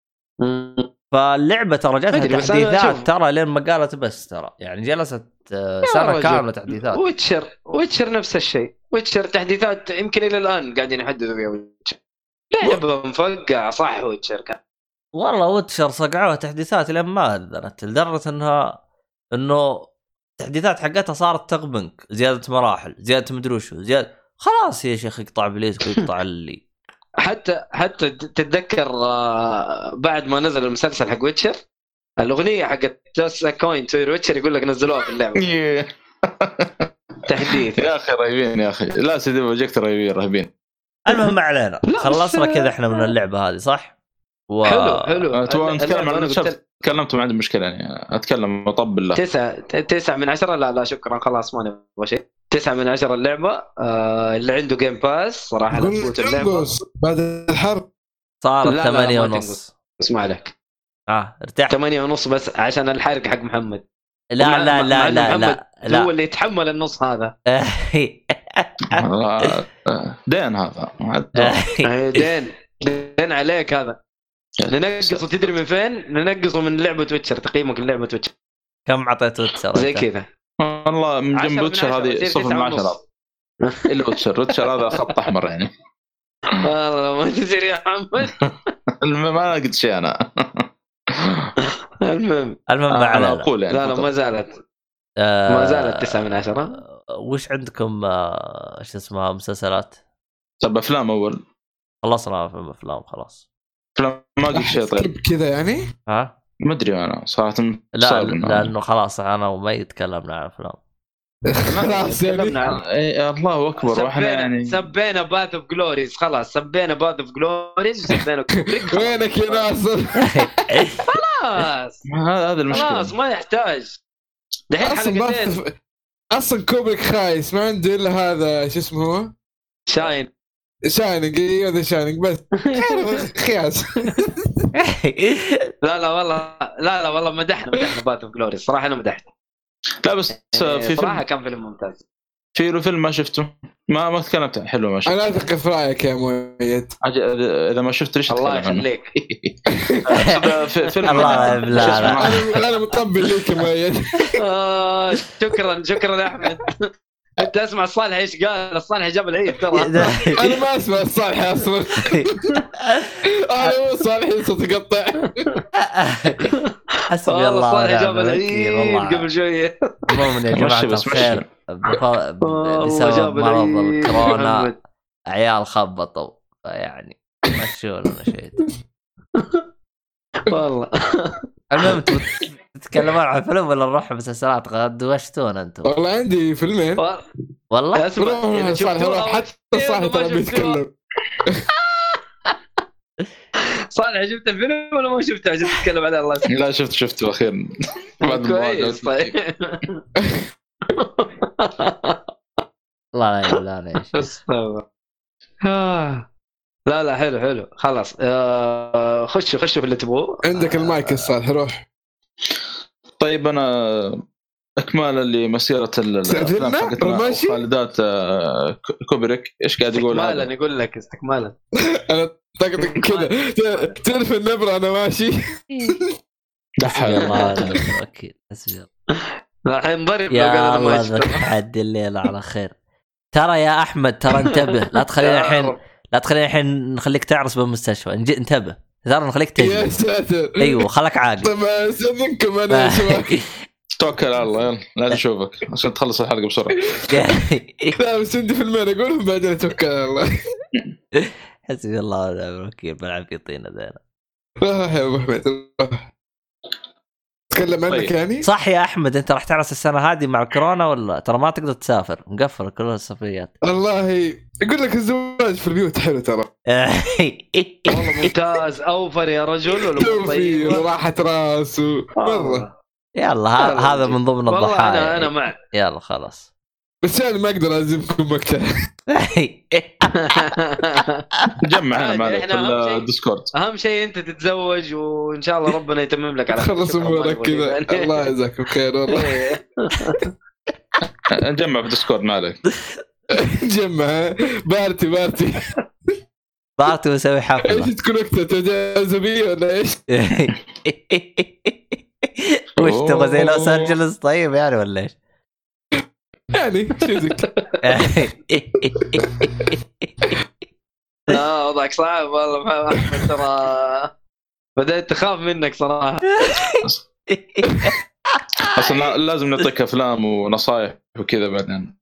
فاللعبة ترى جاتها تحديثات ترى لين ما قالت بس ترى. يعني جلست آه، سنه رجل. كاملة تحديثات. Witcher Witcher نفس الشيء. Witcher تحديثات يمكن إلى الآن قاعدين يحدثوا فيها Witcher. لعبه مفقعه صح Witcher كان. والله Witcher صقعوها تحديثات لين ما أذنت لدرجة إنها إنه التحديثات حقتها صارت تغبنك زيادة مراحل زيادة مدري وشو زيادة. خلاص يا شيخ يقطع بليسك ويقطع اللي. حتى حتى تتذكر آه، بعد ما نزل المسلسل حق Witcher الأغنية حقت Toss a coin to Witcher يقول لك نزلوها في اللعبة. تحديث. يا أخي رهيبين يا أخي. لا CD Projekt رهيبين رهيبين. المهم ما علينا خلصنا بس- كذا إحنا من اللعبة هذه صح؟ و... حلو حلو. نتكلم عن تكلمت ما عندي مشكلة يعني. أتكلم وأطبل له تسعة تسعة من عشرة؟ لا لا شكرا. خلاص ما نبغى شيء. تسعة من عشرة اللعبة. آه اللي عنده جيم باس صراحة لا تفوت اللعبة. بعد الحرب. صارت لا، لا، ثمانية ما ونص. اسمع لك. آه ارتاح. ثمانية ونص بس عشان الحرق حق محمد. لا لا لا لا محمد لا هو لا. اللي يتحمل النص هذا. آه، دين هذا. يعني دين. دين عليك هذا. ننقصه تدري من فين؟ ننقصه من لعبة Witcher تقييمك للعبة Witcher كم اعطيت Witcher زي؟ كذا. والله من جنب Witcher عشرة، هذه صفر من. عشرة. إلا Witcher Witcher هذا خط أحمر يعني. والله ما تدري يا محمد ما قلت شيء أنا. المهم. المهم ما أنا علينا أقول يعني لا لا. ما زالت. آه، ما زالت تسعة من عشرة. وش عندكم آه، إيش اسمها مسلسلات؟ طب أفلام أول. خلصنا أفلام خلاص. افلام ما قلت شيء طيب. كذا يعني؟ ها؟ ما أدري أنا صراحة لا لأنه خلاص أنا وما تكلمنا عن افلام خلاص يعني إيه، الله أكبر وإحنا سبينا يعني سبينا Paths of Glory خلاص سبينا Paths of Glory وسبينا كوبريك وينك يا ناصر؟ خلاص. هذا هذا خلاص المشكلة ما يحتاج. دحين حلقتين. أصلا كوبريك خايس ما عنده إلا هذا شو اسمه هو؟ Shin. Shining أيوه The Shining بس. خياس. لا لا والله لا لا والله مدحنا مدحنا Paths of Glory صراحة أنا مدحت لا بس في صراحة فيلم كان فيلم ممتاز. في له فيلم ما شفته. ما ما تكلمت عن حلو ما شفته. أنا أثق في رأيك يا مؤيد. عج- إذا ما شفت ليش الله؟ يخليك. في- فيلم الله لا، أنا مطبل ليك يا مؤيد. آه، شكرا شكرا يا أحمد. أنت اسمع الصالح إيش قال؟ الصالح جاب العيد ترى. أنا ما أسمع الصالح أصلا. أنا مو صالح صوت يقطع حسبي الله الصالح جاب العيد والله. قبل شوية. عموما يا جماعة. الخير. بسبب مرض الكورونا. عيال خبطوا. يعني مشوا لنا شيء والله. المهم تتكلمون عن فيلم ولا نروح مسلسلات غد وشتونا أنتم. والله عندي فيلمين. والله؟ اسمع صالح حتى صالح ما ترى. بيتكلم. صالح شفت الفيلم ولا ما شفته؟ عشان تتكلم عليه الله يسلمك. لا شفت شفته أخيرا. بعد. كويس. طيب لا لا لا. آه. لا لا حلو حلو. خلاص. آه، خشوا خشوا في اللي تبغوه عندك المايك يا صالح روح. طيب أنا اكمالا لمسيره ال- الأفلام ماشي؟ وخالدات آه، كوبريك. إيش قاعد يقول استكمالا؟ يقول لك استكمالا. أنا طقطق كذا. تعرف النبرة أنا ماشي؟ حسبي الله ونعم الوكيل حسبي الله لا الحين ضرب لو قال يا أنا الله ما ذاك شفته حد الليلة على خير. ترى يا أحمد ترى انتبه. لا تخلينا الحين لا تخلينا الحين نخليك تعرس بالمستشفى. انتبه. ترى نخليك يا تجلس ساتر. أيوه خلك عاقل طيب استاذنكم أنا يا توكل على الله يلا لا اشوفك عشان تخلص الحلقة بسرعة. لا بس عندي فيلمين اقولهم بعدين اتوكل على الله. حسبي الله ونعم الوكيل بلعب في طينه ذينا روح يا أبو حميد روح. تكلم عنك طيب. يعني؟ صح يا أحمد أنت راح تعرس السنة هذه مع الكورونا ولا؟ ترى ما تقدر تسافر مقفل كل السفريات والله يقول لك الزواج في البيوت حلو ترى. والله ممتاز. أوفر يا رجل ولا طيب وراحة راس مرة. يلا هذا من ضمن والله الضحايا. أنا أنا مع يلا خلاص. بس يعني ما أقدر الزمكم مقتل جمع عادي، معنا في شيء- ال Discord أهم شيء أنت تتزوج وإن شاء الله ربنا يتمم لك على خير. خلص أمورك كذا. الله يجزاكم خير والله نجمع في ال Discord ما عليك جمع party party party ويسوي إيش حفله تكون وقتها جاذبيه ولا إيش؟ وش تبغى زي لوس أوه. انجلس طيب يعني ولا إيش؟ يعني شو ذيك لا وضعك صعب والله محمد ترى بدأت تخاف منك صراحة. أصلا لا- لازم نعطيك أفلام ونصائح وكذا بعدين.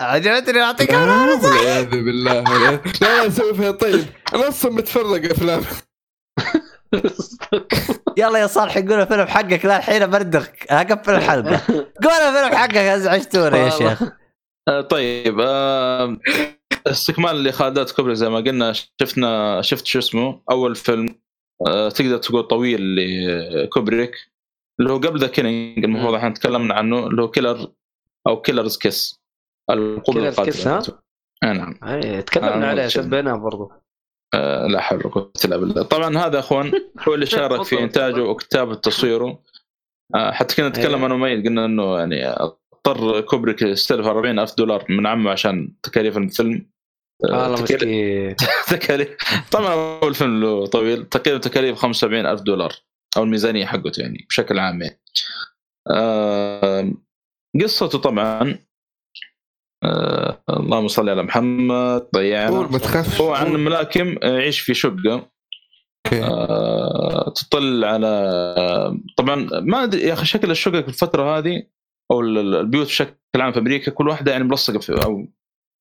عجبتني أعطيك والعياذ بالله لا لا سوي فيها طيب. أنا أصلا متفرق أفلام. يلا يا صالح قول الفيلم حقك. لا الحين بردك أقفل الحلقة. قول الفيلم حقك ازعجتونا يا شيخ. آه، طيب آه، استكمال لاخراجات كوبري زي ما قلنا شفنا شفت شو اسمه؟ أول فيلم آه، تقدر تقول طويل لكوبريك اللي هو قبل ذا كيلينج. المفروض إحنا تكلمنا عنه اللي هو كيلر أو كيلرز كيس القبل Killer's Kiss، ها؟ آه، نعم. تكلمنا عليه شوف. سبيناه برضو. آه، لا حول ولا قوة إلا بالله طبعا هذا أخوان هو اللي شارك في إنتاجه. وكتابة تصويره آه، حتى كنا نتكلم أيوة. أنا وميت قلنا إنه يعني أضطر كوبريك يستلف 40 ألف دولار من عمه عشان تكاليف الفيلم آه، والله تكاليف- مسكين تكاليف طبعا أول فيلم له طويل تقريبا تكاليف 75 ألف دولار أو الميزانية حقته يعني بشكل عام يعني. قصته طبعا آه، اللهم صل على محمد ضيعنا. قول ما تخافش. هو عن ملاكم آه، يعيش في شقة. آه، تطل على طبعا ما أدري يا أخي شكل الشقق في الفترة هذه أو ال- ال- البيوت بشكل عام في أمريكا كل واحدة يعني ملصقة في أو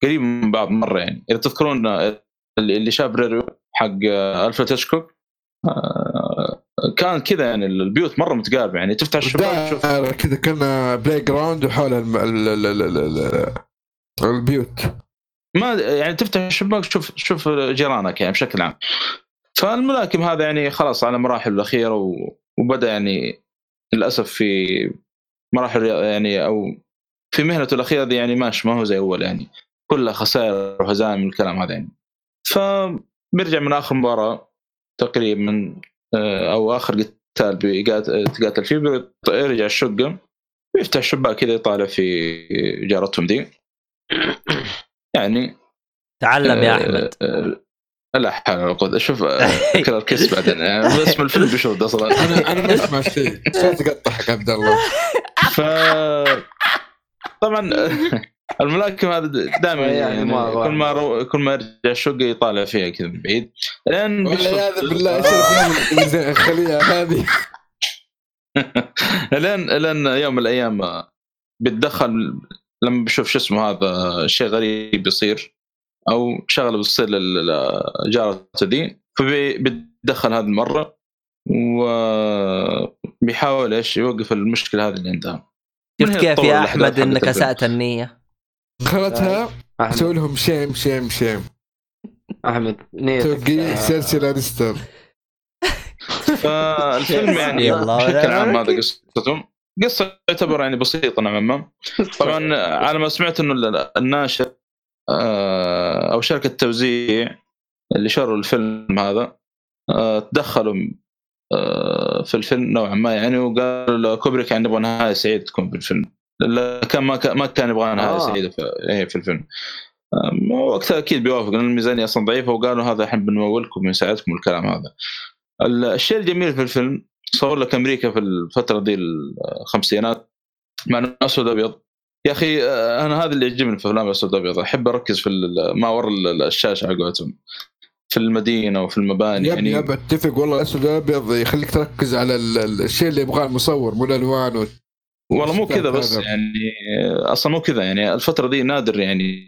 قريب من بعض مرة يعني. إذا تذكرون آه، اللي شاف ريريو حق آه، ألفريد هيتشكوك آه، كان كذا يعني البيوت مرة متقاربة يعني. تفتح الشباك تشوف كذا كنا playground وحول البيوت. ما يعني تفتح الشباك تشوف تشوف جيرانك يعني بشكل عام. فالملاكم هذا يعني خلاص على مراحل الأخيرة. وبدأ يعني للأسف في مراحل يعني أو في مهنته الأخيرة دي يعني ماشي ما هو زي أول يعني. كلها خسائر وهزائم الكلام هذا يعني. فبيرجع من آخر مباراة تقريبا آه، أو آخر قتال تقاتل فيه بيرجع الشقة ويفتح الشباك كذا يطالع في جارتهم دي. يعني تعلم يا أحمد. آه، آه، لا حول ولا قوة. شوف Killer Kiss بعدين. يعني اسم الفيلم بشوف أصلا أنا أنا ما أسمع شيء. صوت قطعك عبد الله. ف طبعا الملاكم هذا دائما يعني يعني ما- كل ما رو... كل ما يرجع الشقه يطالع فيها كذا من بعيد. لين والعياذ بالله الخلية هذه؟ لين لين يوم من الأيام بيتدخل لما بيشوف شو اسمه هذا شيء غريب يصير أو شغلة بتصير لجارته دي فبيتدخل هذه المرة وبيحاول إيش يوقف المشكلة هذه اللي عندها. شفت كيف يا أحمد إنك. أسأت النية؟ دخلتها أحمد. سوي لهم شيم شيم شيم أحمد توقيع آه، سيرسي لانستر فالفيلم يعني. بشكل عام هذا قصته قصة تعتبر يعني بسيطة نوعا ما. طبعا على ما سمعت إنه ال- الناشر آه، أو شركة التوزيع اللي شروا الفيلم هذا آه، تدخلوا آه، في الفيلم نوعا ما يعني وقالوا كوبريك يعني نبغى نهاية سعيدة تكون في الفيلم. كان ما كان ما كان يبغى نهاية آه. سعيدة في, في الفيلم. وقتها أكيد بيوافق لأن الميزانية أصلا ضعيفة وقالوا هذا إحنا بنمولكم ونساعدكم والكلام هذا. ال- الشيء الجميل في الفيلم صور لك أمريكا في الفترة دي الخمسينات مع إنه أسود أبيض. يا أخي أنا هذا اللي يعجبني في أفلام أسود أبيض. أحب أركز في ما وراء ال- الشاشة على قولتهم. في المدينة وفي المباني ابني يعني ابى اتفق والله الاسود الابيض يخليك تركز على ال- ال- الشيء اللي يبغاه المصور مو الألوان و... والله مو كذا بس. يعني أصلا مو كذا. يعني الفترة دي نادر يعني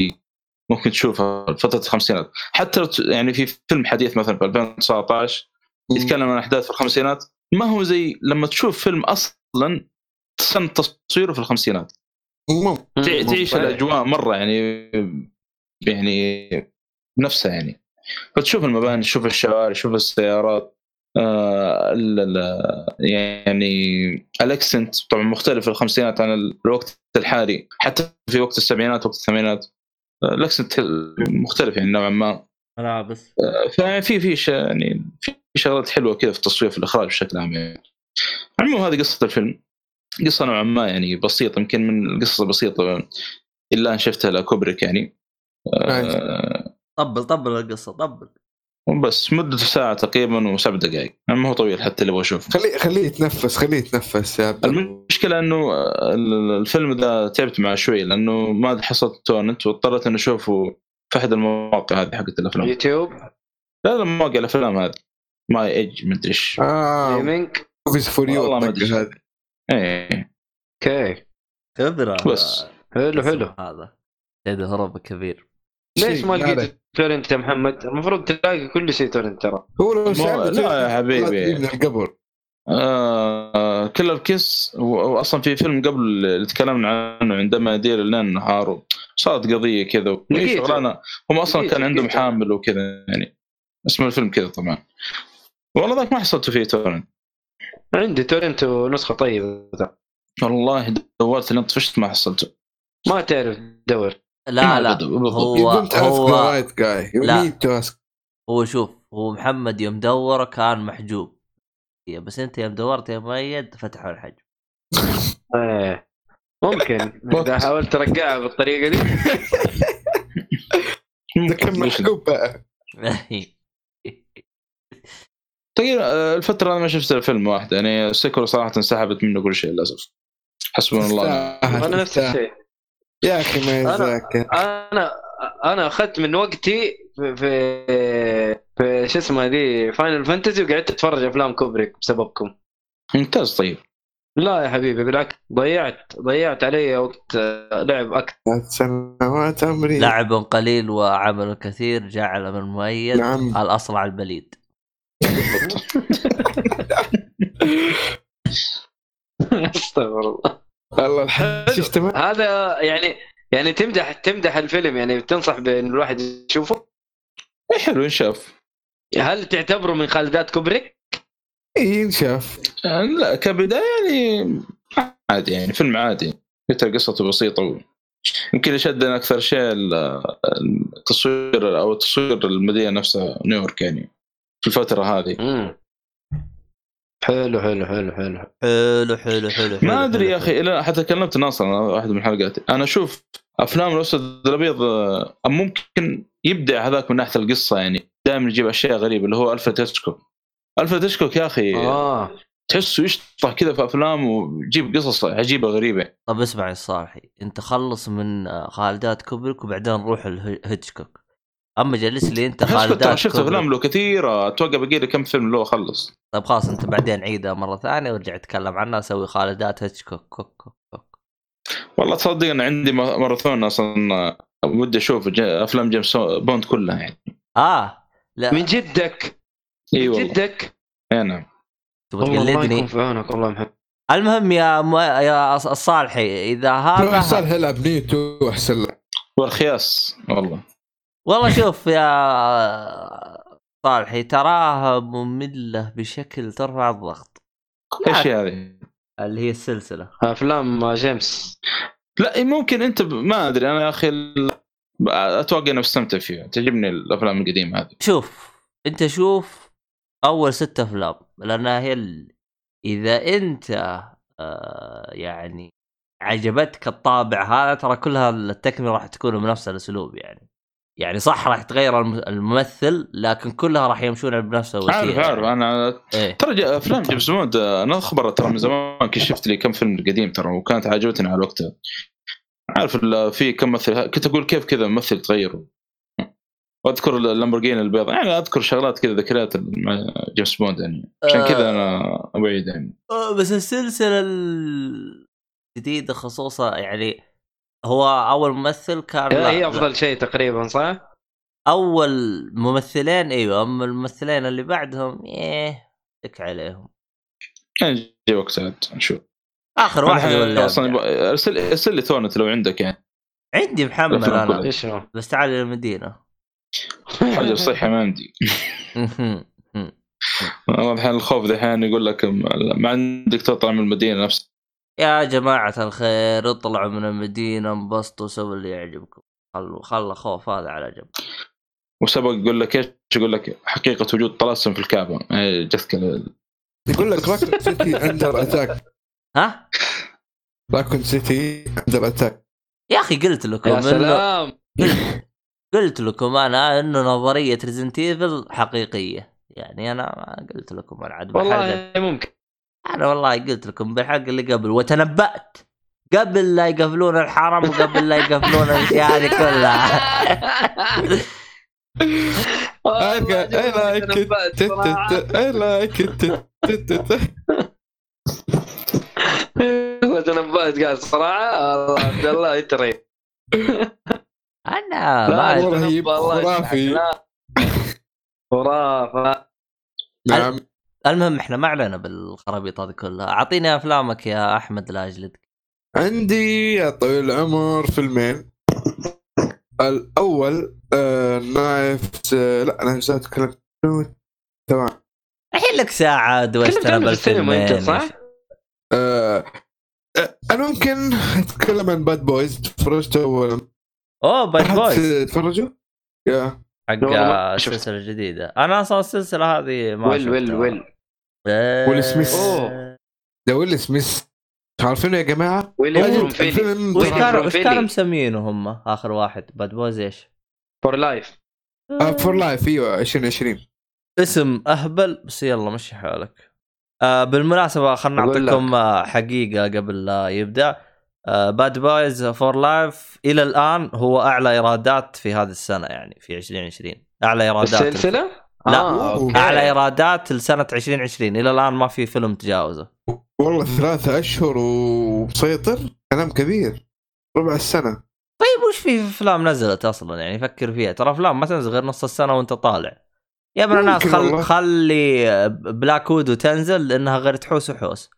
ممكن تشوفها فترة الخمسينات. حتى يعني في فيلم حديث مثلا في 2019 يتكلم عن أحداث في الخمسينات ما هو زي لما تشوف فيلم أصلا سنه تصويره في الخمسينات. تعيش. الأجواء مرة يعني يعني نفسها يعني. فتشوف المباني تشوف الشوارع تشوف السيارات آه ال- ال- يعني الأكسنت طبعا مختلف في الخمسينات عن الوقت الحالي. حتى في وقت السبعينات وقت الثمانينات ال accent مختلف يعني نوعا ما. ملابس ففي في يعني في شغلات حلوة كذا في التصوير في الإخراج بشكل عام يعني. عموما هذه قصة الفيلم. قصة نوعا ما يعني بسيطة يمكن من القصص البسيطة الا ان شفتها لكوبريك يعني. آه. طبل طبل القصة طبل. بس مدته ساعة تقريبا وسبع دقائق يعني ما هو طويل حتى اللي أبغى أشوفه. خليه خليه يتنفس خليه يتنفس يا عبد الله. المشكلة إنه ال- الفيلم ذا تعبت معه شوي لأنه ما حصلت torrent واضطريت إني أشوفه في أحد المواقع هذه حقت الأفلام. يوتيوب؟ لا لا مواقع الأفلام هذه. ماي ايج مدري إيش. آه جيمنج موفيز فور يو والله ما. هذه. إيه. أوكي. خبره بس. حلو حلو. هذا. سيد هرب كبير. ليش ما لقيت. تورنت يا محمد؟ المفروض تلاقي كل شيء تورنت ترى. هو لو لا يا حبيبي. من القبر آه كلر كيس. واصلا في فيلم قبل اللي تكلمنا عنه عندما يدير الليل نهار صارت قضية كذا. شغلانة هم أصلا كان عندهم. حامل وكذا يعني. اسم الفيلم كذا طبعا. والله ذاك ما حصلته فيه تورنت. عندي تورنت ونسخة طيبة. والله دورت لين طفشت ما حصلته. ما تعرف تدور لا لا. هو هو لا. هو شوف هو محمد يوم دوره كان محجوب. يا بس أنت يوم دورت يا مؤيد فتحوا الحجب إيه. ممكن. إذا حاولت ترقعها بالطريقة دي. ده كان محكوم بقى تقريبا آه، الفترة أنا ما شفت الفيلم واحد يعني sequel صراحة انسحبت منه كل شيء للأسف. حسبنا الله أنا نفس الشيء. يا أخي ما أنا- يذاكر أنا أنا أخذت من وقتي في في, في شو اسمه دي Final Fantasy وقعدت أتفرج أفلام كوبريك بسببكم. ممتاز طيب. لا يا حبيبي بالعكس ضيعت ضيعت علي وقت آه، لعب أكثر. سنوات عمري. لعب قليل وعمل كثير جعل من مؤيد نعم. الاصلع البليد. استغفر الله. والله اجتمع هذا يعني يعني تمدح تمدح الفيلم يعني تنصح بأن الواحد يشوفه؟ إيه حلو انشاف. هل تعتبره من خالدات كوبريك؟ اي انشاف. آه، لا كبداية يعني عادي يعني فيلم عادي. قلت قصته بسيطة و... يمكن اللي شدنا أكثر شيء ال- التصوير أو تصوير المدينة نفسها نيويورك يعني. في الفترة هذه. مم. حلو حلو حلو حلو. حلو حلو حلو ما أدري يا أخي لا حتى كلمت ناصر واحد من حلقاتي. أنا أشوف أفلام الاسد الأبيض آه، ممكن يبدع هذاك من ناحية القصة يعني. دائما يجيب أشياء غريبة اللي هو ألفريد هيتشكوك ألفريد هيتشكوك يا أخي آه. تحسه يشطح كذا في أفلام ويجيب قصص عجيبة غريبة. طب اسمع يا صالحي. أنت خلص من آه، خالدات كوبريك وبعدين روح الهيتشكوك اما جلس لي أنت خالدات شفت أفلام له كثيره أتوقع باقي لي كم فيلم له اخلص طيب خلاص أنت بعدين عيدها مرة ثانية وارجع اتكلم عنها سوي خالدات هيتشكوك كوك كوك كوك والله تصدق أنا عندي ماراثون أصلا ودي أشوف أفلام جيمس بوند كلها يعني. آه لا. من جدك؟ إي من والله. جدك؟ إي نعم. تبغى تقلدني؟ يكون في عونك والله محمد. المهم يا م... يا الص- الصالحي إذا روح هذا صالح يلعب Nioh two احسن له. والخياس والله. والله شوف يا صالحي تراها مملة بشكل ترفع الضغط. إيش هذه؟ اللي هي السلسلة. أفلام جيمس. لا ممكن أنت ب... ما أدري أنا يا أخي أتوقع اني بستمتع فيها تعجبني الأفلام القديمة هذه. شوف أنت شوف أول ست أفلام لأنها هي ال... إذا أنت آه يعني عجبتك الطابع هذا ترى كلها التكملة راح تكون بنفس الأسلوب يعني. يعني صح راح يتغير الم- الممثل لكن كلها راح يمشون بنفس الوسيلة. عارف عارف أنا إيه. ترى أفلام جيمس بوند أنا خبرت ترى من زمان كشفت لي كم فيلم قديم ترى وكانت عجبتني على وقتها عارف في كم ممثل كنت أقول كيف كذا ممثل تغيروا واذكر اللامبورجيني البيضاء يعني أذكر شغلات كذا ذكريات جيمس بوند يعني. عشان كذا أنا أبعد يعني. آه، بس السلسلة الجديدة خصوصا يعني هو أول ممثل كان لا- هي. أفضل شيء تقريبا صح؟ أول ممثلين إيوه أما الممثلين اللي بعدهم إيه لك عليهم يعني جي وقت عاد نشوف آخر واحد ولا أصلا ارسل ارسل لي ثورنت لو عندك يعني عندي محمل الفيلم أنا كله. إيش هو؟ بس تعال إلى المدينة حجر صحي ما عندي والله الحين الخوف دحين يقول لك م- ما عندك تطلع من المدينة نفسها يا جماعة الخير اطلعوا من المدينة انبسطوا سووا اللي يعجبكم. خل خل خوف هذا على جنب. وسبق يقول لك إيش؟ يقول لك حقيقة وجود طلاسم في الكعبة. إيه، ال- يقول لك Raccoon City under attack. ها؟ Raccoon City under attack. يا أخي قلت لكم يا سلام. قلت لكم أنا إنه نظرية Resident Evil حقيقية. يعني أنا ما قلت لكم أنا عاد والله ممكن. أنا والله قلت لكم بالحق اللي قبل وتنبأت. قبل لا يقفلون الحرم وقبل لا يقفلون الأشياء هذه كلها. I like- it. تت- تت- I like it. تنبأت قاعد صراحة. والله عبد الله انت رهيب أنا لا ما والله رهيب،. خرافي. لا. خرافة. نعم. المهم إحنا ما علينا بالخرابيط هذه كلها. أعطيني أفلامك يا أحمد لاجلدك عندي يا طويل العمر فيلمين. الأول آه نايف آه لا أنا مش اتكلم تمام. الحين لك ساعة في السينما بالفيلمين أنت صح؟ آه أنا ممكن أتكلم عن باد بويز تفرجتوا؟ ولا اوه باد بويز تفرجوا؟ يا. حق. السلسله الجديده أنا أصلا السلسلة هذه ما ويل ويل. ويل إيه. ويل سميث. ده ويل سميث عارفينه يا جماعة؟ ويل فيلي الفيلم وش كانوا وش فيلي. كانوا مسمينه هم آخر واحد Bad Boys إيش؟ for life for life إيوه 2020 اسم أهبل بس يلا مشي حالك آه بالمناسبة خلنا نعطيكم آه، حقيقة قبل لا يبدأ آه Bad Boys for Life إلى الآن هو أعلى إيرادات في هذه السنة يعني في 2020 أعلى إيرادات. السلسلة؟ لا. آه، okay. أعلى إيرادات لسنة 2020 إلى الآن ما في فيلم تجاوزه. والله ثلاثة أشهر ومسيطر كلام كبير. ربع السنة. طيب وش في أفلام نزلت أصلا؟ يعني فكر فيها. ترى أفلام ما تنزل غير نص السنة وأنت طالع. يا ابن الناس خل. خلي Black Widow تنزل لأنها غير تحوس وحوس.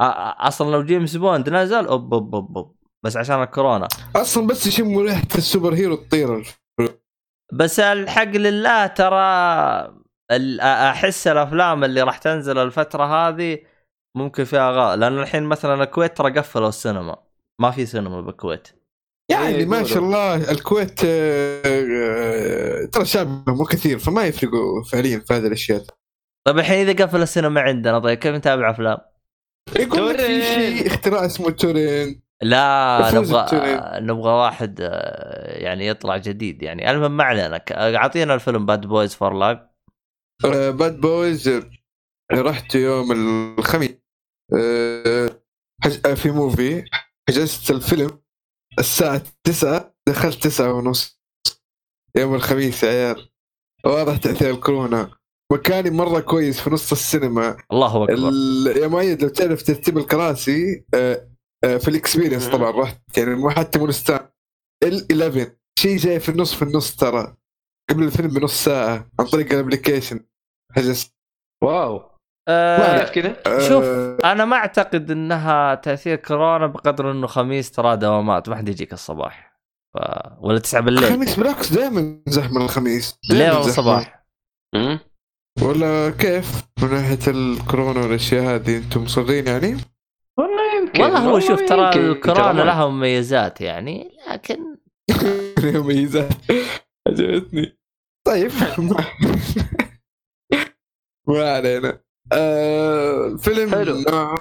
أصلا لو جيمس بوند نزل أوب أوب أوب, أوب. بس عشان الكورونا أصلا بس يشموا ريحة ال superhero تطير بس الحق لله ترى أحس الأفلام اللي راح تنزل الفترة هذه ممكن فيها غاء لأن الحين مثلا الكويت ترى قفلوا السينما ما في سينما بالكويت يعني إيه، ما. شاء الله الكويت آه، آه، ترى شعب مو كثير فما يفرقوا فعليا في هذه الأشياء طيب الحين إذا قفل السينما عندنا طيب كيف نتابع أفلام؟ يقول لك في. شيء اختراع اسمه تورين. لا نبغى التورين. نبغى واحد آه، يعني يطلع جديد. يعني المهم ما علينا. اعطينا الفيلم Bad Boys for Life Bad Boys رحت يوم الخميس. آه، آه، في muvi حجزت الفيلم الساعة 9 دخلت 9 ونص. يوم الخميس يا عيال. واضح تأثير الكورونا. مكاني مرة كويس في نص السينما. الله أكبر. ال- يا مؤيد لو تعرف ترتيب الكراسي آه، آه، في ال experience طبعا رحت يعني مو حتى مونستان ال 11 شيء جاي في النص في النص ترى. قبل الفيلم بنص ساعة عن طريق ال application. حجزت wow. كيف كذا؟ آه، شوف أنا ما أعتقد إنها تأثير كورونا بقدر إنه خميس ترى دوامات ما حد يجيك الصباح. ف... ولا تسعة بالليل. الخميس بالعكس دائما زحمة الخميس. زحمة. الصباح. ولا كيف؟ من ناحية الكورونا والأشياء هذه أنتم مصرين يعني؟ والله يمكن. والله هو شوف ترى. الكورونا لها مميزات يعني لكن مميزات. عجبتني. طيب. ما, ما علينا. آه فيلم حلو. نوع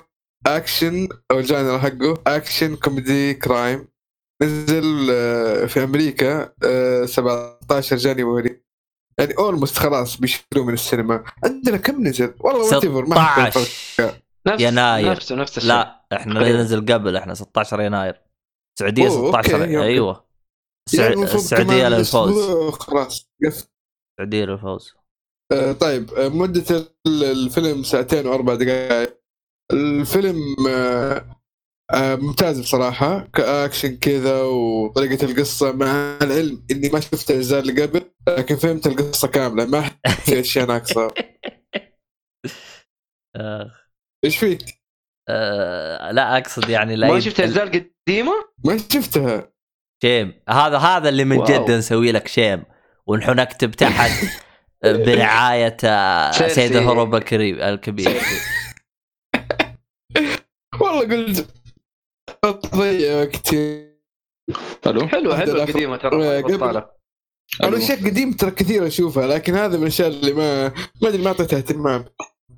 اكشن أو ال genre حقه action comedy crime نزل آه في أمريكا آه 17 January. يعني almost خلاص بيشيلوه من السينما عندنا كم نزل؟ والله whatever، ما حد فرق. 16 نفس يناير. نفسه نفس الشيء لا إحنا. ننزل قبل إحنا 16 يناير السعوديه أوه، okay، 16 يمكن. أيوه يعني السعوديه للفوز خلاص السعوديه للفوز آه، طيب آه، مدة ال- الفيلم ساعتين وأربع دقائق الفيلم آه، آه، ممتاز بصراحة كأكشن كذا وطريقة القصة مع العلم إني ما شفت الأجزاء اللي قبل لكن فهمت القصة كاملة ما في أشياء ناقصة آه. إيش فيك؟ آه لا أقصد يعني لا ما شفت الاجزاء القديمه؟ ما شفتها شيم هذا هذا اللي من. جد نسوي لك شيم ونحن نكتب تحت برعاية سيرسي. سيد هروب الكريم الكبير والله قلت أضيع وقتي ألو حلو حلو ذاك- القديمه ترى آه، قبل-. أنا. اشياء قديم ترى كثير أشوفها لكن هذا من الأشياء اللي ما ما أدري ما أعطيتها اهتمام.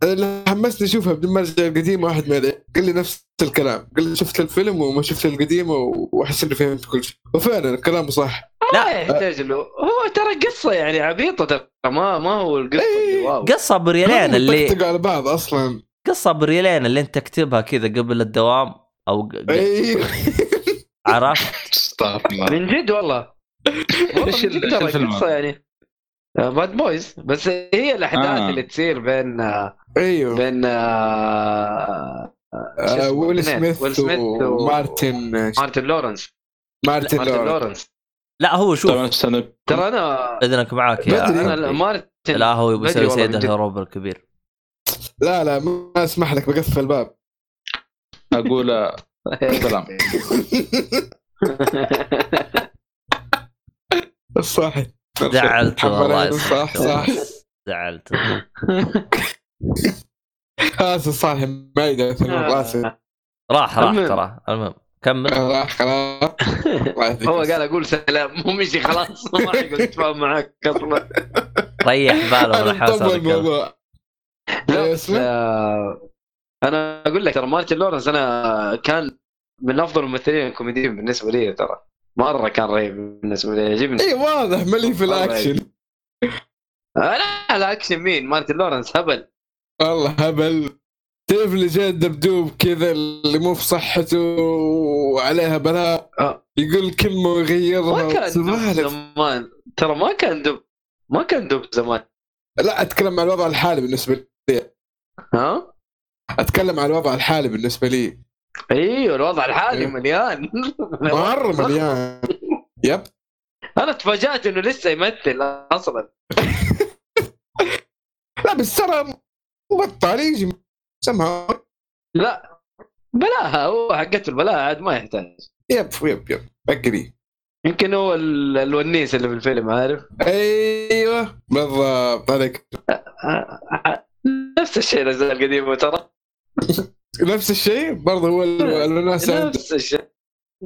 اللي حمسني أشوفها بدون ما أرجع القديمه واحد من قال لي نفس الكلام قال لي شفت الفيلم وما شفت القديمه وأحس إني فهمت كل شيء. وفعلا كلامه صح. ما يحتاج له هو ترى قصة يعني عبيطة ترى ما ما هو القصة اللي إيه. واو. قصة بريالين اللي على بعض أصلا. قصة بريالين اللي أنت تكتبها كذا قبل الدوام أو أيوه عرفت؟ من جد والله. والله إيش من ال- جد إيش ترى الفيلم قصه يعني باد بويز بس هي الأحداث آه. اللي تصير بين آه، أيوه بين آه، آه،؟ ويل. سميث ويل سميث و- ومارتن مارتن لورنس مارتن مارتن لورنس لورنس لا هو شوف ترى أنا اذنك معاك يا. أنا. مارتن لا هو يبغى بدري يسوي والله سيد. الهروب الكبير لا لا ما أسمح لك بقفل الباب أقول آه، صح زعلت والله صح صح زعلت. اسف صح ما يقدر راح راح. ترى. المهم. كمل. راح خلاص. هو قال أقول سلام. مو مشي خلاص. ما حيقول اتفاهم معاك أصلا. ريح باله من حسن لا إيه؟ آه، أنا أقول لك ترى مارتن لورنس أنا كان من أفضل الممثلين الكوميديين بالنسبة لي ترى. مرة كان رهيب بالنسبة لي يعجبني. اي واضح ملي في الأكشن. آه، لا لا أكشن مين؟ مارتن لورنس هبل. والله هبل. تعرف اللي جاء الدبدوب كذا اللي مو في صحته وعليها بلاء آه. يقول كلمة ويغيرها ما كان دب. زمان. ترى ما كان دب ما كان دب زمان. لا أتكلم عن الوضع الحالي بالنسبة لي. ها؟ أتكلم عن الوضع الحالي بالنسبة لي. أيوه الوضع الحالي إيه. مليان. مرة مليان. يب. أنا تفاجأت إنه لسه يمثل أصلا. لا بس ترى بطل يجي سمها. لا. بلاها هو حقته البلاها عاد ما يحتاج. يب يب يب. اجري يمكن هو ال- الونيس اللي في الفيلم عارف؟ أيوه بالضبط عليك. نفس الشيء الأجزاء القديمة ترى. نفس الشيء؟ برضه هو ال- الناس عنده. نفس الشيء.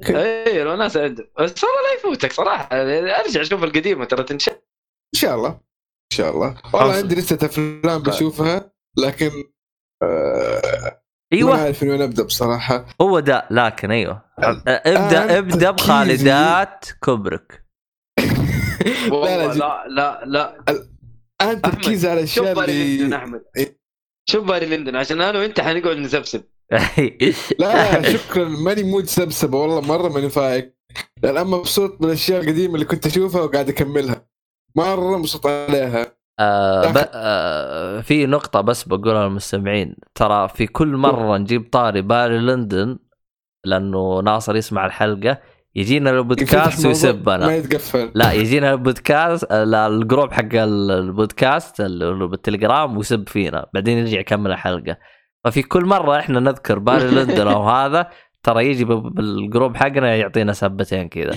اي الناس عنده. بس والله لا يفوتك صراحة. أرجع شوف القديمه ترى تنشال. إن شاء الله. إن شاء الله. والله. عندي لسه أفلام بشوفها لكن آه ما أيوه أعرف من وين أبدأ بصراحة. هو ده لكن أيوه. ابدا ابدأ بخالدات والله لا، لا لا. لا أنا أحمد، تركيز على الأشياء اللي أحمد. شوف باري لندن عشان أنا وأنت حنقعد نسبسب. لا شكرا. ماني مود سبسبه والله مرة ماني فايق. لأن اما مبسوط من الأشياء القديمة اللي كنت أشوفها وقاعد أكملها. مرة مبسوط عليها. آه ب... آه في نقطة بس بقولها للمستمعين. ترى في كل مرة نجيب طاري Barry Lyndon لأنه ناصر يسمع الحلقة يجينا البودكاست ويسبنا. ما يتقفل. لا يجينا البودكاست لا، ال group حق ال- البودكاست اللي بالتليجرام ويسب فينا. بعدين يرجع يكمل الحلقة. ففي كل مرة إحنا نذكر Barry Lyndon أو هذا ترى يجي ب- بال group حقنا يعطينا سبتين كذا.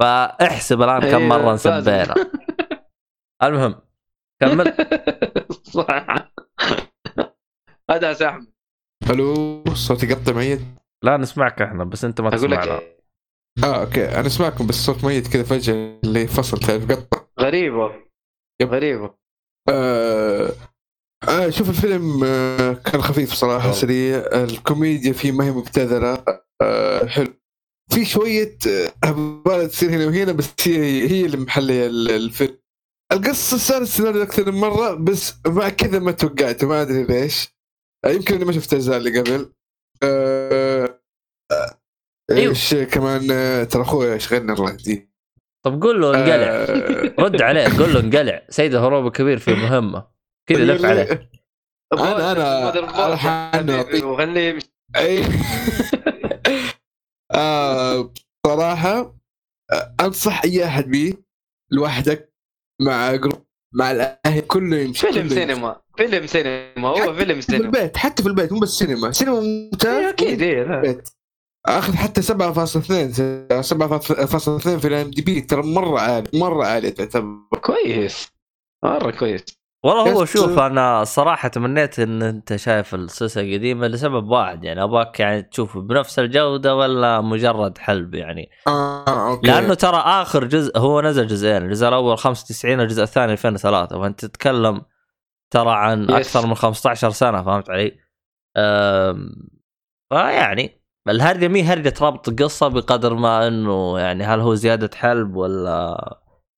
فاحسب الآن كم مرة لازم. نسبينا المهم كمل. صح. هذا احمد ألو صوتي يقطع ميت لا نسمعك إحنا بس أنت ما تسمعنا. آه okay. أنا أسمعكم بس صوت ميت كذا فجأة اللي فصل تعرف قطع. غريبة. yep. غريبة. آه آه شوف الفيلم آه كان خفيف صراحة والله. سريع. الكوميديا فيه ما هي مبتذلة. آه حلو. في شوية آه، هبالة تصير هنا وهنا بس هي هي اللي محلية ال- الفيلم. القصة صار السيناريو أكثر من مرة بس مع كذا ما توقعت ما أدري ليش. آه يمكن أني ما شفت الاجزاء اللي قبل. آه آه، أيوه. إيش كمان آه، ترى أخوي يشغلني الله يهديه. طب قول له انقلع. آه، رد عليه قول له انقلع. سيد الهروب الكبير في مهمة. كذا لف عليه. أنا- أنا مودر بورد راح أعطيك- وخليه يمشي أي. آه صراحة آه، أنصح أي أحد بيه لوحدك مع جروب مع الأهل كله يمشي فيلم كله. سينما. فيلم سينما. هو فيلم في سينما. البيت حتى في البيت مو بس سينما. سينما ممتاز. إيه، أكيد في إيه،. البيت. أخذ حتى 7.2 7.2 في الام دي بي ترى مرة عالي مرة عالي تعتبر. كويس. مرة كويس. والله هو شوف أنا صراحة تمنيت إن أنت شايف السلسلة القديمة لسبب واحد يعني ابغاك يعني تشوف بنفس الجودة ولا مجرد حلب يعني؟ آه أوكي. لأنه ترى آخر جزء هو نزل جزئين الجزء الأول 95 والجزء الثاني 2003 فانت تتكلم ترى عن yes. أكثر من 15 سنة فهمت علي؟ فيعني الهرجة مي هرجة ربط قصة بقدر ما إنه يعني هل هو زيادة حلب ولا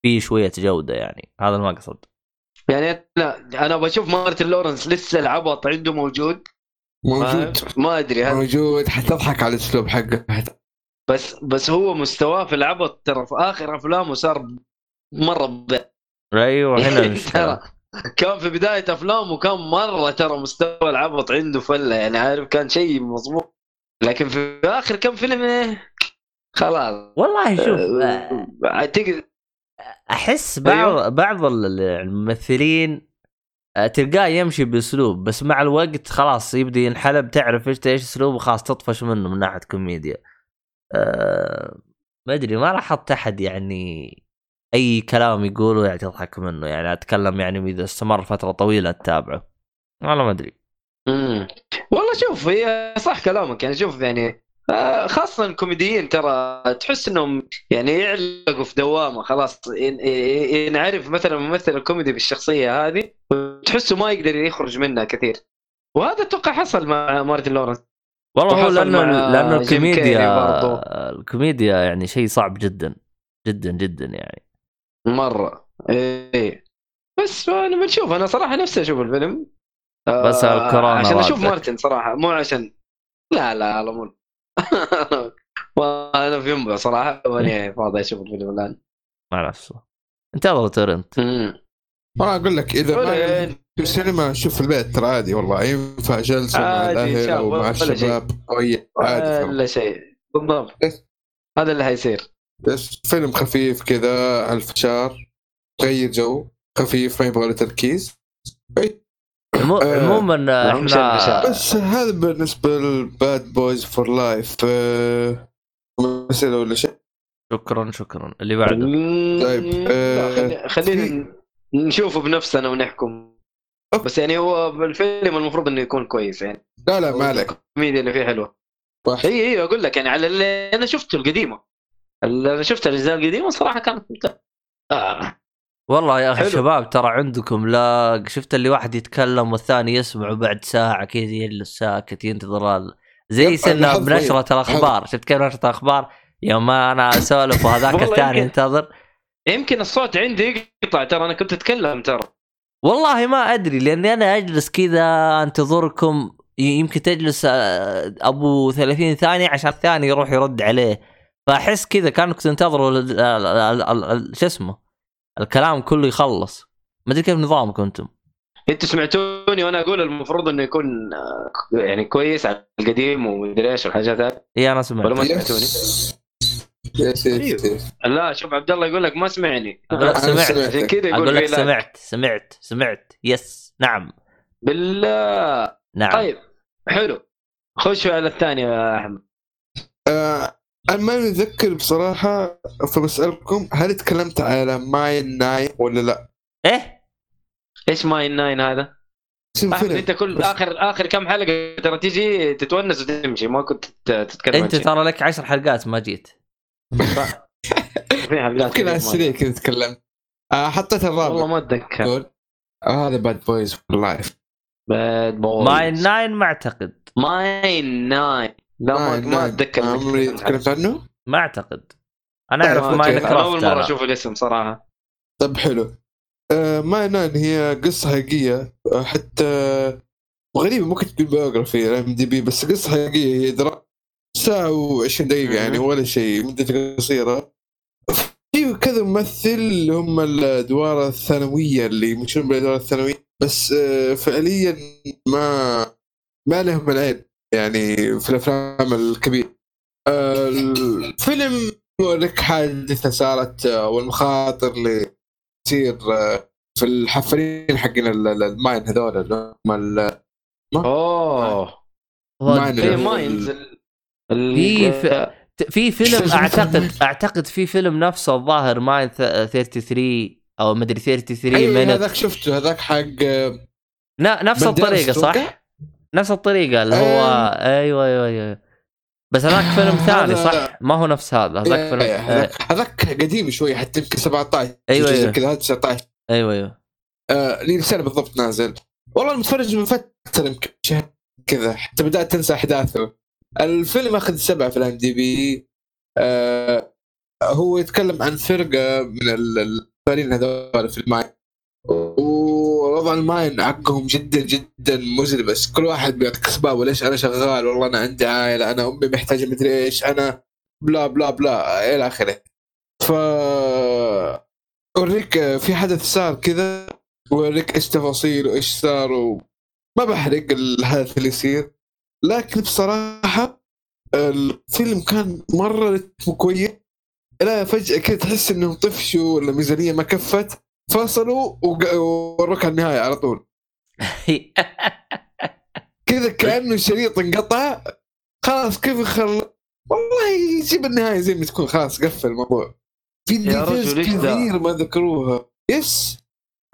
في شوية جودة يعني. هذا المقصد يعني لا أنا بشوف مارتن لورنس لسه العبط عنده موجود. موجود. ما- ما أدري هل موجود. حتضحك على الأسلوب حقه. بس بس هو مستواه في العبط ترى في آخر أفلامه صار مرة ب... أيوه هنا ترى المشكلة. كان في بداية أفلامه كان مرة ترى مستوى العبط عنده فلة. يعني عارف كان شيء مضبوط. لكن في آخر كم فيلم إيه، خلاص. والله شوف آه، آه، تقدر. أحس بعض أيوه. بعض ال- الممثلين آه، تلقاه يمشي بأسلوب بس مع الوقت خلاص يبدأ ينحلب تعرف إيش إيش اسلوبه خلاص تطفش منه من ناحية كوميديا. أه ما أدري ما لاحظت أحد يعني أي كلام يقوله يعني تضحك منه يعني أتكلم يعني إذا استمر فترة طويلة تتابعه والله ما أدري. والله شوف هي صح كلامك. يعني شوف يعني آه، خاصة الكوميديين ترى تحس إنهم يعني يعلقوا في دوامة خلاص ين- ين- ينعرف مثلا ممثل الكوميدي بالشخصية هذه وتحسه ما يقدر يخرج منها كثير. وهذا أتوقع حصل مع مارتن لورنس. والله هو لأنه لأنه الكوميديا. الكوميديا يعني شيء صعب جدا جدا جدا يعني. مرة. إيه. بس أنا بنشوف أنا صراحة نفسي أشوف الفيلم. بس الكورونا عشان أشوف. مارتن صراحة مو عشان لا لا لا مو أنا في ينبع صراحة ماني فاضي أشوف الفيلم الآن. مع نفسه انتظروا تورنت مم. ما أقول لك إذا ما في السينما شوف في البيت ترى عادي والله. ينفع جلسة مع الأهل شاب، أو مع ولا شيء. الشباب. كويس عادي. ولا شيء. بالضبط. هذا اللي حيصير. بس فيلم خفيف كذا على الفشار غير جو. خفيف ما يبغى له تركيز. آه، عموما نعم، مشان إحنا. بس هذا بالنسبة لل Bad Boys for Life. مسألة ولا شيء؟ شكرا شكرا. اللي بعده. طيب، آه، خلي- خلينا نشوفه بنفسنا ونحكم. بس يعني هو الفيلم المفروض إنه يكون كويس يعني. لا لا ما عليك. الكوميديا اللي فيه حلوة. إي إي أقول لك يعني على اللي أنا شفته القديمة. اللي أنا شفت الأجزاء القديمة صراحة كانت ممتازة. آه. والله يا أخي حلو. شباب ترى عندكم لا شفت اللي واحد يتكلم والثاني يسمع وبعد ساعة كذا يجلس ساكت ينتظر زي سنة لاحظت بنشرة الأخبار. شفت كيف نشرة الأخبار؟ يوم ما أنا أسولف وهذاك الثاني. ينتظر. يمكن الصوت عندي يقطع ترى أنا كنت أتكلم ترى. والله ما أدري لأني أنا أجلس كذا أنتظركم. يمكن تجلس آه، أبو 30 ثانية عشان الثاني يروح يرد عليه. فأحس كذا كأنك تنتظروا شو اسمه؟ الكلام كله يخلص. ما أدري كيف نظامكم أنتم. أنتوا سمعتوني وأنا أقول المفروض إنه يكون آه، يعني كويس على القديم ومدري إيش والحاجات هذه. إي أنا سمعت. ولا ما. سمعتوني؟ أيوه. لا شوف عبد الله يقول لك ما سمعني. أقول لك أنا سمعت. عشان كذا يقول أقول لك. سمعت سمعت سمعت. yes نعم. بالله. نعم. طيب حلو. خشوا على الثاني يا أحمد. آه أنا ما متذكر بصراحة فبسألكم هل تكلمت على Mine Nine ولا لا؟ إيه؟ إيش Mine Nine هذا؟ اسم أحمد فيلم. أنت كل آخر آخر كم حلقة ترى تيجي تتونس وتمشي ما كنت تت- تتكلم أنت. ترى لك عشر حلقات ما جيت. في حلقات كثير على ما- السريع كذا تكلمت آه حطيت والله الرابع ما أتذكر. آه هذا Bad Boys for Life Bad Boys Mine Nine ما أعتقد. Mine Nine. لا ما, ما أتذكر عمري تكلمت عنه. ما أعتقد. أنا أعرف. Mine أنا أول craft مرة. أشوف الاسم صراحة. طيب حلو. آه Mine Nine هي قصة حقيقية. آه، حتى غريبة ممكن تقول biography IMDb بس قصة حقيقية. هي درا ساعة و20 دقيقة يعني ولا شيء مدتها قصيرة. في كذا ممثل اللي هم الأدوار الثانوية اللي يمشون بالأدوار الثانوية بس آه، فعليا ما ما لهم العين. يعني في الأفلام الكبيرة. الفيلم يوريك حادثه صارت والمخاطر اللي تصير في الحفرين حقين ال- ال- الماين هذول اللي هم ال- أوه. ماين في ماينز في فيلم أعتقد؟ أعتقد في فيلم نفسه الظاهر ماين 33 أو مدري 33 أيوه مينت. هذاك شفته هذاك حق ن- نفس الطريقة صح؟ نفس الطريقة اللي هو أيوه أيوه أيوه بس هذاك فيلم ثاني هذا- صح؟ ما هو نفس هذا. هذاك إيه، فيلم إيه، هذاك هذاك قديم شوي حتى يمكن 17 أيوة، أيوة. كذا هذا 19 أيوه أيوه. لي سنة بالضبط نازل. والله متفرج من فترة يمكن شهر كذا حتى بدأت تنسى أحداثه. الفيلم أخذ سبعة في ال IMDb هو يتكلم عن فرقة من ال- الحفارين هذول في ال mine ووضع ال mine حقهم جدا جدا مزري بس كل واحد بيعطيك اسباب ليش أنا شغال؟ والله أنا عندي عائلة أنا أمي محتاجة مدري إيش أنا blah blah blah إلى آخره. ف أوريك في حدث صار كذا ويوريك إيش تفاصيل وإيش صار و... ما بحرق الحدث اللي يصير. لكن بصراحة الفيلم كان مرة كويس. لا فجأة كذا تحس انهم طفشوا ولا الميزانيه ما كفت. فصلوا على النهاية على طول كذا كأنه الشريط انقطع خلاص كيف خل والله يجيب النهاية زي ما تكون خلاص قفل الموضوع في details؟ كثير ما ذكروها بس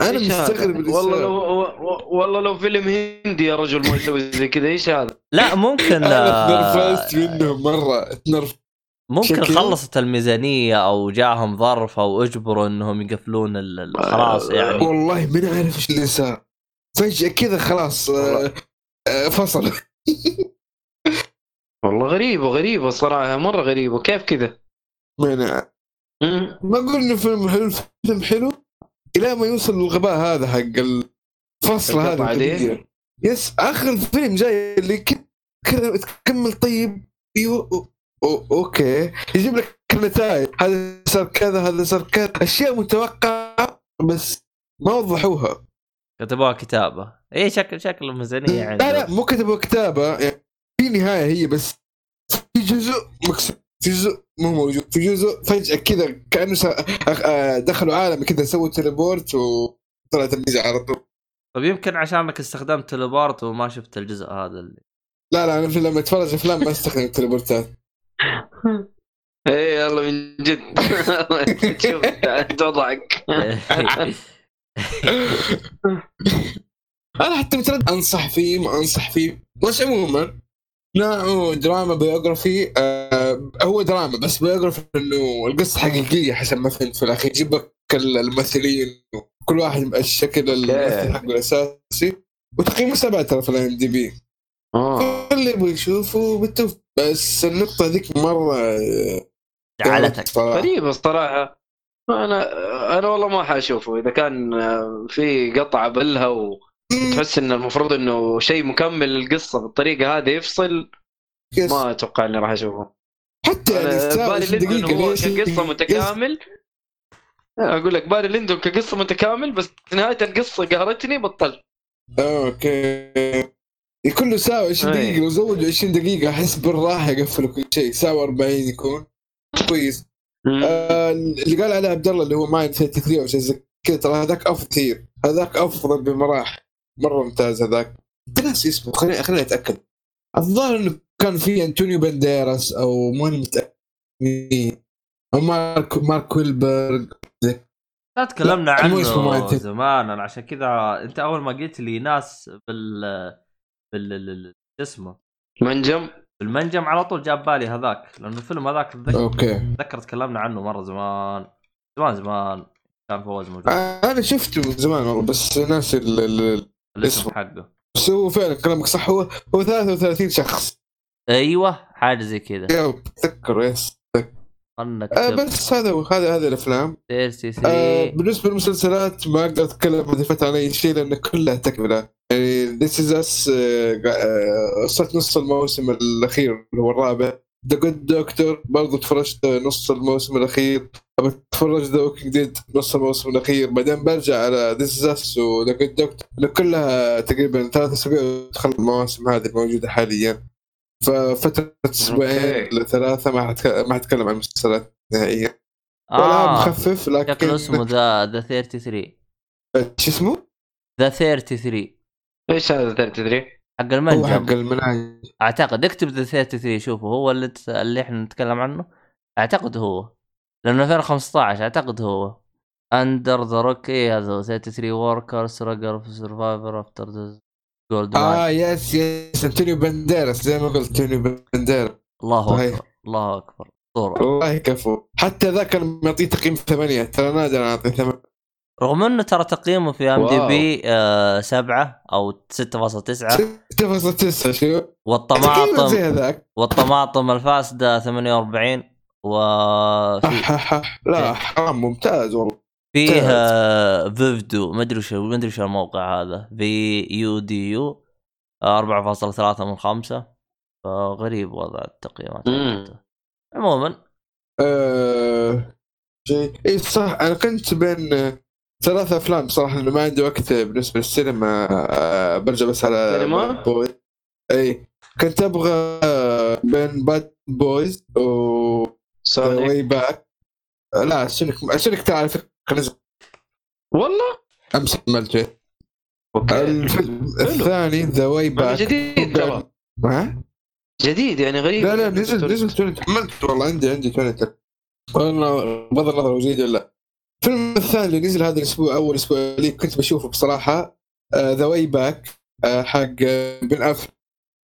أنا؟ مستغرب والله. لو والله لو فيلم هندي يا رجل ما يسوي زي كذا إيش هذا؟ لا ممكن أنا آه، تنرفزت منهم مرة تنرف ممكن. خلصت الميزانية أو جاهم ظرف أو أجبروا إنهم يقفلون خلاص يعني والله ما عارف إيش اللي صار فجأة كذا خلاص آه، آه، فصل والله غريبة غريبة الصراحه مرة غريبة كيف كذا؟ ما مم. ما أقول إنه فيلم حلو فيلم حلو إلى ما يوصل للغباء هذا حق الفصل هذا. yes آخر الفيلم جاي اللي ك- كذا تكمل طيب أيوه أو- أوكي. يجيب لك النتائج هذا صار كذا هذا صار كذا. أشياء متوقعة بس ما وضحوها. كتبوها كتابة. اي شكل شكل الميزانيه لا لا عندهم مو كتبوا كتابة. يعني في نهاية هي بس في جزء مكسور في جزء مو موجود. في جزء فجأة كذا كأنه آه، دخلوا عالم كذا سووا teleport وطلعت الميزه على طول. طيب يمكن عشانك استخدمت teleport وما شفت الجزء هذا اللي لا لا أنا في لما أتفرج أفلام ما أستخدم ال teleport ات إيه يلا من جد. شوف وضعك أنا حتى متردد أنصح فيه ما أنصح فيه. بس عموما نوعه دراما biography آه هو دراما بس biography إنه القصة حقيقية حسب ما فهمت في الأخير. يجيب لك الممثلين وكل واحد الشكل الممثل حقه الأساسي. وتقييمه سبعة ترى في ال IMDb اللي يبغى يشوفه بالتوفيق بس النقطة ذيك مرة آه، جعلتك. غريبة الصراحة. أنا أنا والله ما حأشوفه. إذا كان آه، في قطعة بلها وتحس ان المفروض إنه شيء مكمل للقصة بالطريقة هذه يفصل yes. ما أتوقع إني راح أشوفه. حتى يعني Barry Lyndon هو؟ كقصة متكامل. أقول لك Barry Lyndon كقصة متكامل بس نهاية القصة قهرتني بطلت. okay. كله ساعة 20 أي. دقيقة لو زودوا 20 دقيقة أحس بالراحة يقفلوا كل شيء. ساعة 40 يكون. كويس. آه اللي قال عليه عبد الله اللي هو mine 33 أو شيء زي كذا ترى هذاك أفضل كثير هذاك أفضل بمراحل. مرة ممتاز هذاك. ناسي اسمه خليني خليني أتأكد. الظاهر إنه كان في انطونيو بانديراس أو ماني متأكد. مين. أو مارك مارك ويلبرغ. لا تكلمنا عنه. زمان أنا عشان كذا أنت أول ما قلت لي ناس بال بال ال- ال- شو اسمه؟ منجم؟ بالمنجم على طول جاب بالي هذاك لأنه الفيلم هذاك اتذكر okay. اتذكر تكلمنا عنه مرة زمان. زمان زمان. كان فوز موجود. آه، أنا شفته من زمان والله بس ناسي ال- ال- الاسم اسمه. حقه. بس هو فعلا كلامك صح هو هو 33 شخص. أيوه حاجة زي كذا. يا تذكر yes خلنا آه بس هذا هو هذا هذه الأفلام. آه 3 بالنسبة للمسلسلات ما أقدر أتكلم عن اي شيء لأن كلها تكملة. يعني This Is Us وصلت نص الموسم الأخير اللي هو الرابع. The Good Doctor برضو تفرجت نص الموسم الأخير. أبى أتفرج The Walking Dead نص الموسم الأخير. بعدين برجع على This Is Us و The Good Doctor كلها تقريبا ثلاث أسابيع تخلص المواسم هذه الموجودة حاليا. ففتره أسبوعين. لثلاثه ما حتك- ما حتكلم عن المسلسلات نهائيا. آه مخفف لكن شكله اسمه ذا ذا 33 شو اسمه؟ ذا 33 إيش هذا 33 حق هو المنجم حق المناهج. أعتقد اكتب ذا 33 شوفه هو اللي ت- اللي إحنا نتكلم عنه. أعتقد هو. لأنه 2015 أعتقد هو. اندر ذا روك اي هذا 33 وركر ستراجل في سرفايفر افتر جولد آه yes yes انتونيو بنديرس زي ما قلت انتونيو بنديرس الله صحيح. أكبر الله أكبر. اسطوره والله كفو. حتى ذا كان معطيه تقييم ثمانية ترى نادر أعطيه ثمانية. رغم إنه ترى تقييمه في IMDB 7 أو 6.9 6.9 شو؟ زي والطماطم والطماطم الفاسدة 48 وفي أح- أح- لا حرام ممتاز والله. فيه. آه، فيفدو ما أدري شو ما أدري شو الموقع هذا. في يو دي يو 4.3 من 5 فغريب وضع التقييمات. عموما. آه، شيء اي صح أنا كنت بين آه، ثلاث أفلام صراحة لأنه ما عندي وقت بالنسبة للسينما آه، برجع بس على سينما؟ إي كنت أبغى آه، بين باد بويز و Sonic Way Back لا Sonic Sonic تعال فكرة نزل. والله؟ أمس عملته. okay. الفيلم. الثاني The Way Back جديد ترى. ها؟ جديد يعني غريب. لا لا نزل نزل توني حملت والله عندي عندي والله بغض النظر هو جديد ولا لا. الفيلم الثاني اللي نزل هذا الأسبوع أول أسبوع لي كنت بشوفه بصراحة The Way Back حق آه، بن افلك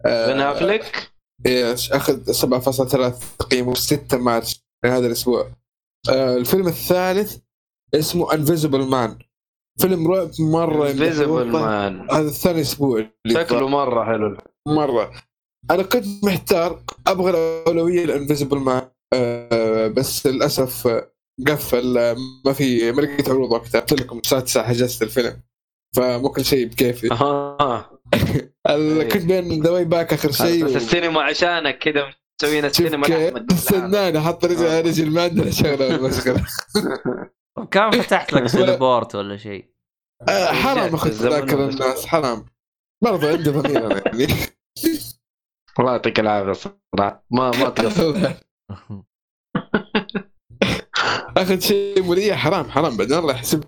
آه، بن افلك إيش أخذ 7.3 تقييم 6 مارس هذا الأسبوع. آه، الفيلم الثالث اسمه Invisible Man فيلم رعب مرة visible والله man هذا الثاني أسبوع اللي شكله مرة حلو. مرة. أنا كنت محتار أبغى الأولوية ل Invisible Man أه بس للأسف آه، قفل آه، ما في ما لقيت عروض وقتها. قلت لكم الساعة 9 حجزت الفيلم. فمو كل شيء بكيفي. أها. ال- كنت بين ذا واي باك آخر شيء بس و- السينما عشانك كذا مسويين شوف السينما. استناني حط رجل على رجل ما عندنا شغلة ولا مشغله كان فتحت لك سيلبورت ولا شيء؟ آه، حرام رجعت اخذ بالزمن تذاكر ولا- الناس حرام. برضه عندي ضمير أنا يعني. الله يعطيك العافية صراحة. ما ما تقصر اخذ شيء مريح حرام حرام. بعدين الله يحسب.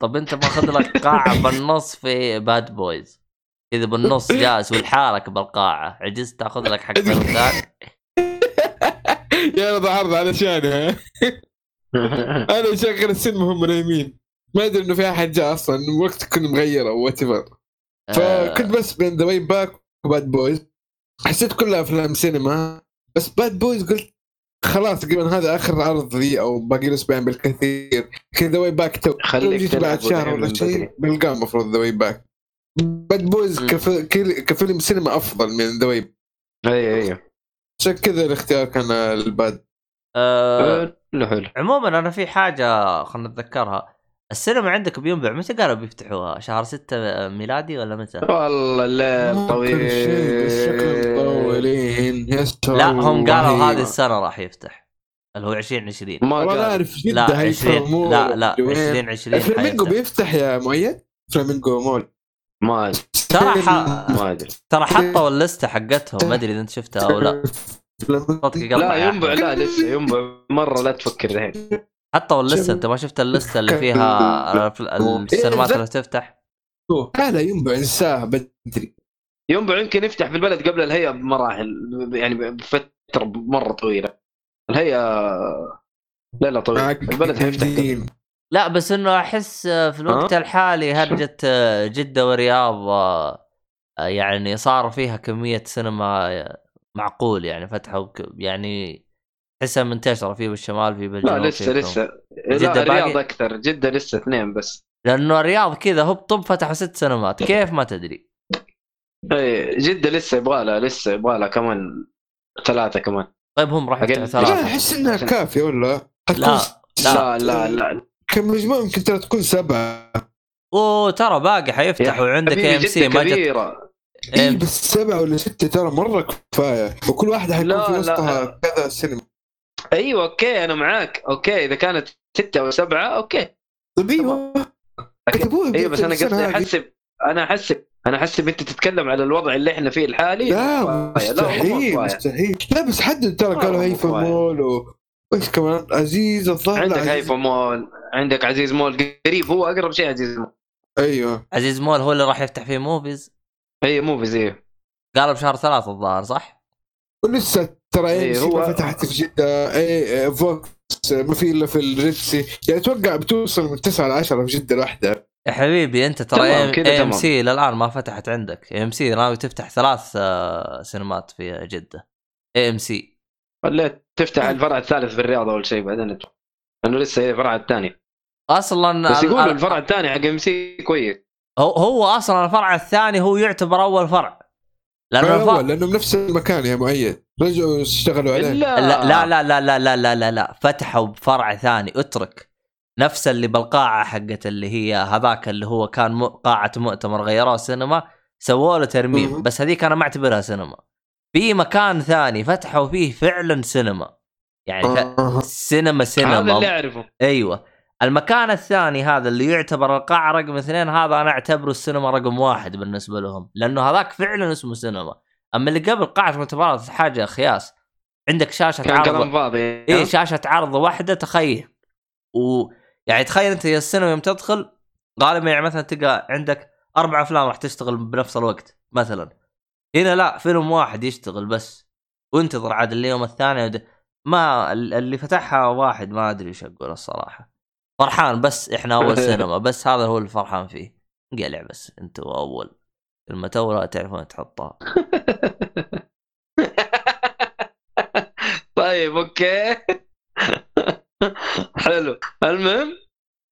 طب أنت ماخذ لك قاعة بالنص في باد بويز كذا بالنص جالس والحالك بالقاعة. عجزت تاخذ لك حق ثاني يا رضا عرض على شاني ها أنا شغل السينما هم نايمين ما أدري إنه في أحد جاء أصلا وقت كنت مغير أو وات فكنت بس بين ذا باك وباد بويز حسيت كلها أفلام سينما. بس Bad Boys قلت خلاص تقريبا هذا آخر عرض لي أو باقي له أسبوعين بالكثير. كذا The Way Back تو خليك بعد شهر ولا شيء. بلقاه المفروض The Way Back Bad Boys مم. كف... كل- كفيلم سينما أفضل من The Way اي اي عشان كذا الاختيار كان ال Bad آه حلو حلو. عموما أنا في حاجة خلنا نتذكرها. السينما عندك بينبع متى قالوا بيفتحوها؟ شهر 6 ميلادي ولا متى؟ والله الليل طويل كل شيء بس شكلهم مطولين يستر لا هم قالوا. هذه السنة راح يفتح اللي هو 2020 ما قال. أعرف جدة لا 20 هيفرموا لا لا وين. 2020 فلامينجو. بيفتح يا مؤيد فلامينجو مول ما أدري. ترى ح- ما أدري ترى حطوا اللستة حقتهم ما أدري إذا أنت شفتها أو لا لا ينبع. لا لسه ينبع مرة لا تفكر الحين حطوا اللسته انت ما شفت اللسته اللي فيها الف- السينمات اللي تفتح؟ لا لا ينبع انساه بدري. ينبع يمكن يفتح في البلد قبل الهيئة بمراحل يعني بفترة مرة طويلة. الهيئة لا لا طويل معك البلد حيفتح. لا بس إنه أحس في الوقت الحالي هرجة جدة والرياض يعني صار فيها كمية سينما معقول يعني فتحوا يعني تحسها منتشره في بالشمال في بالجنوب لا لسه. لسه جدة لا الرياض باقي؟ أكثر جدة لسه اثنين بس. لأنه الرياض كذا هوب طب فتحوا ست سينمات كيف؟ ما تدري. اي جدة لسه يبغى لها لسه يبغى لها كمان ثلاثة كمان. طيب هم راح يفتحوا أقل. لا ثلاثة أحس إنها كافية ولا؟ لا لا لا لا. كمجموع يمكن ترى تكون سبعة. وترى باقي حيفتح وعندك حبيبي AMC ما جت. اي إيه، بس سبعة ولا ستة ترى مرة كفاية. وكل واحدة حيكون في. وسطها كذا سينما. أيوه okay أنا معاك. okay إذا كانت ستة أو سبعة okay. طيب أيوه. كتبوها أيوه بس أنا قصدي. أحسب أنا أحسب أنا أحسب أنت تتكلم على الوضع اللي إحنا فيه الحالي. لا مستحيل. مستحيل. لا بس حدد ترى قالوا هيفا. مول و وش كمان؟ عزيز الظاهر. عندك. هيفا مول عندك عزيز مول قريب. هو أقرب شيء عزيز مول. أيوه. عزيز مول هو اللي راح يفتح فيه موفيز؟ اي مو في زيه قالوا بشهر ثلاثة الظاهر صح؟ ولسه ترى إيه، اي هو- هو فتحت في جدة. اي VOX ما في إلا في ال Red Sea يعني أتوقع بتوصل من 9 ل 10 في جدة الواحدة. يا حبيبي أنت ترى اي ام. سي للان ما فتحت عندك. AMC ناوي تفتح ثلاث آه، سينمات في جدة. AMC ولا تفتح الفرع الثالث في الرياض أول شيء بعدين تروح. لأنه لسه هي الفرع الثاني. أصلا بس يقولوا ال- الفرع الثاني حق AMC كويس. هو هو أصلا الفرع الثاني هو يعتبر أول فرع. لأنه هو لأنه بنفس المكان يا مؤيد. رجعوا اشتغلوا عليه. لا. لا لا لا لا لا لا لا لا, لا. فتحوا بفرع ثاني اترك. نفس اللي بالقاعة حقت اللي هي هذاك اللي هو كان م... قاعة مؤتمر غيروه سينما سووا له ترميم. بس هذيك أنا ما أعتبرها سينما. في مكان ثاني فتحوا فيه فعلا سينما. يعني ف... آه. سينما سينما. هذا اللي أعرفه. أيوه. المكان الثاني هذا اللي يعتبر القاعه رقم اثنين هذا أنا أعتبره السينما رقم واحد بالنسبة لهم لأنه هذاك فعلا اسمه سينما. أما اللي قبل قاعه مؤتمرات حاجة خياس عندك شاشة عرض فاضي. اي شاشة عرض واحدة تخيل. و يعني تخيل أنت يا السينما يوم تدخل غالبا يعني مثلا تلقى عندك أربع أفلام راح تشتغل بنفس الوقت مثلا. هنا لا فيلم واحد يشتغل بس. وانتظر عاد اليوم الثاني ما ال- اللي فتحها واحد ما أدري إيش أقول الصراحة. فرحان بس إحنا أول سينما بس هذا هو اللي فرحان فيه. قلع بس أنت أول. اول تعرفون تحطها. طيب أوكي. حلو. المهم؟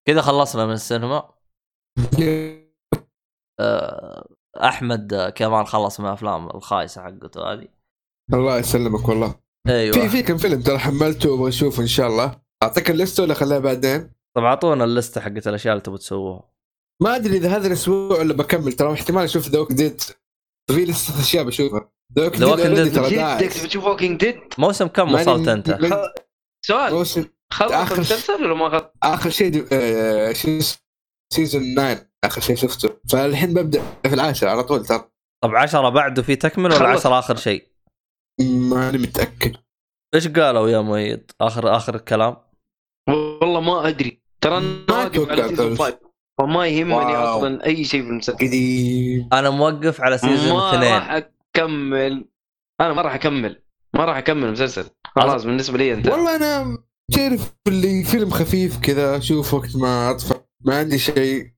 كذا خلصنا من السينما. آه، أحمد كمان خلص من أفلام الخايسة حقته هذه. الله يسلمك والله. في أيوه. في كم فيلم ترى حملته وابغى اشوفه إن شاء الله. أعطيك الليستة ولا خليها بعدين؟ طب اعطونا اللسته حقت الاشياء اللي تبغوا تسووها. ما أدري إذا هذا الأسبوع ولا بكمل ترى احتمال أشوف The Walking Dead في لسه أشياء بشوفها. The Walking Dead جدك بتشوف Walking Dead موسم كم وصلت أنت؟ سؤال. موسم خلص آخر المسلسل ولا ما خلص؟ آخر شيء دي- آه، season 9 آخر شيء شفته. فالحين ببدأ في العاشر على طول ترى. طب عشرة بعده في تكمل ولا خلص. عشرة آخر شيء؟ ماني متأكد. إيش قالوا يا مؤيد؟ آخر آخر الكلام؟ والله ما أدري. ترى أنا ما واقف على season خلص. 5 فما يهمني wow. أصلا أي شيء في المسلسل. قديم. أنا موقف على season ما اثنين. راح أكمل. أنا ما راح أكمل. ما راح أكمل المسلسل. خلاص بالنسبة لي انت والله أنا تعرف اللي فيلم خفيف كذا أشوف وقت ما أطفى. ما عندي شيء.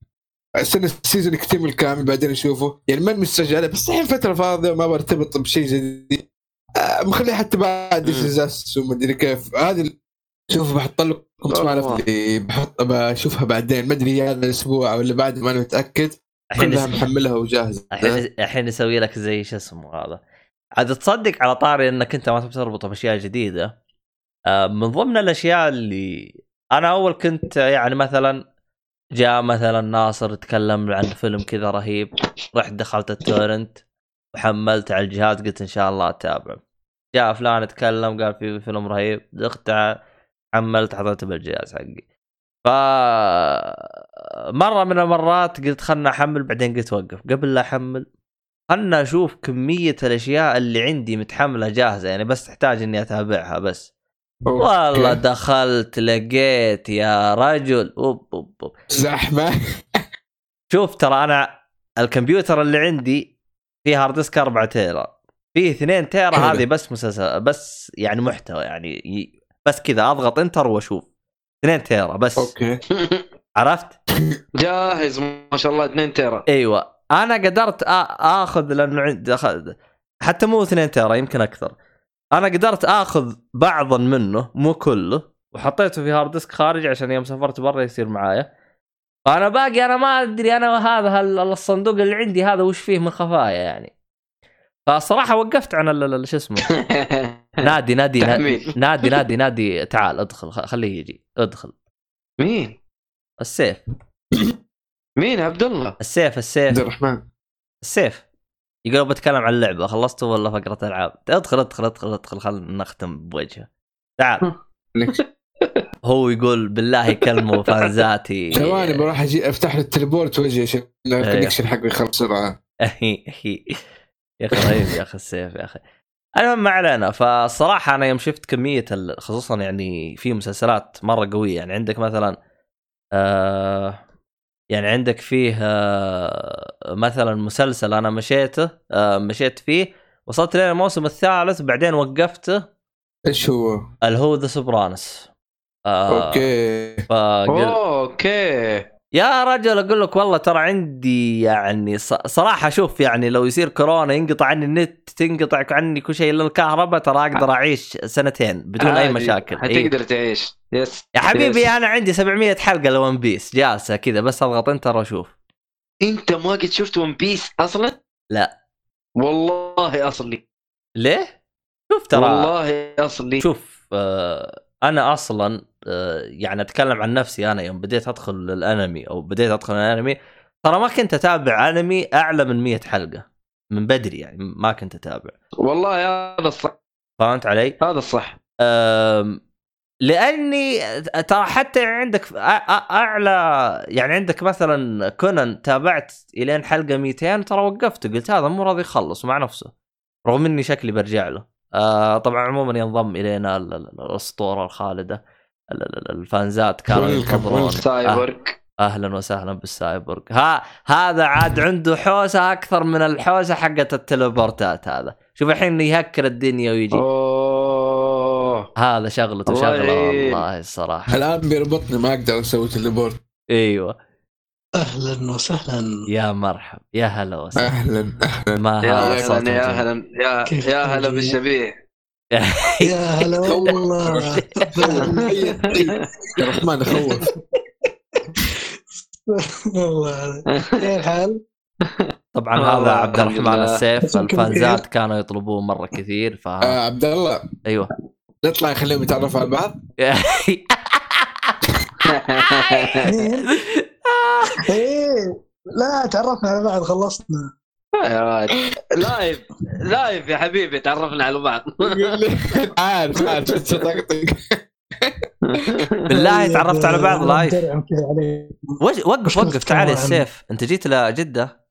أستنى ال season يكتمل كامل بعدين أشوفه. يعني ما مستعجل بس الحين فتره فاضية وما برتبط بشيء جديد. آه مخليه حتى بعد. سيزاس وما أدري كيف. هذه شوف بحط لكم. اللي بحط بشوفها بعدين ما أدري هذا الأسبوع ولا بعد ما أنا متأكد. الحين كلها محملها وجاهزه الحين الحين يسوي لك زي شو اسمه هذا. عاد تصدق على طاري إنك أنت ما تبي تربطه بأشياء جديدة. آه، من ضمن الأشياء اللي أنا أول كنت يعني مثلا جاء مثلا ناصر تكلم عن فيلم كذا رهيب رحت دخلت التورنت وحملت على الجهاز قلت إن شاء الله أتابعه. جاء فلان تكلم قال في فيلم رهيب دخلت حملت حطيته بالجهاز حقي ف مرة من المرات قلت خلنا أحمل بعدين قلت وقف قبل لا أحمل خلنا أشوف كمية الأشياء اللي عندي متحملة جاهزة يعني بس تحتاج إني أتابعها بس والله. دخلت لقيت يا رجل أوب أوب أوب. زحمة شوف ترى أنا الكمبيوتر اللي عندي فيه hard disk 4 tera فيه 2 tera. هذه بس مسلسل بس يعني محتوى يعني بس كذا اضغط enter واشوف. 2 tera بس. okay. عرفت؟ جاهز ما شاء الله 2 tera. أيوه. أنا قدرت آ- آخذ لأنه عندي حتى مو 2 tera يمكن أكثر. أنا قدرت آخذ بعضا منه مو كله. وحطيته في hard disk خارجي عشان يوم سافرت برا يصير معايا. فأنا باقي أنا ما أدري أنا هذا هال- الصندوق اللي عندي هذا وش فيه من خفايا يعني. فصراحة وقفت عن ال- ال- شو اسمه. نادي نادي نادي. نادي نادي نادي. تعال ادخل خليه يجي. ادخل. مين؟ السيف. مين؟ عبد الله؟ السيف عبد السيف الرحمن. السيف. يقول بتكلم عن اللعبة. خلصته ولا فقرة ألعاب؟ ادخل ادخل ادخل ادخل. خلينا نختم بوجهه. تعال؟ هو يقول بالله كلمه فانزاتي. ثواني بروح أجي أفتح له ال teleport وأجي عشان. ال connection حقه يخلص بسرعة. يا أخي رهيب يا أخي السيف يا أخي. المهم ما علينا. فالصراحه أنا يوم شفت كمية ال- خصوصا يعني في مسلسلات مرة قوية. يعني عندك مثلا آه يعني عندك فيه آه مثلا مسلسل أنا مشيته آه مشيت فيه وصلت لين الموسم الثالث بعدين وقفته. إيش هو؟ اللي هو The Sopranos آه okay. فقل... okay. يا رجل أقول لك والله ترى عندي يعني صراحة شوف يعني لو يصير كورونا ينقطع عني النت تنقطع عني كل شيء إلا الكهرباء ترى أقدر أعيش سنتين بدون أي عادي. مشاكل إيه. حتقدر تعيش yes يا حبيبي يس. أنا عندي 700 حلقة ل One Piece جالسة كذا بس اضغط enter وأشوف أنت ما قد شفت One Piece أصلا؟ لا. والله أصلي ليه؟ شوف ترى والله أصلي شوف آه أنا أصلا آه يعني أتكلم عن نفسي أنا يوم بديت أدخل الأنمي أو بديت أدخل الأنمي ترى ما كنت أتابع أنمي أعلى من 100 حلقة من بدري يعني ما كنت أتابع. والله هذا الصح. فهمت علي؟ هذا الصح. لأني ترى حتى عندك أ- أ- أعلى يعني عندك مثلا كونان تابعت إلين حلقة 200 ترى وقفت قلت هذا مو راضي يخلص مع نفسه رغم إني شكلي برجع له. آه طبعا عموما ينضم إلينا ال- ال- الأسطورة الخالدة. ال- ال- ال- الفانزات كانوا ينتظرون. سايبورغ أهلا وسهلا بالسايبورغ. ها هذا عاد عنده حوسة أكثر من الحوسة حقت التليبورتات هذا. شوف الحين يهكر الدنيا ويجي. أوه. هذا شغلته الله شغله. والله الصراحة. الآن بيربطني ما أقدر أسوي تليبورت. أيوه. أهلا وسهلا. يا مرحب يا هلا وسهلا. أهلا ما يا أهلا يا. أهلا يا يا هلا؟ بالشبيه. يا هلا والله يا رحمن خوف والله إيه الحال؟ طبعا هذا عبد الرحمن. السيف الفانزات كيف؟ كانوا يطلبوه مرة كثير ف آه عبد الله أيوه نطلع نخليهم يتعرفوا على بعض؟ إيه لا تعرفنا على بعض خلصنا. live live يا حبيبي تعرفنا على بعض. عارف عارف بس طقطق بالله تعرفت على بعض live. وقف وقف تعال يا. السيف انت جيت لجده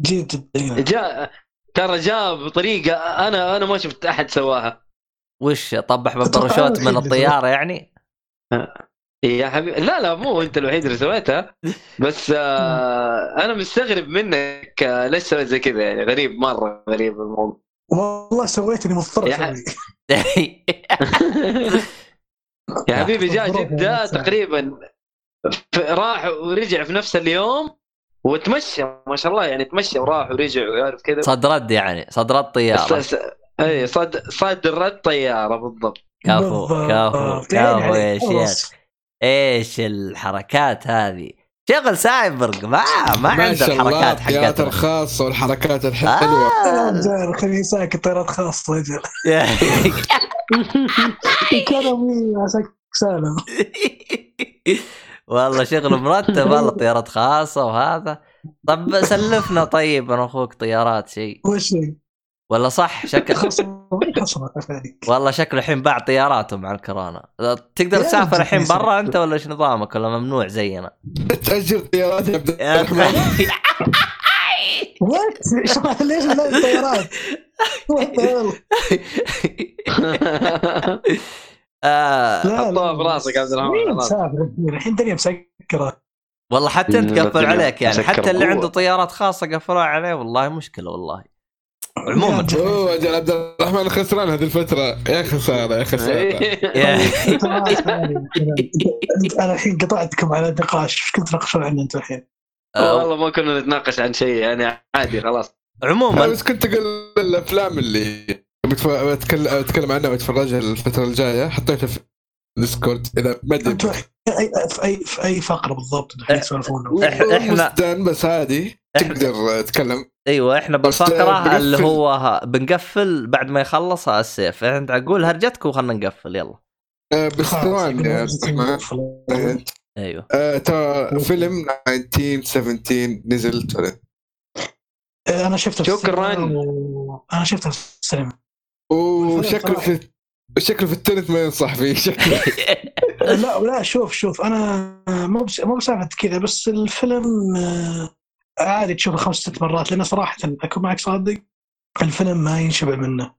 جيت جاء ترى جاء بطريقة أنا أنا ما شفت أحد سواها. وش طبح ببرشوت من الطيارة يعني؟ يا حبيبي لا لا مو انت الوحيد اللي سويتها بس آه أنا مستغرب منك آه ليش سويت زي كذا يعني غريب مرة غريب الموضوع والله سويت اني مضطر يا أسوي يا حبيبي جاء جده يعني. تقريبا راح ورجع في نفس اليوم وتمشى ما شاء الله يعني تمشى وراح ورجع ويعرف كذا صد رد يعني صد رد طيارة اي صد صد رد طيارة بالضبط كفو بالضبط. كفو يعني كفو يا. شيخ. إيش الحركات هذه؟ شغل سايبرغ ما ما ما عنده الحركات الطيارات حقتنا الخاصة والحركات الحلوة. آه. خليني ساكت طيارات خاصة رجال كرمي عساك سالم والله شغل مرتب والله طيارات خاصة وهذا. طب سلفنا طيب أنا أخوك طيارات شيء. وش ولا صح؟ شكل خصم خصم عليك. والله شكله الحين باع طياراته مع الكورونا. تقدر تسافر الحين. برا أنت ولا إيش نظامك؟ ولا ممنوع زينا؟ تأجر طيارات يا عبد الرحمن. وات ليش لا الطيارات؟ آه حطوها لا. في راسك يا عبد الرحمن الحين الدنيا مسكرة. والله حتى أنت قفل عليك يعني. حتى اللي. عنده طيارات خاصة قفلوا عليه والله مشكلة والله. عموما. أوه أجل عبد الرحمن خسران هذه الفترة. يا خسارة يا خسارة. أنا الحين قطعتكم على النقاش. إيش كنت تناقشون عنه أنتم الحين؟ والله ما كنا نتناقش عن شيء يعني عادي خلاص. عموما. بس كنت أقول الأفلام اللي بتكلم اتكلم عنها وأتفرجها الفترة الجاية. حطيتها في الديسكورد إذا ما أدري. في اي في اي فقرة بالضبط مستان بس عادي. تقدر تتكلم. أيوه إحنا بالفقره بنقفل. اللي هو ها- بنقفل بعد ما يخلص السيف انت أقول هرجتك وخلنا نقفل يلا. بس ثواني يا عبد أيوه. آه، ترى فيلم 1917 نزل ترى أنا شفته في شكراً. و... أنا شفته في السينما. وشكله في شكله في التنت ما ينصح فيه. شكله. لا لا شوف شوف. أنا مو بس مو بسالفه كذا بس الفيلم آه، عادي تشوفه خمس ست مرات لأنه صراحة أكون معك صادق الفيلم ما ينشبع منه.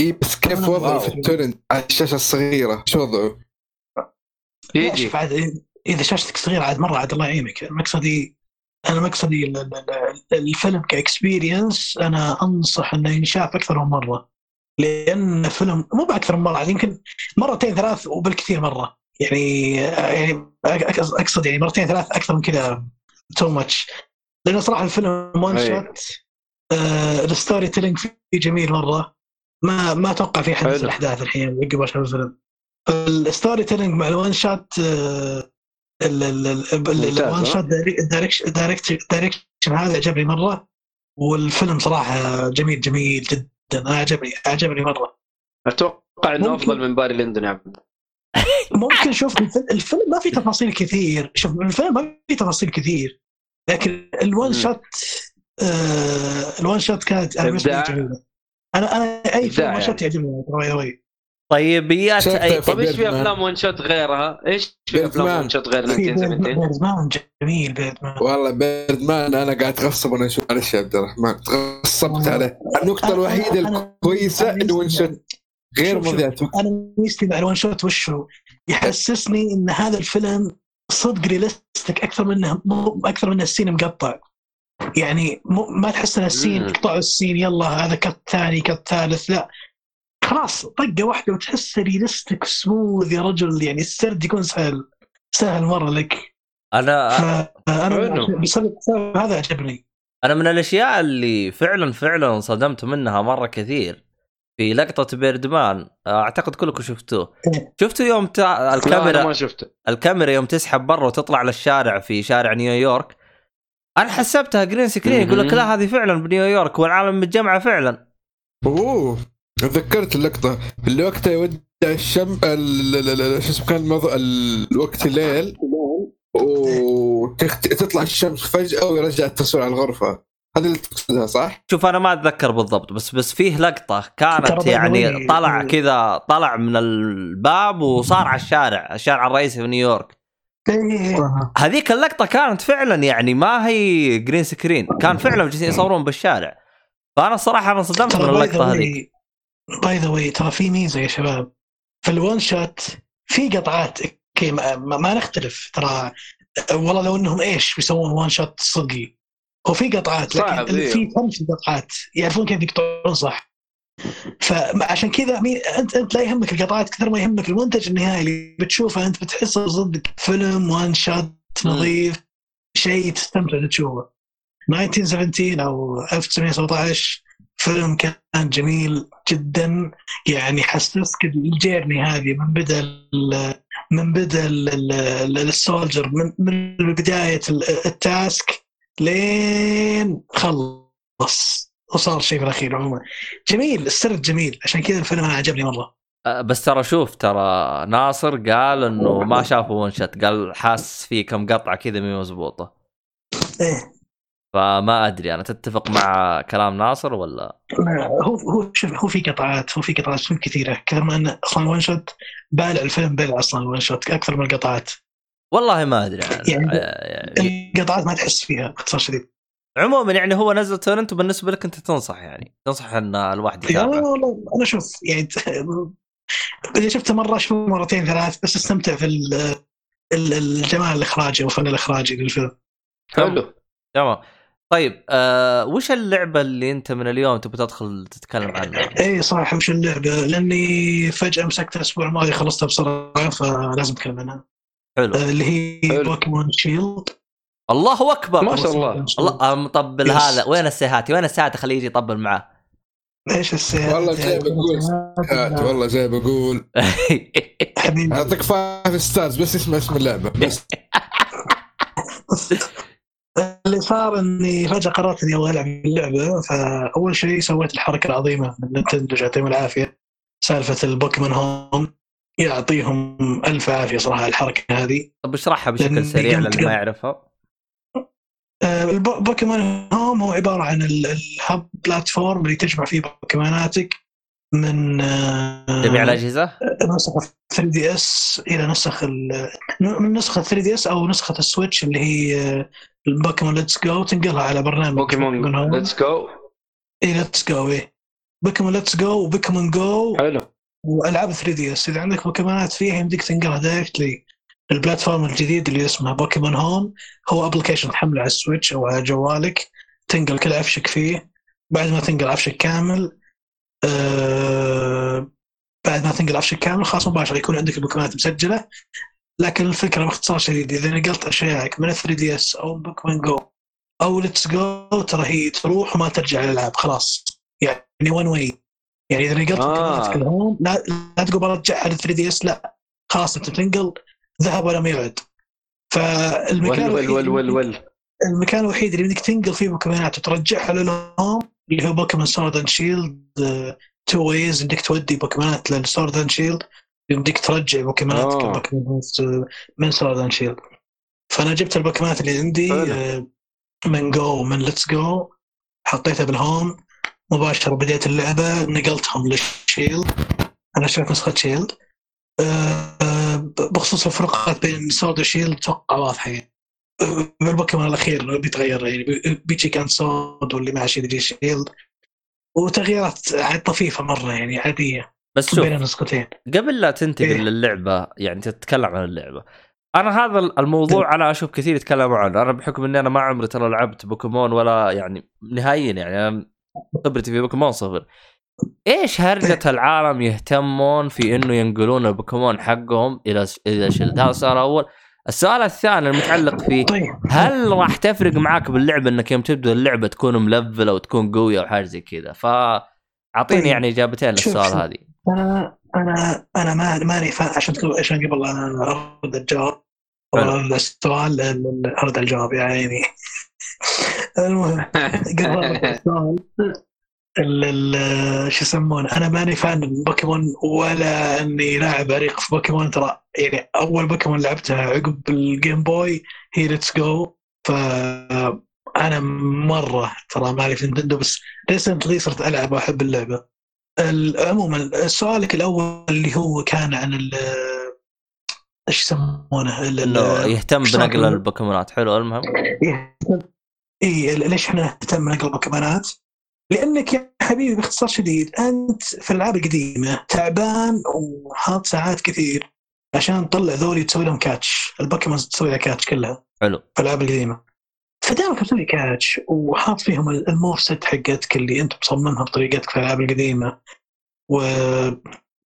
إي بس كيف وضعه في. التورنت؟ على الشاشة الصغيرة شو وضعه؟ يجي. شوف عاد إذا شاشتك صغيرة عاد مرة عاد الله يعينك. مقصدي أنا مقصدي ال- ال- ال- الفيلم ك experience أنا أنصح إنه ينشاف أكثر من مرة. لأن فيلم مو بأكثر من مرة يمكن مرتين ثلاث وبالكثير مرة. يعني يعني أقصد- اقصد يعني مرتين ثلاث أكثر من كذا too much لأن صراحة الفيلم one. shot آه ال storytelling فيه جميل مرة ما ما أتوقع في حدث حلو. الأحداث الحين عقب عشان الفيلم ال storytelling مع ال one shot ال- ال- ال- ال- ممتاز، ال one؟ shot direction direction هذا عجبني مرة والفيلم صراحة جميل جميل جدا أنا عجبني عجبني مرة أتوقع إنه ممكن. أفضل من باري لندن يا عبد ممكن شوف الفيلم, الفيلم ما فيه تفاصيل كثير شوف الفيلم ما فيه تفاصيل كثير لكن ال one مم. shot آه ال one shot كانت أنا بالنسبة لي إبداع. جميله أنا أنا أي فيلم إبداع one shot يعجبني طيبيات شفت أي طيب إيش في. أفلام one shot غيرها؟ إيش في أفلام. one shot غير في 1917؟ بيردمان جميل بيردمان والله بيردمان أنا قاعد أتغصب وأنا أشوف معلش يا عبد الرحمن تغصبت عليه النقطة الوحيدة الكويسة أنا انه one shot غير شوف. مضيعة وقت أنا ميزتي مع ال one shot وشو يحسسني إن هذا الفيلم صدق realistic أكثر منه مو أكثر من ال scene مقطع. يعني مو ما تحس إن ال scene مم. يقطعوا ال scene يلا هذا cut ثاني cut ثالث لا. خلاص طقة واحدة وتحس realistic smooth يا رجل يعني السرد يكون سهل سهل مرة لك. أنا حلو. بسبب بسبب هذا عجبني. أنا من الأشياء اللي فعلا فعلا صدمت منها مرة كثير. في لقطة بيردمان أعتقد كلكم شفتوه. إيه. شفتوا يوم تا... الكاميرا ما شفته. الكاميرا يوم تسحب برا وتطلع للشارع في شارع نيويورك. أنا حسبتها green screen يقول لك. لا هذه فعلا بنيويورك والعالم متجمعة فعلا. أوه تذكرت اللقطة. اللي وقتها يودع الشم ال- ال- ال- شو اسمه كان الموضوع ال- الوقت الليل. وتطلع الشمس فجأة ويرجع التصوير على الغرفة. هذا اللي تقصدها صح؟ شوف أنا ما أتذكر بالضبط بس بس فيه لقطة كانت يعني طلع كذا طلع من الباب وصار على الشارع الشارع الرئيسي في نيويورك. إيه. هذيك اللقطة كانت فعلا يعني ما هي green screen كان فعلا جالسين يصورون بالشارع. فأنا الصراحه أنا انصدمت من اللقطة هذيك. by the way ترى في ميزة يا شباب. في ال one shot في قطعات okay ما, ما, ما نختلف ترى والله لو إنهم إيش بيسوون one shot صدقي. هو في قطعات لكن إيه. في فن في القطعات يعرفون كيف يقطعون صح. فعشان كذا انت أنت لا يهمك القطعات كثر ما يهمك المنتج النهائي اللي بتشوفه. أنت بتحسه صدق فيلم one shot نظيف شيء تستمتع تشوفه. 1917 أو 1917 فيلم كان جميل جدا. يعني حسسك ال journey هذه من بدأ من بدأ ال- ال- ال- ال soldier من من بداية ال- ال task. لين خلص وصار شيء في الأخير عموما. جميل السرد جميل. عشان كذا الفيلم أنا عجبني مرة. أه، بس ترى شوف ترى ناصر قال إنه ما شافه one shot قال حاس في كم قطعة كذا مي مزبوطه إيه. فما أدري أنا تتفق مع كلام ناصر ولا؟ هو هو شوف هو في قطعات هو في قطعات فيلم كثيرة. كثر ما إنه أصلا one shot بالع الفيلم بالع أصلا one shot أكثر من القطعات. والله ما أدري يعني, يعني يعني القطعات ما تحس فيها باختصار شديد. عموما يعني هو نزل تورنت وبالنسبة لك أنت تنصح يعني؟ تنصح إن الواحد يتابعه والله أنا شوف يعني إذا شفته مرة أشوفه مرتين ثلاث بس أستمتع في ال- ال- الجمال الإخراجي والفن الإخراجي للفيلم. حلو. تمام. طيب آه وش اللعبة اللي أنت من اليوم تبي تدخل تتكلم عنها؟ اي صراحة وش اللعبة لأني فجأة مسكتها الأسبوع الماضي خلصتها بسرعة فلازم أتكلم عنها. حلو. اللي هي حلو. بوكيمون شيلد الله أكبر. ما شاء الله. الله مطبل يس. هذا وين السيهاتي وين السيهاتي خليه يجي يطبل معاه إيش السيارة والله زي بقول. هات والله زي بقول. أعطيك فايف ستارز بس اسمه اسم اللعبة بس. اللي صار إني فجأة قررت إني أبغى ألعب اللعبة فأول شيء سويت الحركة العظيمة من نينتندو يعطيهم العافية. سالفة البوكيمون هوم. يعطيهم ألف عافية صراحة الحركة هذه. طب اشرحها بشكل سريع للي ما يعرفها آه، البو- بوكيمون هوم هو عبارة عن ال- ال hub platform اللي تجمع فيه بوكيموناتك من آه، جميع الأجهزة؟ نسخ 3 دي إس إلى نسخ من نسخة 3 دي إس أو نسخة السويتش اللي هي آه، البوكيمون ليتس جو تنقلها على برنامج بوكيمون هوم ليتس جو اي ليتس جو إيه. بوكيمون ليتس جو وبوكيمون جو حلو. وألعاب 3 دي اس إذا عندك بوكيمونات فيها يمديك تنقلها directly ال platform الجديد اللي اسمه بوكيمون هوم. هو application تحمله على السويتش أو على جوالك. تنقل كل عفشك فيه. بعد ما تنقل عفشك كامل آه بعد ما تنقل عفش كامل خلاص مباشرة يكون عندك البوكيمونات مسجلة. لكن الفكرة باختصار شديد. إذا نقلت اشيائك من 3 دي اس أو بوكيمون جو أو ليتس جو ترى هي تروح وما ترجع للألعاب. خلاص. يعني one way يعني إذا نقلت آه. لا لا تقول برجعها ل 3 دي إس لا خلاص أنت تنقل ذهب ولم يعد فالمكان ول ول ول ول المكان الوحيد اللي بدك تنقل فيه بوكيمونات وترجعها للهوم اللي هو بوكيمون سورد أند شيلد two ways بدك تودي بوكيمونات للسورد أند شيلد بدك ترجع بوكيمونات آه. من Sword and Shield فأنا جبت البوكيمونات اللي عندي. آه، من Go من Let's Go حطيتها بال Home مباشرة بديت اللعبة نقلتهم لل Shield. أنا اشتريت نسخة Shield. آه، آه، بخصوص الفروقات بين Sword و Shield أتوقع واضحة. يعني بالبوكيمون الأخير بيتغير يعني بي- بيجي كان Sword واللي مع Shield يجي Shield. وتغييرات عاد طفيفة مرة يعني عادية. بس شوف بين النسختين قبل لا تنتقل إيه. للعبه يعني تتكلم عن اللعبة. أنا هذا الموضوع أنا أشوف كثير يتكلموا عنه. أنا بحكم إني أنا ما عمري ترى لعبت بوكيمون ولا يعني نهائيا يعني. خبرتي في بوكيمون صفر إيش هرجة العالم يهتمون في إنه ينقلون البوكيمون حقهم إلى إلى Shield هذا السؤال الأول. السؤال الثاني المتعلق فيه طيب هل راح تفرق معاك باللعبة إنك يوم تبدأ اللعبة تكون ملفل أو تكون قوية أو حاجة زي كذا؟ فاعطيني طيب. يعني إجابتين للسؤال. هذه. أنا أنا أنا ما ماني عشان تقول- عشان قبل أرد الجواب. السؤال ال- ال- أرد الجواب يا عيني المهم قبل أرد السؤال ال- ال- شو يسمونه أنا ماني fan من بوكيمون ولا إني لاعب عريق في بوكيمون. ترى يعني أول بوكيمون لعبتها عقب ال Game Boy هي Let's Go ف أنا مرة ترى مالي في Nintendo بس recently صرت ألعب وأحب اللعبة. ال- عموما سؤالك الأول اللي هو كان عن ال إيش يسمونه؟ إنه يهتم بنقل؟ البوكيمونات. حلو المهم. اي ليش إحنا نهتم نقل البوكيمونات؟ لأنك يا حبيبي باختصار شديد أنت في الالعاب القديمه تعبان وحاط ساعات كثير عشان تطلع ذولي تسوي لهم catch، البوكيمون تسوي لها catch كلها حلو في الالعاب القديمه. فدامك مسوي catch وحاط فيهم ال move set حقتك اللي أنت مصممها بطريقتك في الالعاب القديمة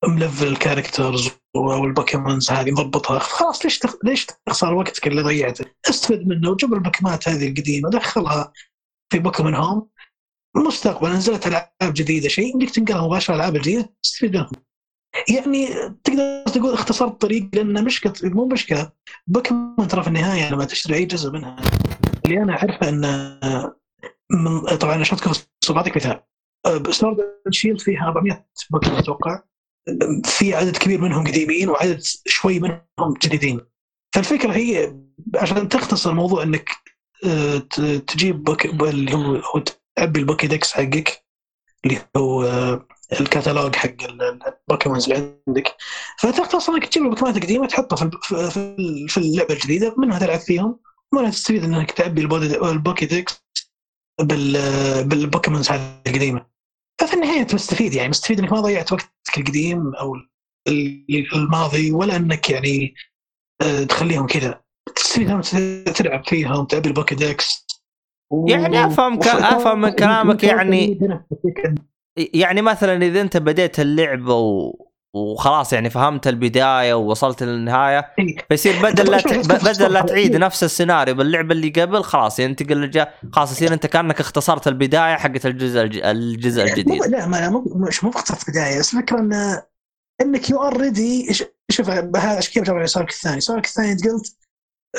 وملفل ال characters وال Pokémons هذه مضبطها. خلاص ليش تخ... ليش تخسر وقتك اللي ضيعته؟ استفد منه وجيب البوكيمونات هذه القديمة دخلها في Pokémon Home. مستقبلا نزلت ألعاب جديدة شيء بدك تنقلها مباشرة الالعاب الجديده تستفيد منهم. يعني تقدر تقول اختصرت الطريق لأن مشكلة مو مشكلة. بوكيمون ترى في النهاية لما تشتري أي جزء منها. اللي أنا أعرفه إن من طبعا تكون بعطيك مثال. Sword Shield فيها 400 بوكيمون أتوقع. في عدد كبير منهم قديمين وعدد شوي منهم جديدين. فالفكرة هي عشان تختصر الموضوع إنك آه، تجيب بوك... اللي هو هو تعبي ال Pokédex حقك اللي هو آه، الكتالوج حق ال- ال Pokémons اللي عندك. فتختصر إنك تجيب البوكيمونات القديمة تحطها في في- اللعبة الجديدة منها تلعب فيهم. ومنها تستفيد إنك تعبي ال Pokédex بال بال Pokémons هذه القديمة. ففي النهاية أنت مستفيد يعني مستفيد إنك ما ضيعت وقتك القديم أو ال- الماضي ولا إنك يعني آه، تخليهم كذا تستفيد تلعب فيهم تعبي ال Pokédex و- يعني أفهم ك- أفهم من كلامك يعني-. يعني مثلا إذا أنت بديت اللعبه و... وخلاص يعني فهمت البداية ووصلت للنهاية. إيه. فيصير بدل لا بدل لا تعيد نفس السيناريو باللعبة اللي قبل خلاص ينتقل للجا... خلاص يصير أنت كأنك اختصرت البداية حقت الجزء الج... الجزء الجديد. لا ما مش مو فقط بداية بس الفكرة ان إنك you already شوف هذا بجاوب على سؤالك الثاني، سؤالك الثاني أنت قلت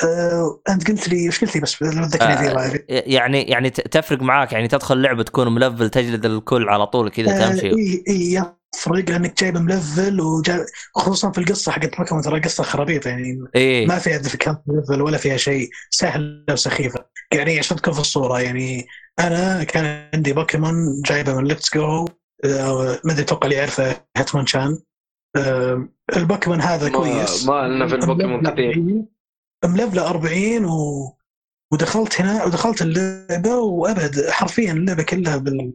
آه أنت قلت لي وش قلت لي بس؟ الله يعافيك. يعني يعني تفرق معاك يعني تدخل لعبه تكون ملفل تجلد الكل على طول كذا آه، تمشي. اي إي يفرق لانك جايب ملفل وجايب خصوصا في القصة حقت بوكيمون ترى قصة خرابيط يعني. إيه. ما فيها difficult level ولا فيها شيء. سهل وسخيفة. يعني عشان تكون في الصورة يعني. أنا كان عندي بوكيمون جايبه من Let's Go ما أدري أتوقع اللي يعرفه Hitmonchan. آه، البوكيمون هذا ما, كويس. ما لنا في البوكيمون كثير. 40 ملفلة 40 و... ودخلت هنا ودخلت اللعبة وأبد حرفيا اللعبة كلها بال...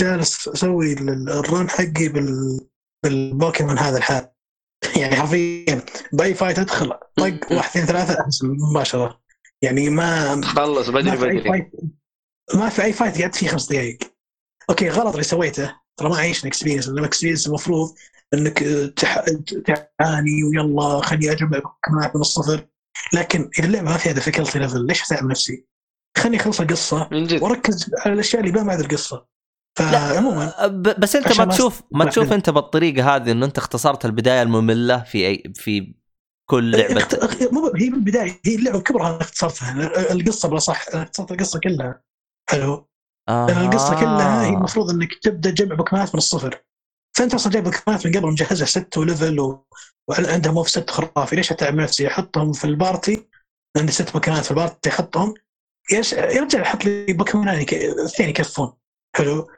جالس أسوي ال- ال run حقي بال... بالبوكيمون هذا الحال. يعني حرفيا بأي fight أدخل طق واحد اثنين ثلاثة أحسن مباشرة. يعني ما خلص بدري بدري. ما في أي fight قعدت فيه خمس دقائق okay غلط اللي سويته. ترى ما عيشنا experience لأن experience المفروض إنك تح... تعاني ويلا خليني أجمع بوكيمونات من الصفر. لكن اذا اللعبة ما فيها difficulty level ليش اتعب نفسي؟ خليني أخلص القصة وأركز على الأشياء اللي ما بعد القصة. فعموما بس أنت ما تشوف ما تشوف. أنت بالطريقة هذه إنه أنت اختصرت البداية المملة في أي في كل لعبة. مو هي بالبداية هي اللعبة كبرها أنا اختصرتها القصة بلا صح أنا اختصرت القصة كلها. حلو. لأن القصة كلها هي المفروض إنك تبدأ تجمع بوكيمونات من الصفر. فأنت أصلا جايب بوكيمونات من قبل مجهزها set و level و... وعندها move set خرافي ليش أتعب نفسي؟ أحطهم في ال party عندي ست بوكيمونات في ال party أحطهم. يش... يا رجال حط لي بوكيمونين ك... اثنين يكفون. حلو.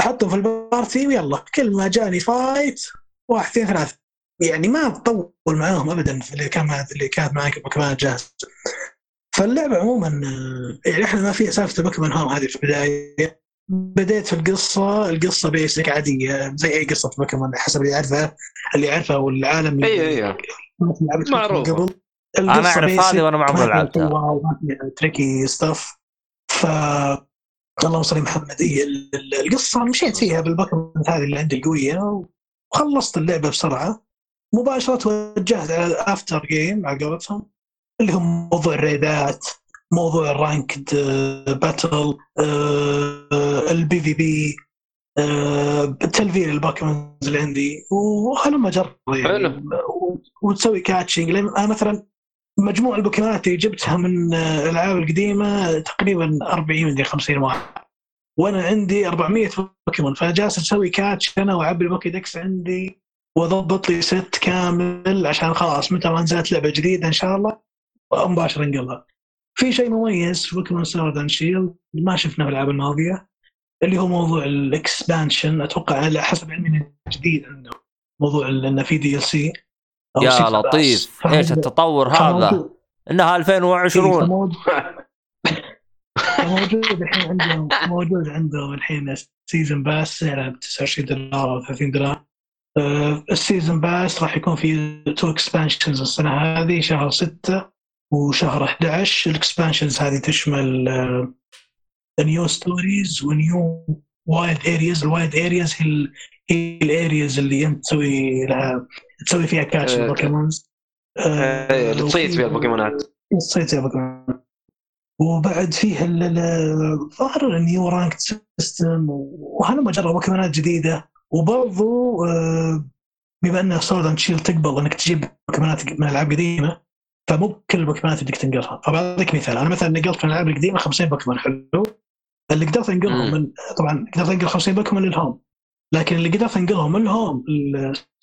أحطهم في ال party ويلا. كل ما جاني fight واحد اثنين ثلاثة. يعني ما تطول معاهم ابدا في اللي كان مع... اللي كانت معك بوكيمونات جاهزه فاللعبه عموما يعني إحنا ما في سالفة البوكيمون Home هذه في البداية. بديت في القصة القصة basic عادية زي أي قصة بوكيمون حسب اللي يعرفها اللي يعرفها والعالم اللي أيوه أيوه لعبت معروفة. قبل. أنا أعرف هذه وأنا ما عمري لعبتها. tricky stuff ف اللهم صل على محمد هي ال- ال- القصة مشيت فيها بالبوكيمون هذه اللي عندي القوية وخلصت اللعبة بسرعة. مباشرة توجهت على ال after game على قولتهم اللي هو موضوع الريدات موضوع ال ranked battle ال PVP تلفيل ال Pokemons اللي عندي وهلما جر يعني حلو. وتسوي catching أنا مثلا مجموع البوكيمونات اللي جبتها من آه، الألعاب القديمة تقريبا 40 مدري 50 واحد. وأنا عندي 400 بوكيمون فجالس أسوي catch أنا وأعبي ال Pokedex عندي وأضبط لي set كامل عشان خلاص متى ما نزلت لعبة جديدة إن شاء الله مباشره انقلها. في شيء مميز في بوكيمون Sword and Shield ما شفناه في الألعاب الماضية اللي هو موضوع ال expansion أتوقع على حسب علمي جديد عنده موضوع إنه في DLC يا لطيف. إيش التطور هذا؟ إنها 2020 موجود. الحين عندهم موجود عندهم الحين season pass سعره ب 29 دولار أو 30 دولار. آه، ال season pass راح يكون في two expansions السنة هذه شهر 6 وشهر 11 ال expansions هذه تشمل new stories و new wild areas ال wild areas هي ال- هي ال areas اللي أنت تسوي لها تسوي فيها catch آه، ال Pokemons إيه، اللي تصيد فيها البوكيمونات. تصيد فيها بوكيمون وبعد فيه ال- ال- ظهر ال new rank system وهذا مجرد بوكيمونات جديدة. وبرضو آه، بما ان Sword and Shield تقبل انك تجيب بوكيمونات من ألعاب قديمة فمو بكل البوكيمونات بدك تنقلها. فبعطيك مثال. أنا مثلا نقلت من الالعاب القديمة 50 بوكيمون حلو؟ اللي قدرت أنقلهم. من طبعا قدرت أنقل 50 بوكيمون لل Home. لكن اللي قدرت انقلهم ال Home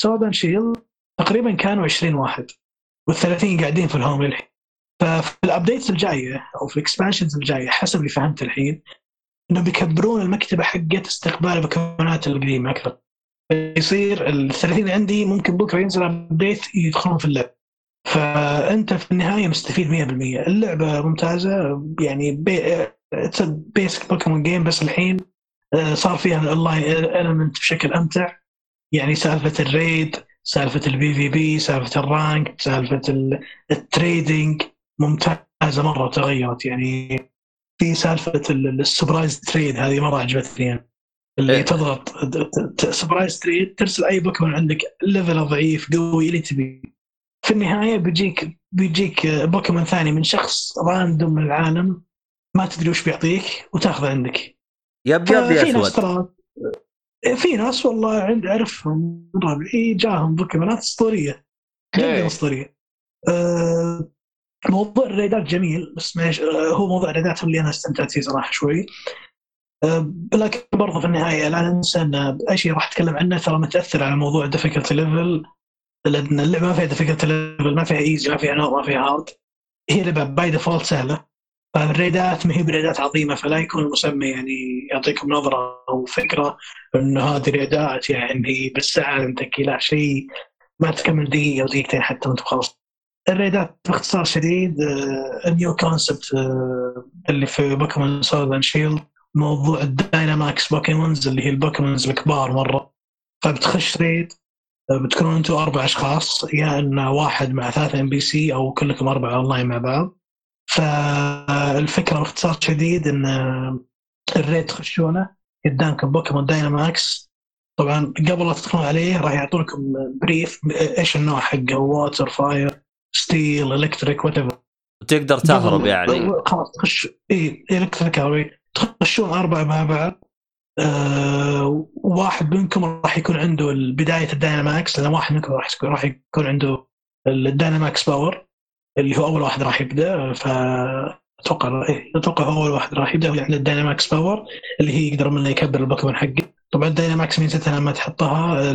Sword and Shield تقريبا كانوا 20 واحد وال30 قاعدين في ال Home للحين. ففي ال updates الجاية أو في ال expansions الجاية حسب اللي فهمت الحين إنهم بيكبرون المكتبة حقت استقبال البوكيمونات القديمة أكثر. يصير ال 30 عندي ممكن بكرة ينزل update يدخلون في اللعبه فأنت في النهاية مستفيد 100% اللعبة ممتازة يعني basic Pokemon game بس الحين صار فيها ال online element بشكل أمتع يعني سالفة ال raid سالفة ال PVP سالفة ال rank سالفة ال- ال trading ممتازة مرة وتغيرت يعني في سالفة ال- ال surprise trade هذه مرة عجبتني يعني. اللي إيه. تضغط surprise trade ترسل أي بوكيمون عندك level ضعيف قوي اللي تبي في النهاية بيجيك بيجيك بوكيمون ثاني من شخص random من العالم ما تدري وش بيعطيك وتاخذه عندك yep yep ففي يا ناس أسود. ترى في ناس والله عند اعرفهم من ربعي جاهم بوكيمونات أسطورية جدا إيه. أسطورية. أه موضوع الريدات جميل بس معليش أه هو موضوع الريدات هو اللي أنا استمتعت فيه صراحة شوي. أه لكن برضه في النهاية لا ننسى إن أي شيء راح أتكلم عنه ترى متأثر على موضوع ال difficulty level لأن اللعبة ما فيها difficulty level ما فيها easy ما فيها normal ما فيها hard هي لعبة by default سهلة. فالريدات ما هي بريدات عظيمة فلا يكون المسمى يعني يعطيكم نظرة أو فكرة إنه هذه ريدات يعني بالساعة عندك لا شيء ما تكمل دقيقة أو دقيقتين حتى وأنت خلاص الريدات باختصار شديد ال new concept اللي في بوكيمون Sword and Shield موضوع ال Dynamax Pokemons اللي هي ال Pokemons الكبار مرة. فبتخش raid آه، بتكونوا أنتم أربع أشخاص يا إن واحد مع ثلاثة NPC أو كلكم أربعة اونلاين مع بعض. فالفكرة باختصار شديد إن ال raid تخشونه قدامكم بوكيمون Dynamax. طبعا قبل لا تدخلون عليه راح يعطونكم brief إيش النوع حقه water fire steel electric what تقدر تهرب يعني. خلاص تخش اي electric تخشون أربعة مع بعض. آه واحد منكم راح يكون عنده بداية ال Dynamax لأن واحد منكم راح يكون راح يكون عنده ال Dynamax power اللي هو أول واحد راح يبدأ ف أتوقع إيه أتوقع أول واحد راح يبدأ يعني ال Dynamax power اللي هي يقدر منه يكبر البوكيمون حقه. طبعا ال Dynamax ميزتها لما تحطها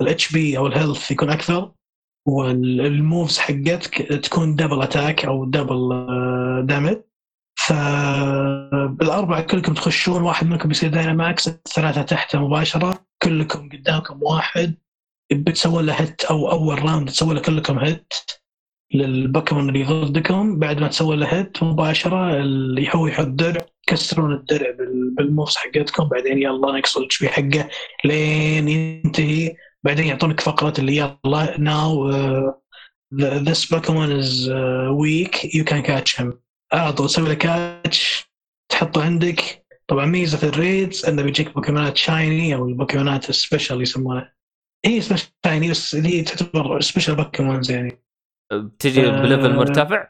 ال HP أو ال health يكون أكثر وال moves حقتك تكون double attack أو double damage فبالاربعه كلكم تخشون واحد منكم يصير Dynamax الثلاثة تحته مباشرة كلكم قدامكم واحد بتسوون له hit أو أول round تسوون له كلكم hit للبوكيمون اللي ضدكم بعد ما تسوي له hit مباشرة اللي هو يحط درع تكسرون الدرع بال moves حقتكم بعدين يلا نقص ال HP حقه لين ينتهي. بعدين يعطونك فقرة اللي يلا now Pokemon is uh, weak you can catch him. على طول تسوي له catch تحطه عندك. طبعا ميزة ال raids إنه بيجيك بوكيمونات shiny أو البوكيمونات ال special يسمونها هي special shiny بس هي تعتبر special Pokémons يعني. بتجي آه، ب level مرتفع؟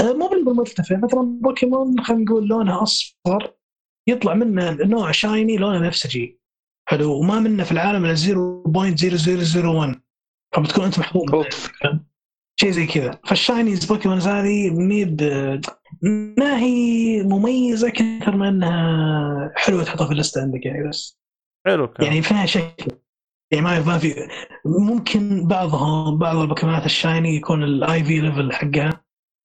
آه، مو بال level مرتفع. مثلا بوكيمون خلينا نقول لونها أصفر يطلع منه نوع shiny لونه بنفسجي حلو. وما منه في العالم إلا 0.0001 فبتكون أنت محظوظ. شيء زي كذا. فال shinies Pokémons هذه maybe ما هي مميزة كثر ما إنها حلوة تحطها في اللستة عندك يعني بس. حلو كان. يعني فيها شكل. يعني ما ما في ممكن بعضهم بعض البوكيمونات ال shiny يكون ال IV level حقها.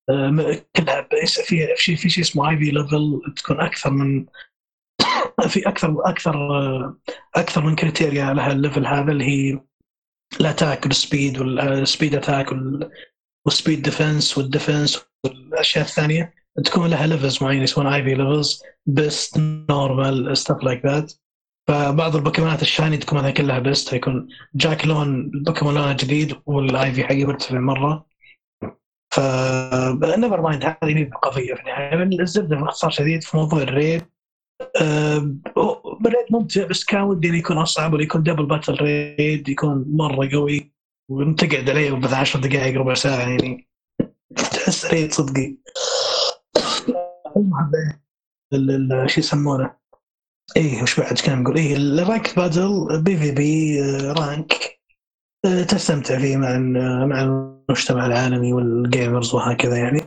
آه، كلها في شيء في شيء اسمه IV level تكون أكثر من في أكثر أكثر آه، أكثر من criteria لها ال level هذا اللي هي الاتاك والسبيد والسبيد اتاك والسبيد ديفنس والديفنس والأشياء الثانية. تكون لها levels معينة يسمون IV levels best normal stuff like that فبعض البوكيمونات ال shiny تكون هذه كلها best يكون جاك لون البوكيمون لونه جديد وال IV حقه مرتفع مرة. ف never mind هذه مي قضية في النهاية. الزبدة باختصار شديد في موضوع ال raid. آه، ال raid ممتع بس كان ودي إنه يكون أصعب ولا يكون double battle raid يكون مرة قوي. وتقعد عليه بس 10 دقائق ربع ساعة يعني. تحس raid صدقي. شو يسمونه؟ إيه وش بعد كان نقول إيه ال rank battle PVP آه، rank. آه، تستمتع فيه مع مع المجتمع العالمي وال gamers وهكذا يعني.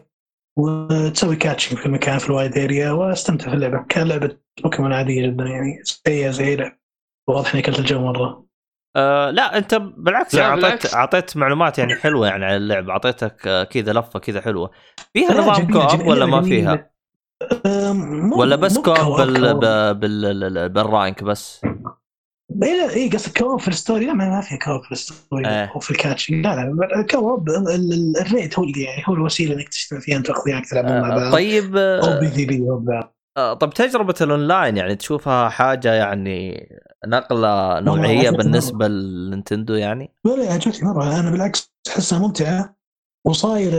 وتسوي catching في المكان في ال Wild Area واستمتع في اللعبة. كان لعبة بوكيمون عادية جدا يعني. زي زي لعب واضح إني اكلت الجو مرة. آه لا أنت بالعكس لا، يعني اعطيت. اعطيت معلومات يعني حلوة يعني عن اللعبة. اعطيتك آه، كذا لفة كذا حلوة. فيها نظام co-op ولا ما. فيها؟ ولا بس co-op بال... بال... بال... بال rank بس؟ اي لا اي قصدك co-op في ال story؟ لا ما في co-op في ال story إيه. أو في ال catching. لا لا ال- ال raid هو اللي يعني هو الوسيلة إنك تجتمع فيها أنت واخوياك تلعبون مع آه بعض. طيب أو PVP طب تجربة الأونلاين يعني تشوفها حاجة يعني نقلة نوعية عجبتني بالنسبة للنينتندو يعني؟ لا لا عجبتني مرة أنا بالعكس أحسها ممتعة وصاير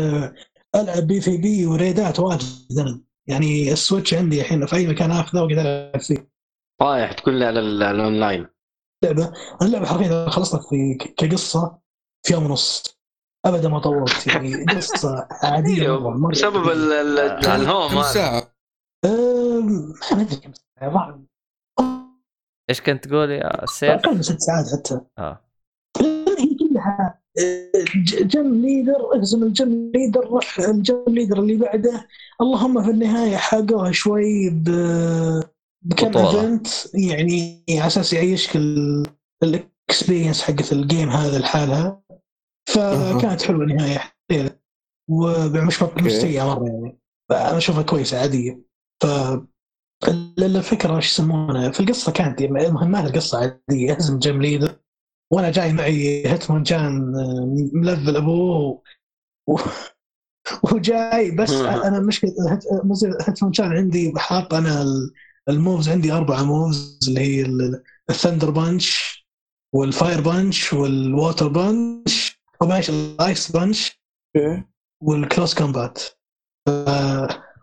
ألعب PVP وريدات واجد. أنا يعني السويتش عندي الحين في أي مكان آخذه واقدر العب فيه رايح تقول لي على ال- الأونلاين. لعبه اللعبة حرفيا خلصت في كقصة في يوم ونص. ابدا ما طولت يعني قصة عادية. مرة بسبب آه. الهوم كم؟ أم، ما أدري كم ساعة، ظهر- إيش كنت تقول يا سيف؟ أقل من ست ساعات حتى. آه. كلها ج- gym leader اهزم ال gym leader روح ال gym leader اللي بعده اللهم في النهاية حاقوها شوي ب بكم. event يعني على أساس يعيشك ال- ال experience حقت ال game هذا لحالها. فكانت حلوة النهاية. ومش مش سيئه مرة يعني. أنا أشوفها كويسة عادية. ف ال- الفكرة إيش يسمونها في القصة كانت يعني مهمات القصة عادية اهزم gym leader وأنا جاي معي هيتمون جان آه، ملفل أبوه و... وجاي بس أنا مشكلة هيت- مزل- هيتمون جان عندي حاط أنا ال- ال moves عندي أربعة moves اللي هي ال- ال Thunder Punch وال Fire Punch وال Water Punch معلش ال Ice Punch وال Close Combat.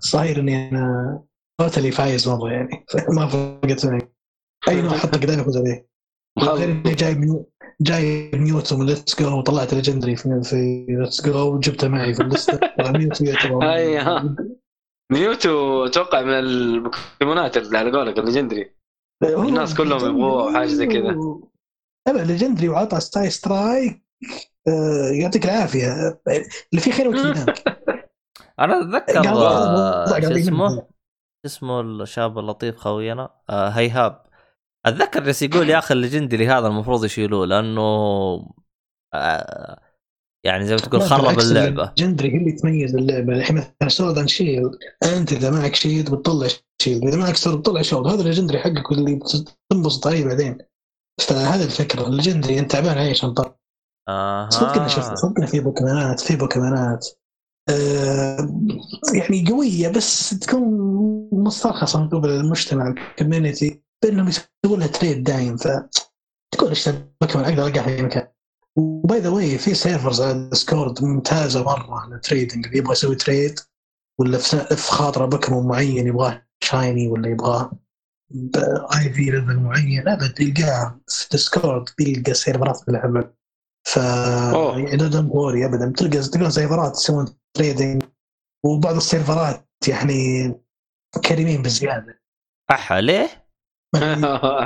صاير إني أنا totally فايز مرة يعني ما فرقت معي. أي نوع حط قدامي افوز عليه. غير إني جاي من جاي ميوتو من Let's Go وطلعت legendary في في Let's Go وجبته معي في اللسته ميوتو يعتبر. ميوتو أتوقع من البوكيمونات اللي على قولك ال legendary الناس كلهم يبغوه أو حاجة زي كذا. لا legendary وعطى stay strike آه، يعطيك العافية. اللي فيه خير وكذا أنا أتذكر آه، شو اسمه؟ اسمه الشاب اللطيف خوينا؟ آه هيهاب. أتذكر جالس يقول يا أخي ال legendary هذا المفروض يشيلوه لأنه آه يعني زي ما تقول خرب اللعبة. ال legendary هي اللي تميز اللعبة. الحين مثلا Sword and Shield أنت إذا معك Shield بتطلع Shield إذا معك Sword بتطلع Sword. هذا ال legendary حقك اللي تنبسط عليه بعدين. فهذه الفكرة. ال legendary أنت تعبان عليه عشان تطلع أها. صدقنا شوف صدقنا في بوكيمونات في بوكيمونات. آه يعني قوية بس تكون مسترخصه من قبل المجتمع ال community بأنهم يسوون لها trade دايم ف تقول إيش بوكيمون أقدر القاه في اي مكان و by the way في servers على ديسكورد ممتازة مرة لل trading اللي يبغى يسوي trade ولا في خاطره بوكيمون معين يبغاه shiny ولا يبغاه IV level معين ابد تلقاه في ديسكورد تلقى سيرفرات في اللعبه ف. يعني لا don't worry ابدا تلقى تلقى سيرفرات يسوون trading وبعض السيرفرات يعني كريمين بزيادة احا ليه؟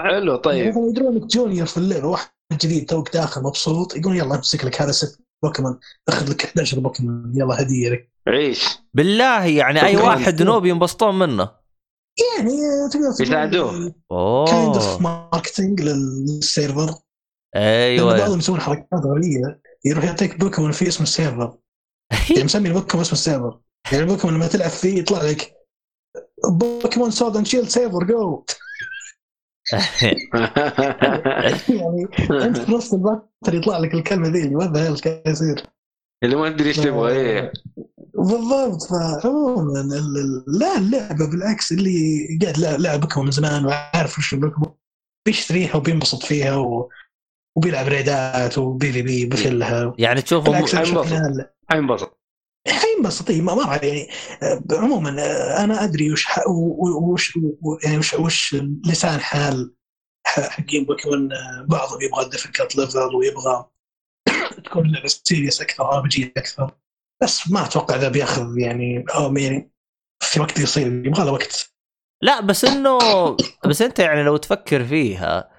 حلو طيب. مثلا يدرون إنك junior في اللعبة واحد جديد توك داخل مبسوط يقول يلا امسك لك هذا ست بوكيمون اخذ لك 11 بوكيمون يلا هدية لك. عيش. بالله يعني أي. واحد noob ينبسطون منه. يعني تقدر يساعدوه. kind اوه of marketing لل server أيوه. بعضهم يسوون حركات غريبة يروح يعطيك بوكيمون في اسم ال server يعني مسمي البوكيمون اسم ال server يعني البوكيمون لما تلعب فيه يطلع لك بوكيمون Sword and Shield server جو يعني أنت في نص ال battle يطلع لك الكلمة ذي اللي what the قاعد يصير اللي ما أدري إيش تبغى إيه. بالضبط فعموما لا اللعبة بالعكس اللي قاعد لعب- لعب بوكيمون من زمان وعارف وش بيشتريها وبينبسط فيها و... وبيلعب raid ات و PvP بيفلها يعني تشوفه بالعكس م... أنا أشوف حينبسط. حينبسط إيه، ما ما يعني عموما أنا أدري وش وش يعني وش وش لسان حال حقين بوكيمون بعضهم يبغى difficult level ويبغى تكون اللعبه serious أكثر ار أكثر. بس ما أتوقع ذا بيأخذ يعني أو يعني في وقت قصير يبغى له وقت. لا بس إنه بس أنت يعني لو تفكر فيها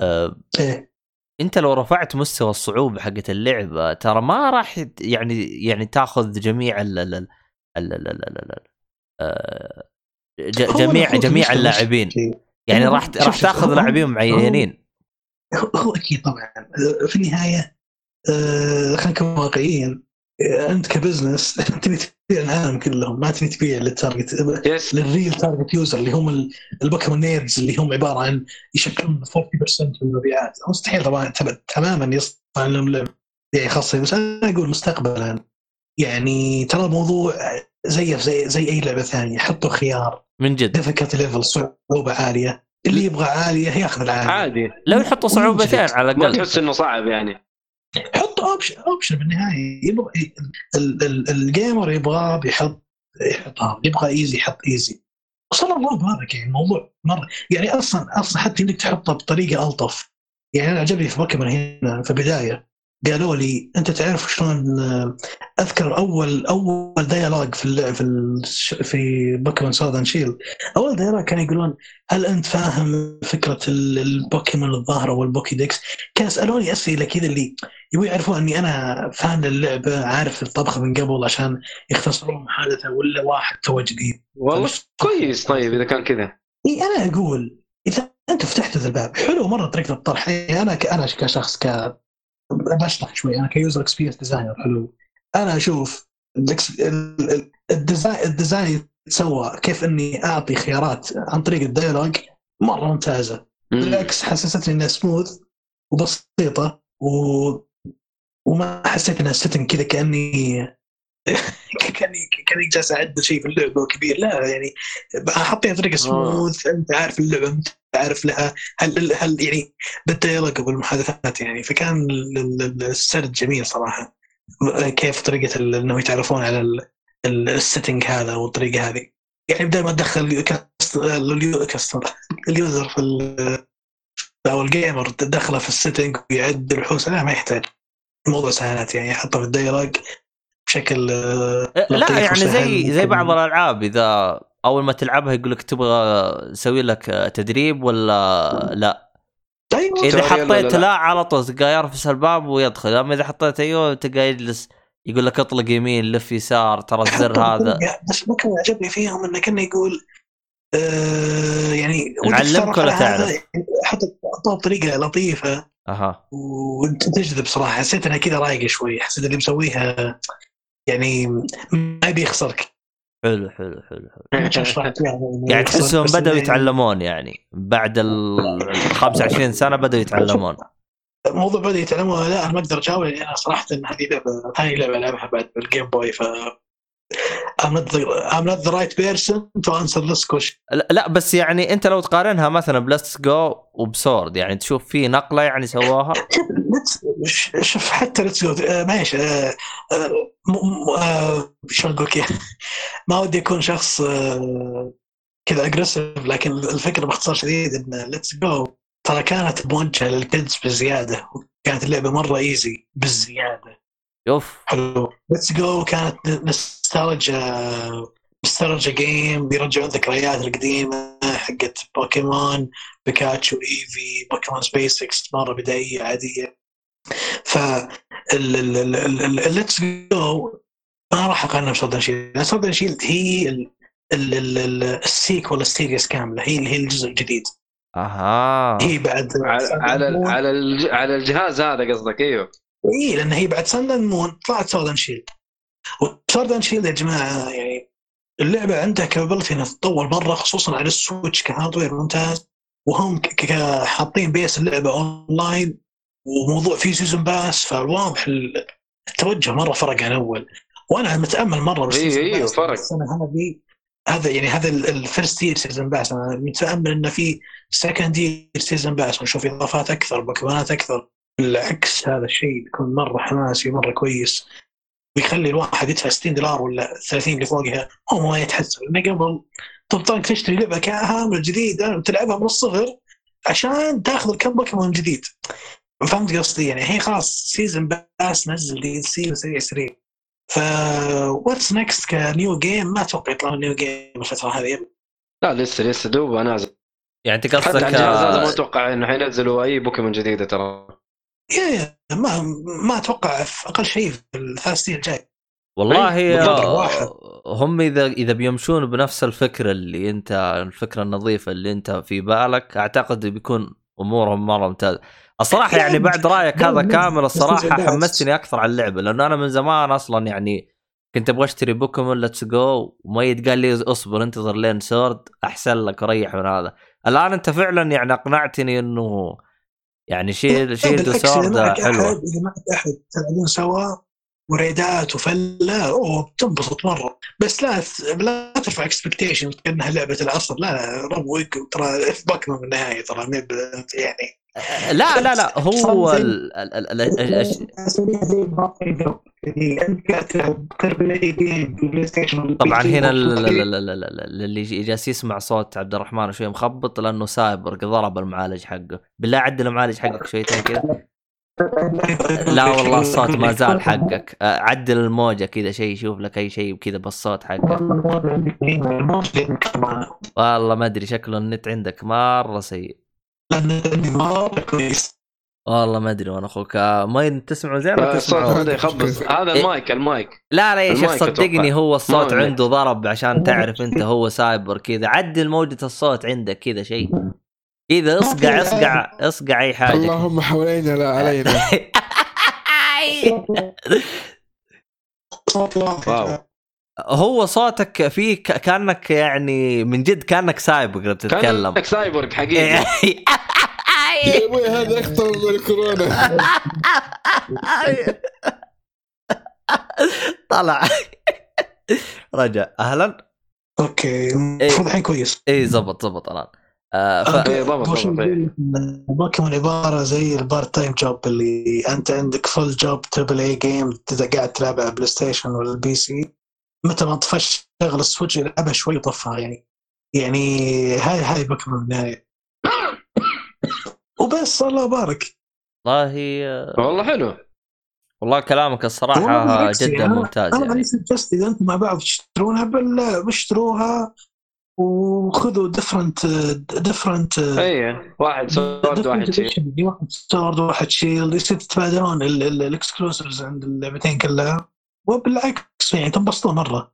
آه، إيه. انت لو رفعت مستوى الصعوبه حقت اللعبة ترى ما راح يعني يعني تاخذ جميع ال ال ال ال ال ال ال ال آه، جميع جميع اللاعبين. يعني راح راح تاخذ لاعبين معينين. هو أكيد طبعا. آه، في النهاية آه، خلينا نكون واقعيين. أنت ك business تبي تبيع العالم كلهم ما تبي تبيع لل target يس لل real target user اللي هم ال- البوكيمون nerds اللي هم عبارة عن يشكلون 40% من المبيعات. مستحيل طبعا تب- تماما يصنع لهم لعبه خاصه بس أنا أقول مستقبلا. يعني ترى الموضوع زي زي زي أي لعبة ثانية حطوا خيار. من جد. difficulty level صعوبة عالية. اللي يبغى عالية ياخذ العاليه عادي. لو يحطوا صعوبتين على ما الاقل تحس إنه صعب يعني. حط option option بالنهاية. يبغى ال- ال- ال gamer يبغى بيحط يحط يبغى easy يحط easy وصار الله بارك يعني الموضوع مرة. يعني أصلا أصلا حتى إنك تحطها بطريقة ألطف. يعني أنا عجبني في بوكيمون هنا في البداية. قالوا لي أنت تعرف شلون آه، أذكر أول أول dialogue في اللعب في في بوكيمون Sword and Shield أول dialogue كانوا يقولون هل أنت فاهم فكرة ال- البوكيمون الظاهرة وال Pokédex كانوا يسألوني أسئلة كذا اللي يبغوا يعرفون إني أنا fan للعبة عارف الطبخ من قبل عشان يختصرون محادثه ولا واحد توه جديد. والله كويس طيب إذا كان كذا. إي أنا أقول إذا أنت فتحت الباب حلو مرة طريقة الطرح. أنا. أنا كشخص ك بشرح شوي. أنا ك user experience designer حلو. أنا أشوف ال design ال design يتسوى كيف إني أعطي خيارات عن طريق ال dialogue مرة ممتازة. مم. بالعكس حسستني انها سموث وبسيطة و... وما حسيت انها setting كذا كأني كاني كأني جالس أعد شيء في اللعبة كبير لا يعني حطيها بطريقه سموث أنت عارف اللعبة انت عارف لها هل هل يعني بال dialogue والمحادثات يعني فكان ال- ال- السرد جميل صراحة كيف طريقة ال- إنه يتعرفون على ال- ال- ال setting هذا والطريقة هذه يعني بدل ما تدخل ال user في أو ال gamer تدخله في ال setting ويعدل وحوسه لا ما يحتاج الموضوع سهلات يعني يحطه في ال dialogue بشكل آه، لا لطيف يعني. زي زي بعض الألعاب إذا أول ما تلعبها يقول لك تبغى نسوي لك تدريب ولا لا؟ أيوه. إذا حطيت لا. لا على طول تلقى يرفس الباب ويدخل. أما إذا حطيت أيوه تلقى يجلس يقول لك اطلق يمين لف يسار ترى الزر هذا. بس ما كان عجبني فيهم إنه كأنه يقول آه يعني نعلمك ولا؟ تعرف؟ يعني حطه حطه بطريقه لطيفة. أها. وأنت تجذب صراحة. حسيت انها كذا رايقه شوي. حسيت اللي مسويها يعني ما بيخسرك. حلو حلو حلو حلو. ما شرحت يعني. يعني تحسهم بدأوا إنه يتعلمون يعني. بعد ال 25 سنة بدأوا يتعلمون. الموضوع بدا يتعلموا لا ما أقدر أجاوب لأن أنا صراحة إن هذه لعبة ثاني لعبة ألعبها بعد بالجيم بوي ف I'm not the, I'm not the right person to answer this question. لا, بس يعني انت لو تقارنها مثلا ب Let's Go وب Sword يعني تشوف في نقلة يعني سواها شوف حتى Let's Go آه، آه، م- م- آه، شلون أقول لك؟ ما ودي أكون شخص آه، كذا aggressive لكن الفكرة باختصار شديد إن Let's Go ترى كانت موجهه للكيدز بزيادة كانت اللعبة مرة ايزي بزيادة يوف. حلو. ليتس جو كانت نستالجيا نستالجيا جيم بيرجعون ذكريات القديمة حقت بوكيمون بيكاتشو ايفي بوكيمون سبيس 6 مرة بدائية عادية. ف الليتس جو ما راح أقارنها بسودان شيلد سودان شيلد هي ال- ال- ال- ال- السيكول ال series كاملة. هي هي الجزء الجديد. أها. هي بعد على على على الجهاز هذا قصدك أيوه. اي لأن هي بعد Sun Moon طلعت Sword and Shield و Sword and Shield يا جماعة يعني اللعبة عندها capability إنها تتطور مرة خصوصا على السويتش ك hardware ممتاز. وهم حاطين base اللعبة اونلاين وموضوع فيه season pass فواضح ال- التوجه مرة فرق عن اول وأنا متأمل مرة بال season إيه، إيه، pass فرق. السنة هذه هذا يعني هذا ال first year season pass أنا متأمل انه في second year season pass ونشوف إضافات أكثر بوكيمونات أكثر. بالعكس هذا الشيء بيكون مرة حماسي مرة كويس. ويخلي الواحد يدفع 60 دولار ولا 30 اللي فوقها. هو ما يتحسب لأنه قبل تضطرك تشتري لعبة كامل جديده وتلعبها من الصفر عشان تاخذ الكم بوكيمون جديد. فهمت قصدي؟ يعني الحين خلاص season pass نزل DLC وسريع سريع ف what's next ك new game؟ ما أتوقع يطلعون new game الفترة هذه. لا لسه لسه دوبها نازل. يعني أنت حتى قصدك على الجهاز هذا ما آه، أتوقع إنه حينزلوا أي بوكيمون جديدة ترى. يا يا ما ما أتوقع في أقل شيء في الثلاث سنين الجاي. والله. هم إذا إذا بيمشون بنفس الفكرة اللي أنت الفكرة النظيفة اللي أنت في بالك أعتقد بيكون أمورهم مرة ممتازة. الصراحة يعني بعد رأيك هذا كامل الصراحة حمستني أكثر على اللعبة لأنه أنا من زمان أصلا يعني كنت أبغى أشتري بوكيمون Let's Go ومت قال لي اصبر انتظر لين Sword أحسن لك وريح من هذا. الآن أنت فعلا يعني أقنعتني إنه يعني شي لمعك حلوة أحد إذا معك أحد تلعبون سوا و raid ات وفلة اوه بتنبسط مرة. بس لا لا ترفع expectation كأنها لعبة العصر. لا لا روق ترى في بوكيمون بالنهايه ترى يعني لا لا لا هو طبعا هنا أو ال- 2K. ال- ال- ال- ال- اللي جالس يسمع صوت عبد الرحمن شوي مخبط لأنه سايبرغ ضرب المعالج حقه. بالله عدل المعالج حقك شويتين كذا لا والله الصوت ما زال حقك. عدل الموجة كذا شيء شوف لك أي شيء كذا بالصوت حقك. والله ما أدري شكله النت عندك مرة سيء. كويس والله ما أدري وأنا أخوك. آه، ما تسمعوا زين ولا آه، الصوت هذا يخبص هذا إيه. المايك المايك. لا لا يا شيخ صدقني. هو الصوت ما هو عنده ضرب عشان تعرف أنت هو سايبر كذا. عدل موجة الصوت عندك كذا شيء. كذا اصقع اصقع اصقع أي حاجة. اللهم حوالينا لا علينا. واو. هو صوتك فيه كأنك يعني من جد كأنك سايبر لما تتكلم. كانك سايبورغ حقيقي. يا أبوي هذا اخطر من الكورونا. طلع. رجع. أهلا؟ أوكي. المفروض الحين كويس. اي زبط زبط الان آه. إيه، إيه. بوكيمون عبارة زي ال part-time job اللي أنت عندك full job triple A game اذا قاعد تلعب على البلاي ستيشن ولا البي سي متى ما طفشت شغل السويتش يلعبها شوي وطفها يعني يعني هاي هاي بوكيمون بالنهايه وبس الله يبارك. والله والله حلو. والله كلامك الصراحة بالعكس جدا يعني ممتاز أنا يعني. suggest إذا أنتم مع بعض تشترونها بل بشتروها وخذوا different different اي واحد Sword واحد شيء واحد Sword واحد Shield يصير تتبادلون ال exclusives عند اللعبتين كلها وبالعكس يعني تنبسطون مرة.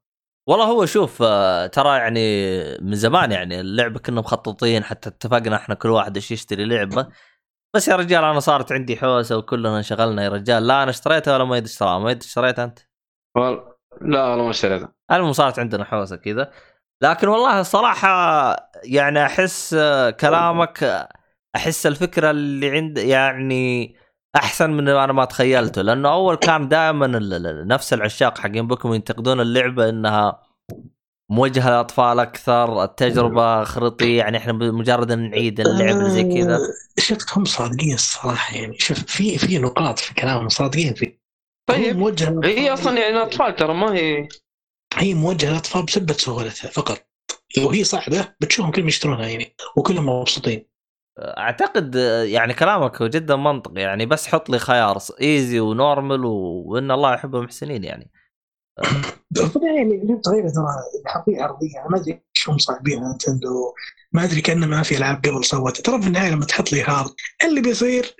والله هو شوف آه، ترى يعني من زمان يعني اللعبة كنا مخططين حتى اتفقنا إحنا كل واحد إيش يشتري لعبة. بس يا رجال أنا صارت عندي حوسة وكلنا انشغلنا يا رجال. لا أنا اشتريتها ولا ما يد اشتراها. ما يد اشتريتها أنت؟ والله لا والله ما اشتريتها. المهم صارت عندنا حوسة كذا. لكن والله الصراحه يعني أحس آه، كلامك آه، أحس الفكرة اللي عند يعني أحسن من أنا ما تخيلته لأنه أول كان دائما نفس العشاق حقين بوكيمون ينتقدون اللعبة إنها موجهة للاطفال أكثر التجربة خرطي يعني إحنا مجرد إن نعيد اللعبه اللي زي كذا. آه، شفت هم صادقين الصراحة يعني شوف في في نقاط في كلامهم صادقين فيه طيب. هو موجه هي أصلا يعني أطفال ترى ما هي. هي موجهة للأطفال بسبه سهولتها فقط. لو هي صعبه بتشوفهم كلهم يشترونها يعني وكلهم مبسوطين. أعتقد يعني كلامك جدا منطقي يعني بس حط لي خيار easy و normal و... وإن الله يحب المحسنين يعني. يعني اللي صغيره ترى حقيقه أرضية. أنا ما أدري إيش هم صاحبين نتندو. ما أدري كأنه ما في ألعاب قبل سوتها ترى في النهاية لما تحط لي hard اللي بيصير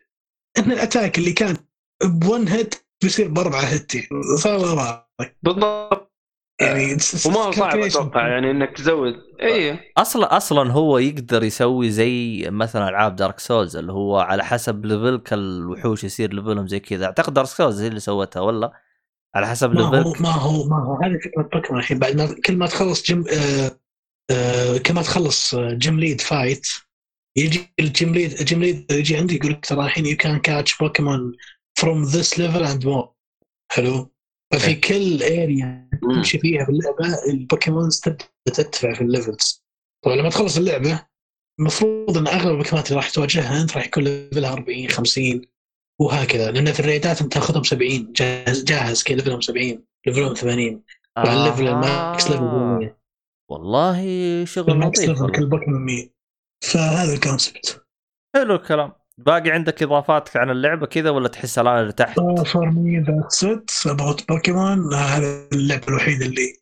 إن ال attack اللي كان one hit بيصير بأربعة hit فالله بالضبط. يعني وما هو صعب أتوقع يعني إنك تزود اي أصلا أصلا هو يقدر يسوي زي مثلا ألعاب Dark Souls اللي هو على حسب level ك الوحوش يصير level هم زي كذا. أعتقد Dark Souls هي اللي سوتها ولا على حسب ما هو level ك ما هو ما هو. هذه فكرة بوكيمون الحين بعد ما كل ما تخلص جيم آه آه كل ما تخلص gym leader fight يجي ال gym leader ال gym leader يجي عندي يقول لك ترى الحين you can catch Pokémon from this level and more حلو؟ ففي إيه. كل area تمشي فيها في اللعبة ال Pokémons تبدأ ترتفع في ال levels. طبعا لما تخلص اللعبة المفروض إن أغلب البوكيمونات اللي راح تواجهها أنت راح يكون level ها 40 50 وهكذا. لأن في ال raid ات أنت تاخذهم 70 جاهز جاهز كذا level هم 70 level هم 80 وعلى ال level ال max level 100 والله شغل ال max لطيف level. كل بوكيمون 100 فهذا ال concept حلو الكلام. باقي عندك اضافات عن اللعبة كذا ولا تحس الآن ارتحت؟ for me that's it about بوكيمون هذا اللعبة الوحيدة اللي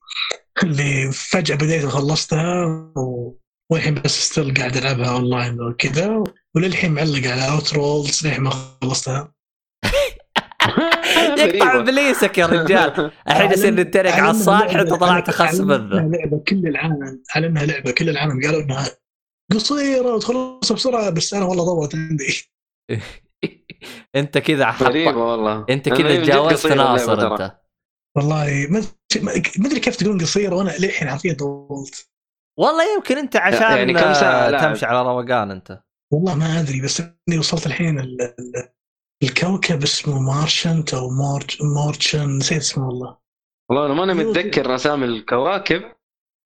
اللي فجأة بديت وخلصتها و... والحين بس still قاعد ألعبها اونلاين وكذا وللحين معلق على Outer Worlds للحين ما خلصتها. يقطع إبليسك يا رجال. الحين يصير نتريق على الصالح انت طلعت اخس منه لعبة كل العالم على إنها لعبة كل العالم قالوا إنها قصيرة وتخلص بسرعة بس أنا والله ضوت عندي. أنت كذا غريبة والله. أنت كذا تجاوزت ناصر. أنت. والله ما ما أدري كيف تقولون قصيره وأنا للحين حرفيا طولت. والله يمكن أنت عشان يعني كم لعب؟ تمشي على روقان أنت. والله ما أدري بس إني وصلت الحين ال- ال- الكوكب اسمه Marchant أو Monarch Monarch نسيت اسمه والله. والله أنا ماني متذكر أسامي الكواكب.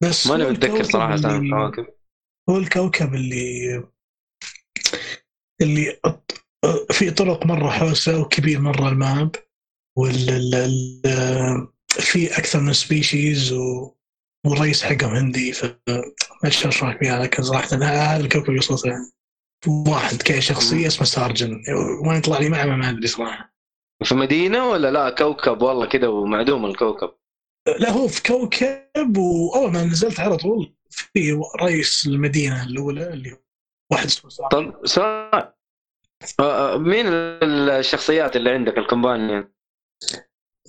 بس ماني متذكر صراحة أسامي الكواكب. هو الكوكب اللي اللي في طرق مرة حوسة وكبير مرة ال map وال ال- ال- في أكثر من species و والرئيس حقهم هندي ف ما ادري لك اياها لكن صراحة هذا الكوكب وصلت له واحد كذا شخصية اسمه سارجن. وين يطلع لي معه ما أدري صراحة. في مدينة ولا لا؟ كوكب والله كذا ومعدوم الكوكب. لا هو في كوكب واول ما نزلت على طول. في رئيس المدينة الأولى اللي هو واحد اسمه سارجن. طب سؤال آه، آه، مين الشخصيات اللي عندك ال companion؟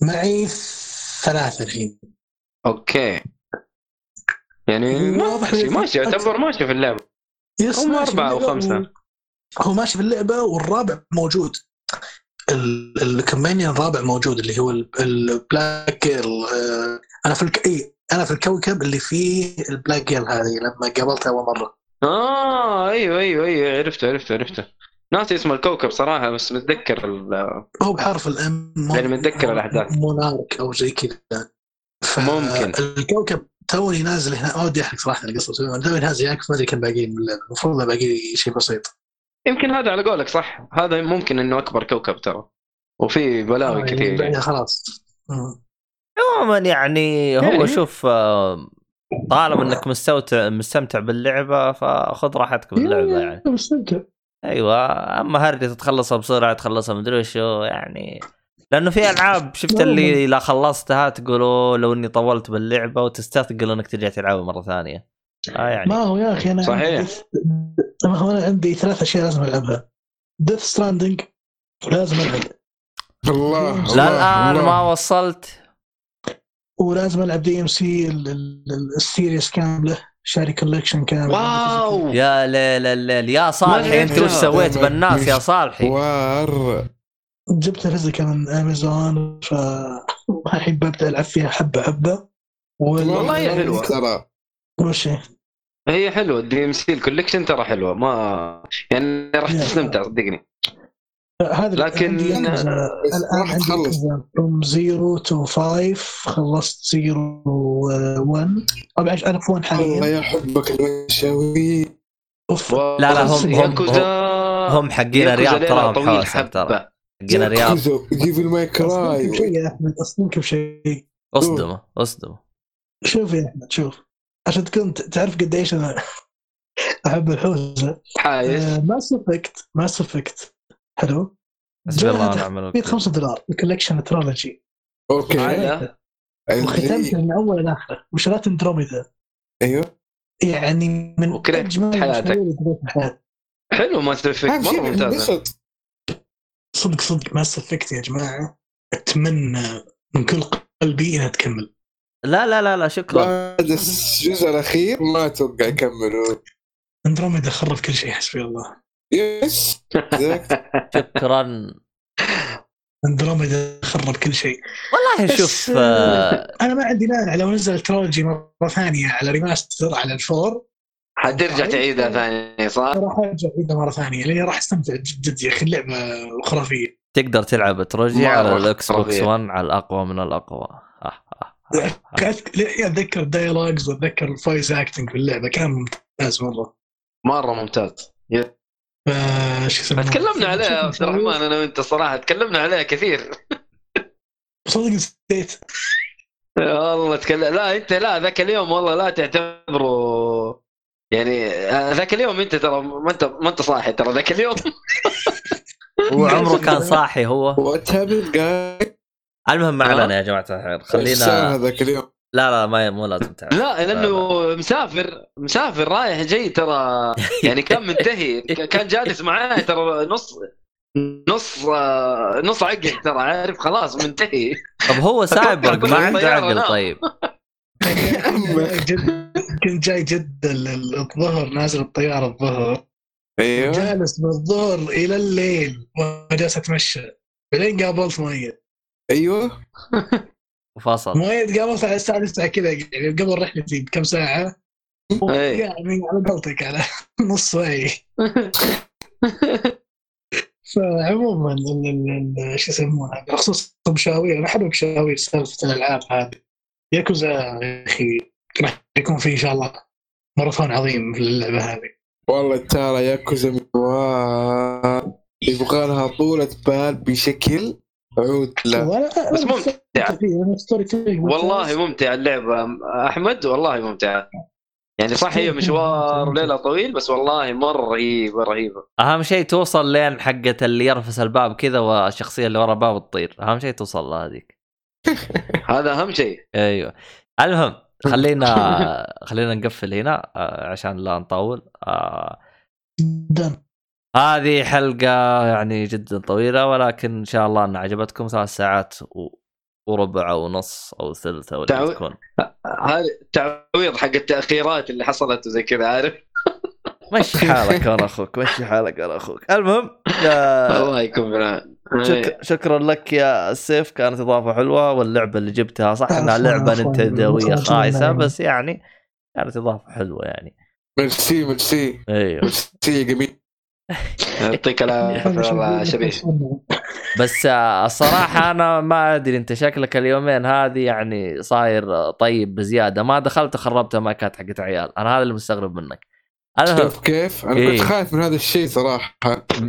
معي ثلاثة الحين. أوكي. يعني واضح ماشي ماشي يعتبر ماشي في اللعبة. yes هم أربعة أو خمسة. و- هو ماشي في اللعبة والرابع موجود. ال- ال companion الرابع موجود اللي هو ال- ال black girl آه، أنا في الك... اي أنا في الكوكب اللي فيه ال black girl هذه لما قابلتها أول مرة. آه أيوه أيوه أيوه عرفته عرفته عرفته. ناسي اسم الكوكب صراحة بس متذكر ال- هو بحرف الام يعني متذكر الأحداث. مونارك أو زي كذا ممكن. الكوكب توني نازل هنا ما ودي احرق صراحة القصة توني نازل هناك ما أدري كم باقي من اللعبه المفروض باقي شيء بسيط يمكن هذا على قولك صح هذا ممكن إنه أكبر كوكب ترى وفي بلاوي آه، كثير يعني يعني. خلاص. عموما يعني هو يعني. شوف آه، طالما إنك مستمتع مستمتع باللعبة فخذ راحتك باللعبة يعني مستمتع أيوه أما هرجه تتخلصها بسرعة تخلصها مدري وشو يعني لأنه في ألعاب شفت اللي لا خلصتها تقولوا لو إني طولت باللعبة وتستثقل إنك ترجع تلعبها مرة ثانية. آه يعني. ما هو يا أخي أنا صحيح. عندي ما هو أنا عندي ثلاث أشياء لازم ألعبها. Death Stranding ولازم ألعب. الله لا، الان الله. ما وصلت. ولازم ألعب DMC ال series كاملة. شاري collection كامل. wow! يا ليل الليل يا صالحي أنت وش. سويت بالناس يا صالحي؟ وار. جبت physical من أمازون ف الحين ببدا ألعب فيها حبة حبة. وال- والله هي حلوة. ترى. وش هي؟ هي حلوة. ال DMC ال collection ترى حلوة. ما يعني راح. تستمتع صدقني. هذا لكن- بس الآن راح تخلص. from 0 to 5 خلصت 0 1 طبعا أنا في 1 الله حاليا يحبك المشاوي أوف. لا، لا، هم- هم- هم حقين الرياض تراهم حوسه ترى. حقين الرياض. بشيء يا أحمد اصدمك بشيء اصدمه اصدمه شوف يا أحمد شوف. عشان تكون تعرف قديش أنا أحب الحوسه حايس Mass Effect Mass Effect حلو حسبي الله ونعم الوكيل. 5 دولار. ال collection trilogy okay. على وختمته من أول لاخره وشريت أندروميدا؟ أيوه. يعني من اجمل حياتك. حلو Mass Effect مرة ممتازة. صدق صدق Mass Effect يا جماعة أتمنى من كل قلبي إنها تكمل. لا لا لا لا شكرا. بعد الجزء الأخير ما أتوقع يكملوا. أندروميدا خرب كل شيء حسبي الله. yes شكرا. اندروميدا خرب كل شيء. والله شوف آه، أنا ما عندي مانع لو نزل trilogy مرة ثانية على remaster على الفور. حترجع تعيدها ثاني صح؟ راح أرجع أعيدها مرة ثانية لأني راح أستمتع جد يا أخي اللعبة خرافية. تقدر تلعب trilogy مرة على ال Xbox خرافية. 1 على الأقوى من الأقوى. آه، آه، آه، آه. أتذكر ال dialogues وأتذكر ال voice acting في اللعبة كان ممتاز مرة. مرة ممتاز؟ تكلمنا عليها يا عبد الرحمن أنا وأنت صراحة تكلمنا عليها كثير. صدق نسيت. والله تكلم لا أنت لا ذاك اليوم والله لا تعتبره يعني ذاك اليوم أنت ترى ما أنت ما أنت صاحي ترى ذاك اليوم. وعمره كان صاحي هو. المهم ما. علينا يا جماعة الخير خلينا هذاك اليوم. لا لا ما مو لازم تعرف. لا لأنه مسافر مسافر رايح جاي ترى يعني كان منتهي. كان جالس معاه ترى نص نص نص عقل ترى عارف؟ خلاص منتهي. طب هو سايبرغ ما عنده الطيارة عقل. طيب. كنت جاي جد ال- ال- الظهر نازل الطيارة الظهر. أيوه. جالس من الظهر إلى الليل وجالس أتمشى. بعدين قابلت مؤيد أيوه. وفصل مؤيد قابلت على الساعة 9 كذا يعني قبل رحلتي بكم ساعة؟ إيه. يعني على قولتك على نص واعي فعموما شو يسمونها بخصوص المشاوير أنا احب مشاوير سالفة الألعاب هذه. ياكوزا يا أخي راح يكون في إن شاء الله ماراثون عظيم في اللعبة هذه. والله ترى ياكوزا يبغى لها طولة بال بشكل عود لا. بس ممتع. والله ممتع اللعبه أحمد والله ممتعه يعني صح هي مشوار ليلة طويل بس والله مرة رهيبة رهيبة. أهم شيء توصل لين حقة اللي يرفس الباب كذا والشخصية اللي ورا الباب تطير. أهم شيء توصل لها هذيك. هذا أهم شيء. أيوه. المهم خلينا خلينا نقفل هنا آه، عشان لا نطول. آه، هذه حلقة يعني جدا طويلة ولكن إن شاء الله انها عجبتكم ثلاث ساعات و... وربع أو نص أو ثلث أو تعو- تكون. هذا تعويض حق التأخيرات اللي حصلت وزي كذا عارف؟ مشي حالك أنا أخوك مشي حالك أنا أخوك. المهم آه، الله يكون شك... شكرا لك يا السيف كانت إضافة حلوة واللعبة اللي جبتها صح؟ إنها عفواً، لعبة عفواً. خايسة بس يعني كانت إضافة حلوة يعني. merci merci. أيوه. ميرسي جميل. يعطيك العافية والله شبيش بس آه، الصراحة أنا ما أدري أنت شكلك اليومين هذه يعني صاير طيب بزيادة. ما دخلت وخربت مايكات حقت عيال. أنا هذا اللي مستغرب منك. المهم شوف كيف؟ أنا إيه. كنت خايف من هذا الشيء صراحة.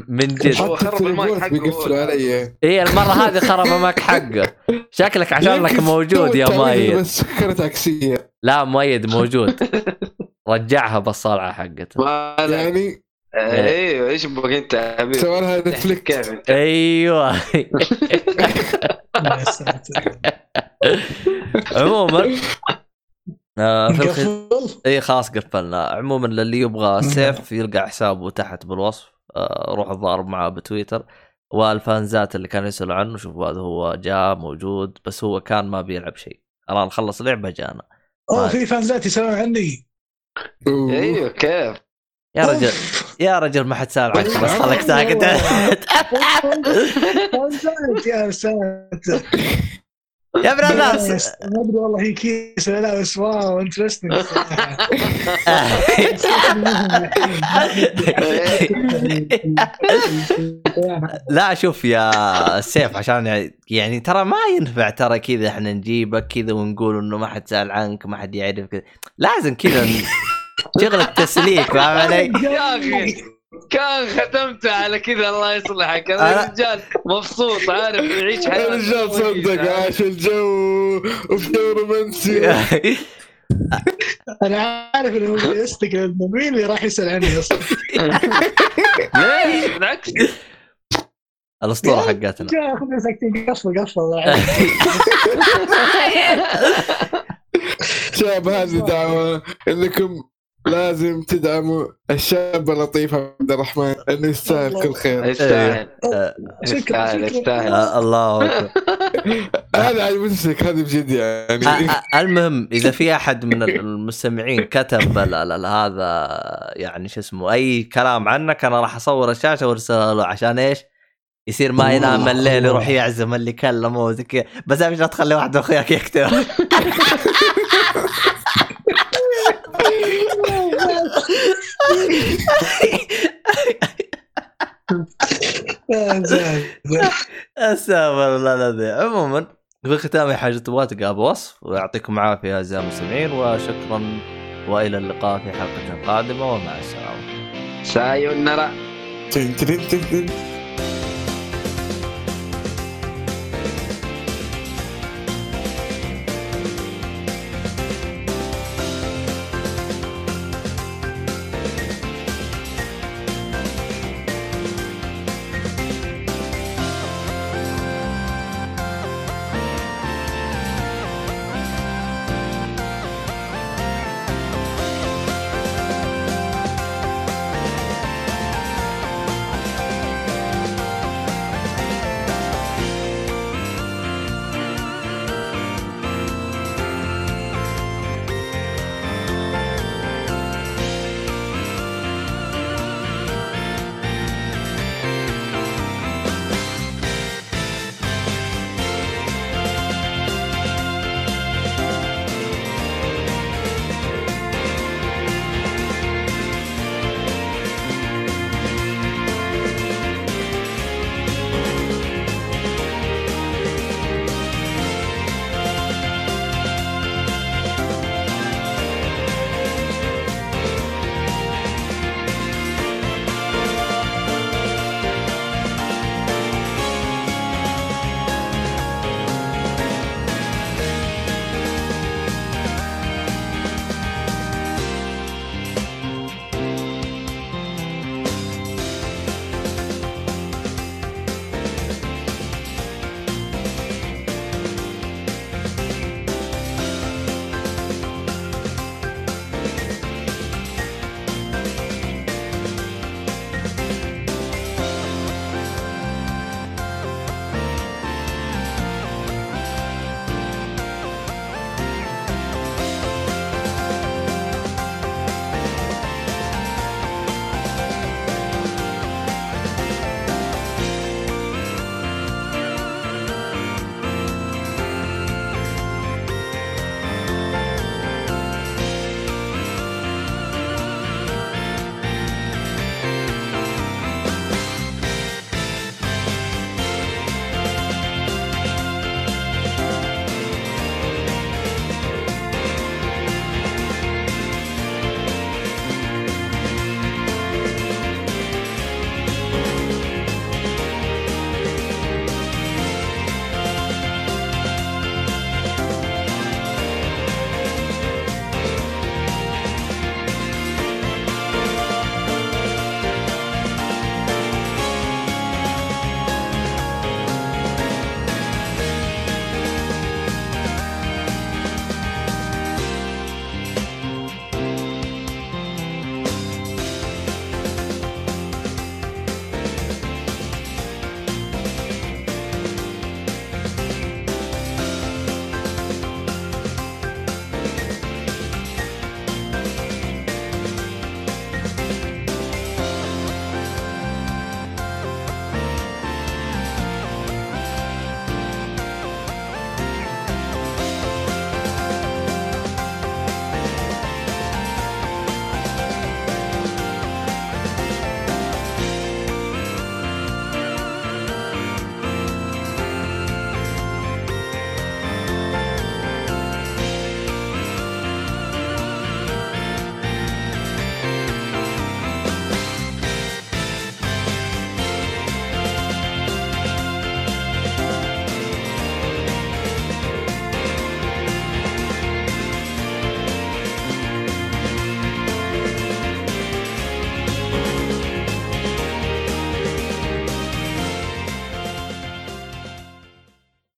من جد. هو حتى خرب المايك حقه بيقفل. علي. إيه المرة هذه خرب ماك حقه. شكلك عشانك موجود يا مؤيد بس سكرت عكسية. لا مؤيد موجود. رجعها بالصلعة حقته. يعني أيوه إيش بك أنت يا حبيبي؟ سوى لها نتفليكس كيف أنت؟ أيوه. عموما آه في الخ... اي خلاص قفلنا. عموما للي يبغى سيف يلقى حسابه تحت بالوصف. آه روح ضارب معاه بتويتر. والفانزات اللي كانوا يسألوا عنه شوفوا هذا هو جاء موجود بس هو كان ما بيلعب شيء. الان خلص لعبة جانا. أوه في فانزات يسألون عني. أيوه كيف؟ يا رجل يا رجل ما حد سال عنك بس خليك ساكت. يا ساتر. يا ابن الناس ما أدري والله هي case ولا لا بس wow interesting الصراحه لا شوف يا سيف عشان يعني- يعني ترى ما ينفع ترى كذا إحنا نجيبك كذا ونقول إنه ما حد سأل عنك ما حد يعرف كذا لازم كذا شغل التسليك فاهم علي؟ يا أخي كان ختمت على كذا الله يصلحك. أنا- الرجال مبسوط عارف يعيش حياته الرجال صدق عاش الجو. وفي جو رومانسي أنا عارف إنه يستقل مين اللي راح يسأل عني أصلا؟ ليش؟ بالعكس. الاسطوره حقتنا جاء خذنا ساكتين قفل قفل شباب هذه دعوة إنكم لازم تدعموا الشاب اللطيف عبد الرحمن. إنه يستاهل كل خير. يستاهل. آه، يستاهل يستاهل. آه، الله. اكبر هذا على نفسك هذه بجد يعني. المهم إذا في أحد من المستمعين كتب هذا يعني شو اسمه أي كلام عنك أنا راح أصور الشاشة وارسلها له عشان إيش؟ يصير ما ينام الليل يروح يعزم اللي كلمه وزي كذا. بس مش لا تخلي واحد من أخوياك يكتب؟ استغفر الله العظيم عموما في الختام أي حاجة تبغى تلقاها بوصف ويعطيكم العافية أعزائي المستمعين وشكرا وإلى اللقاء في حلقة قادمة. ومع السلامة. سايونارا.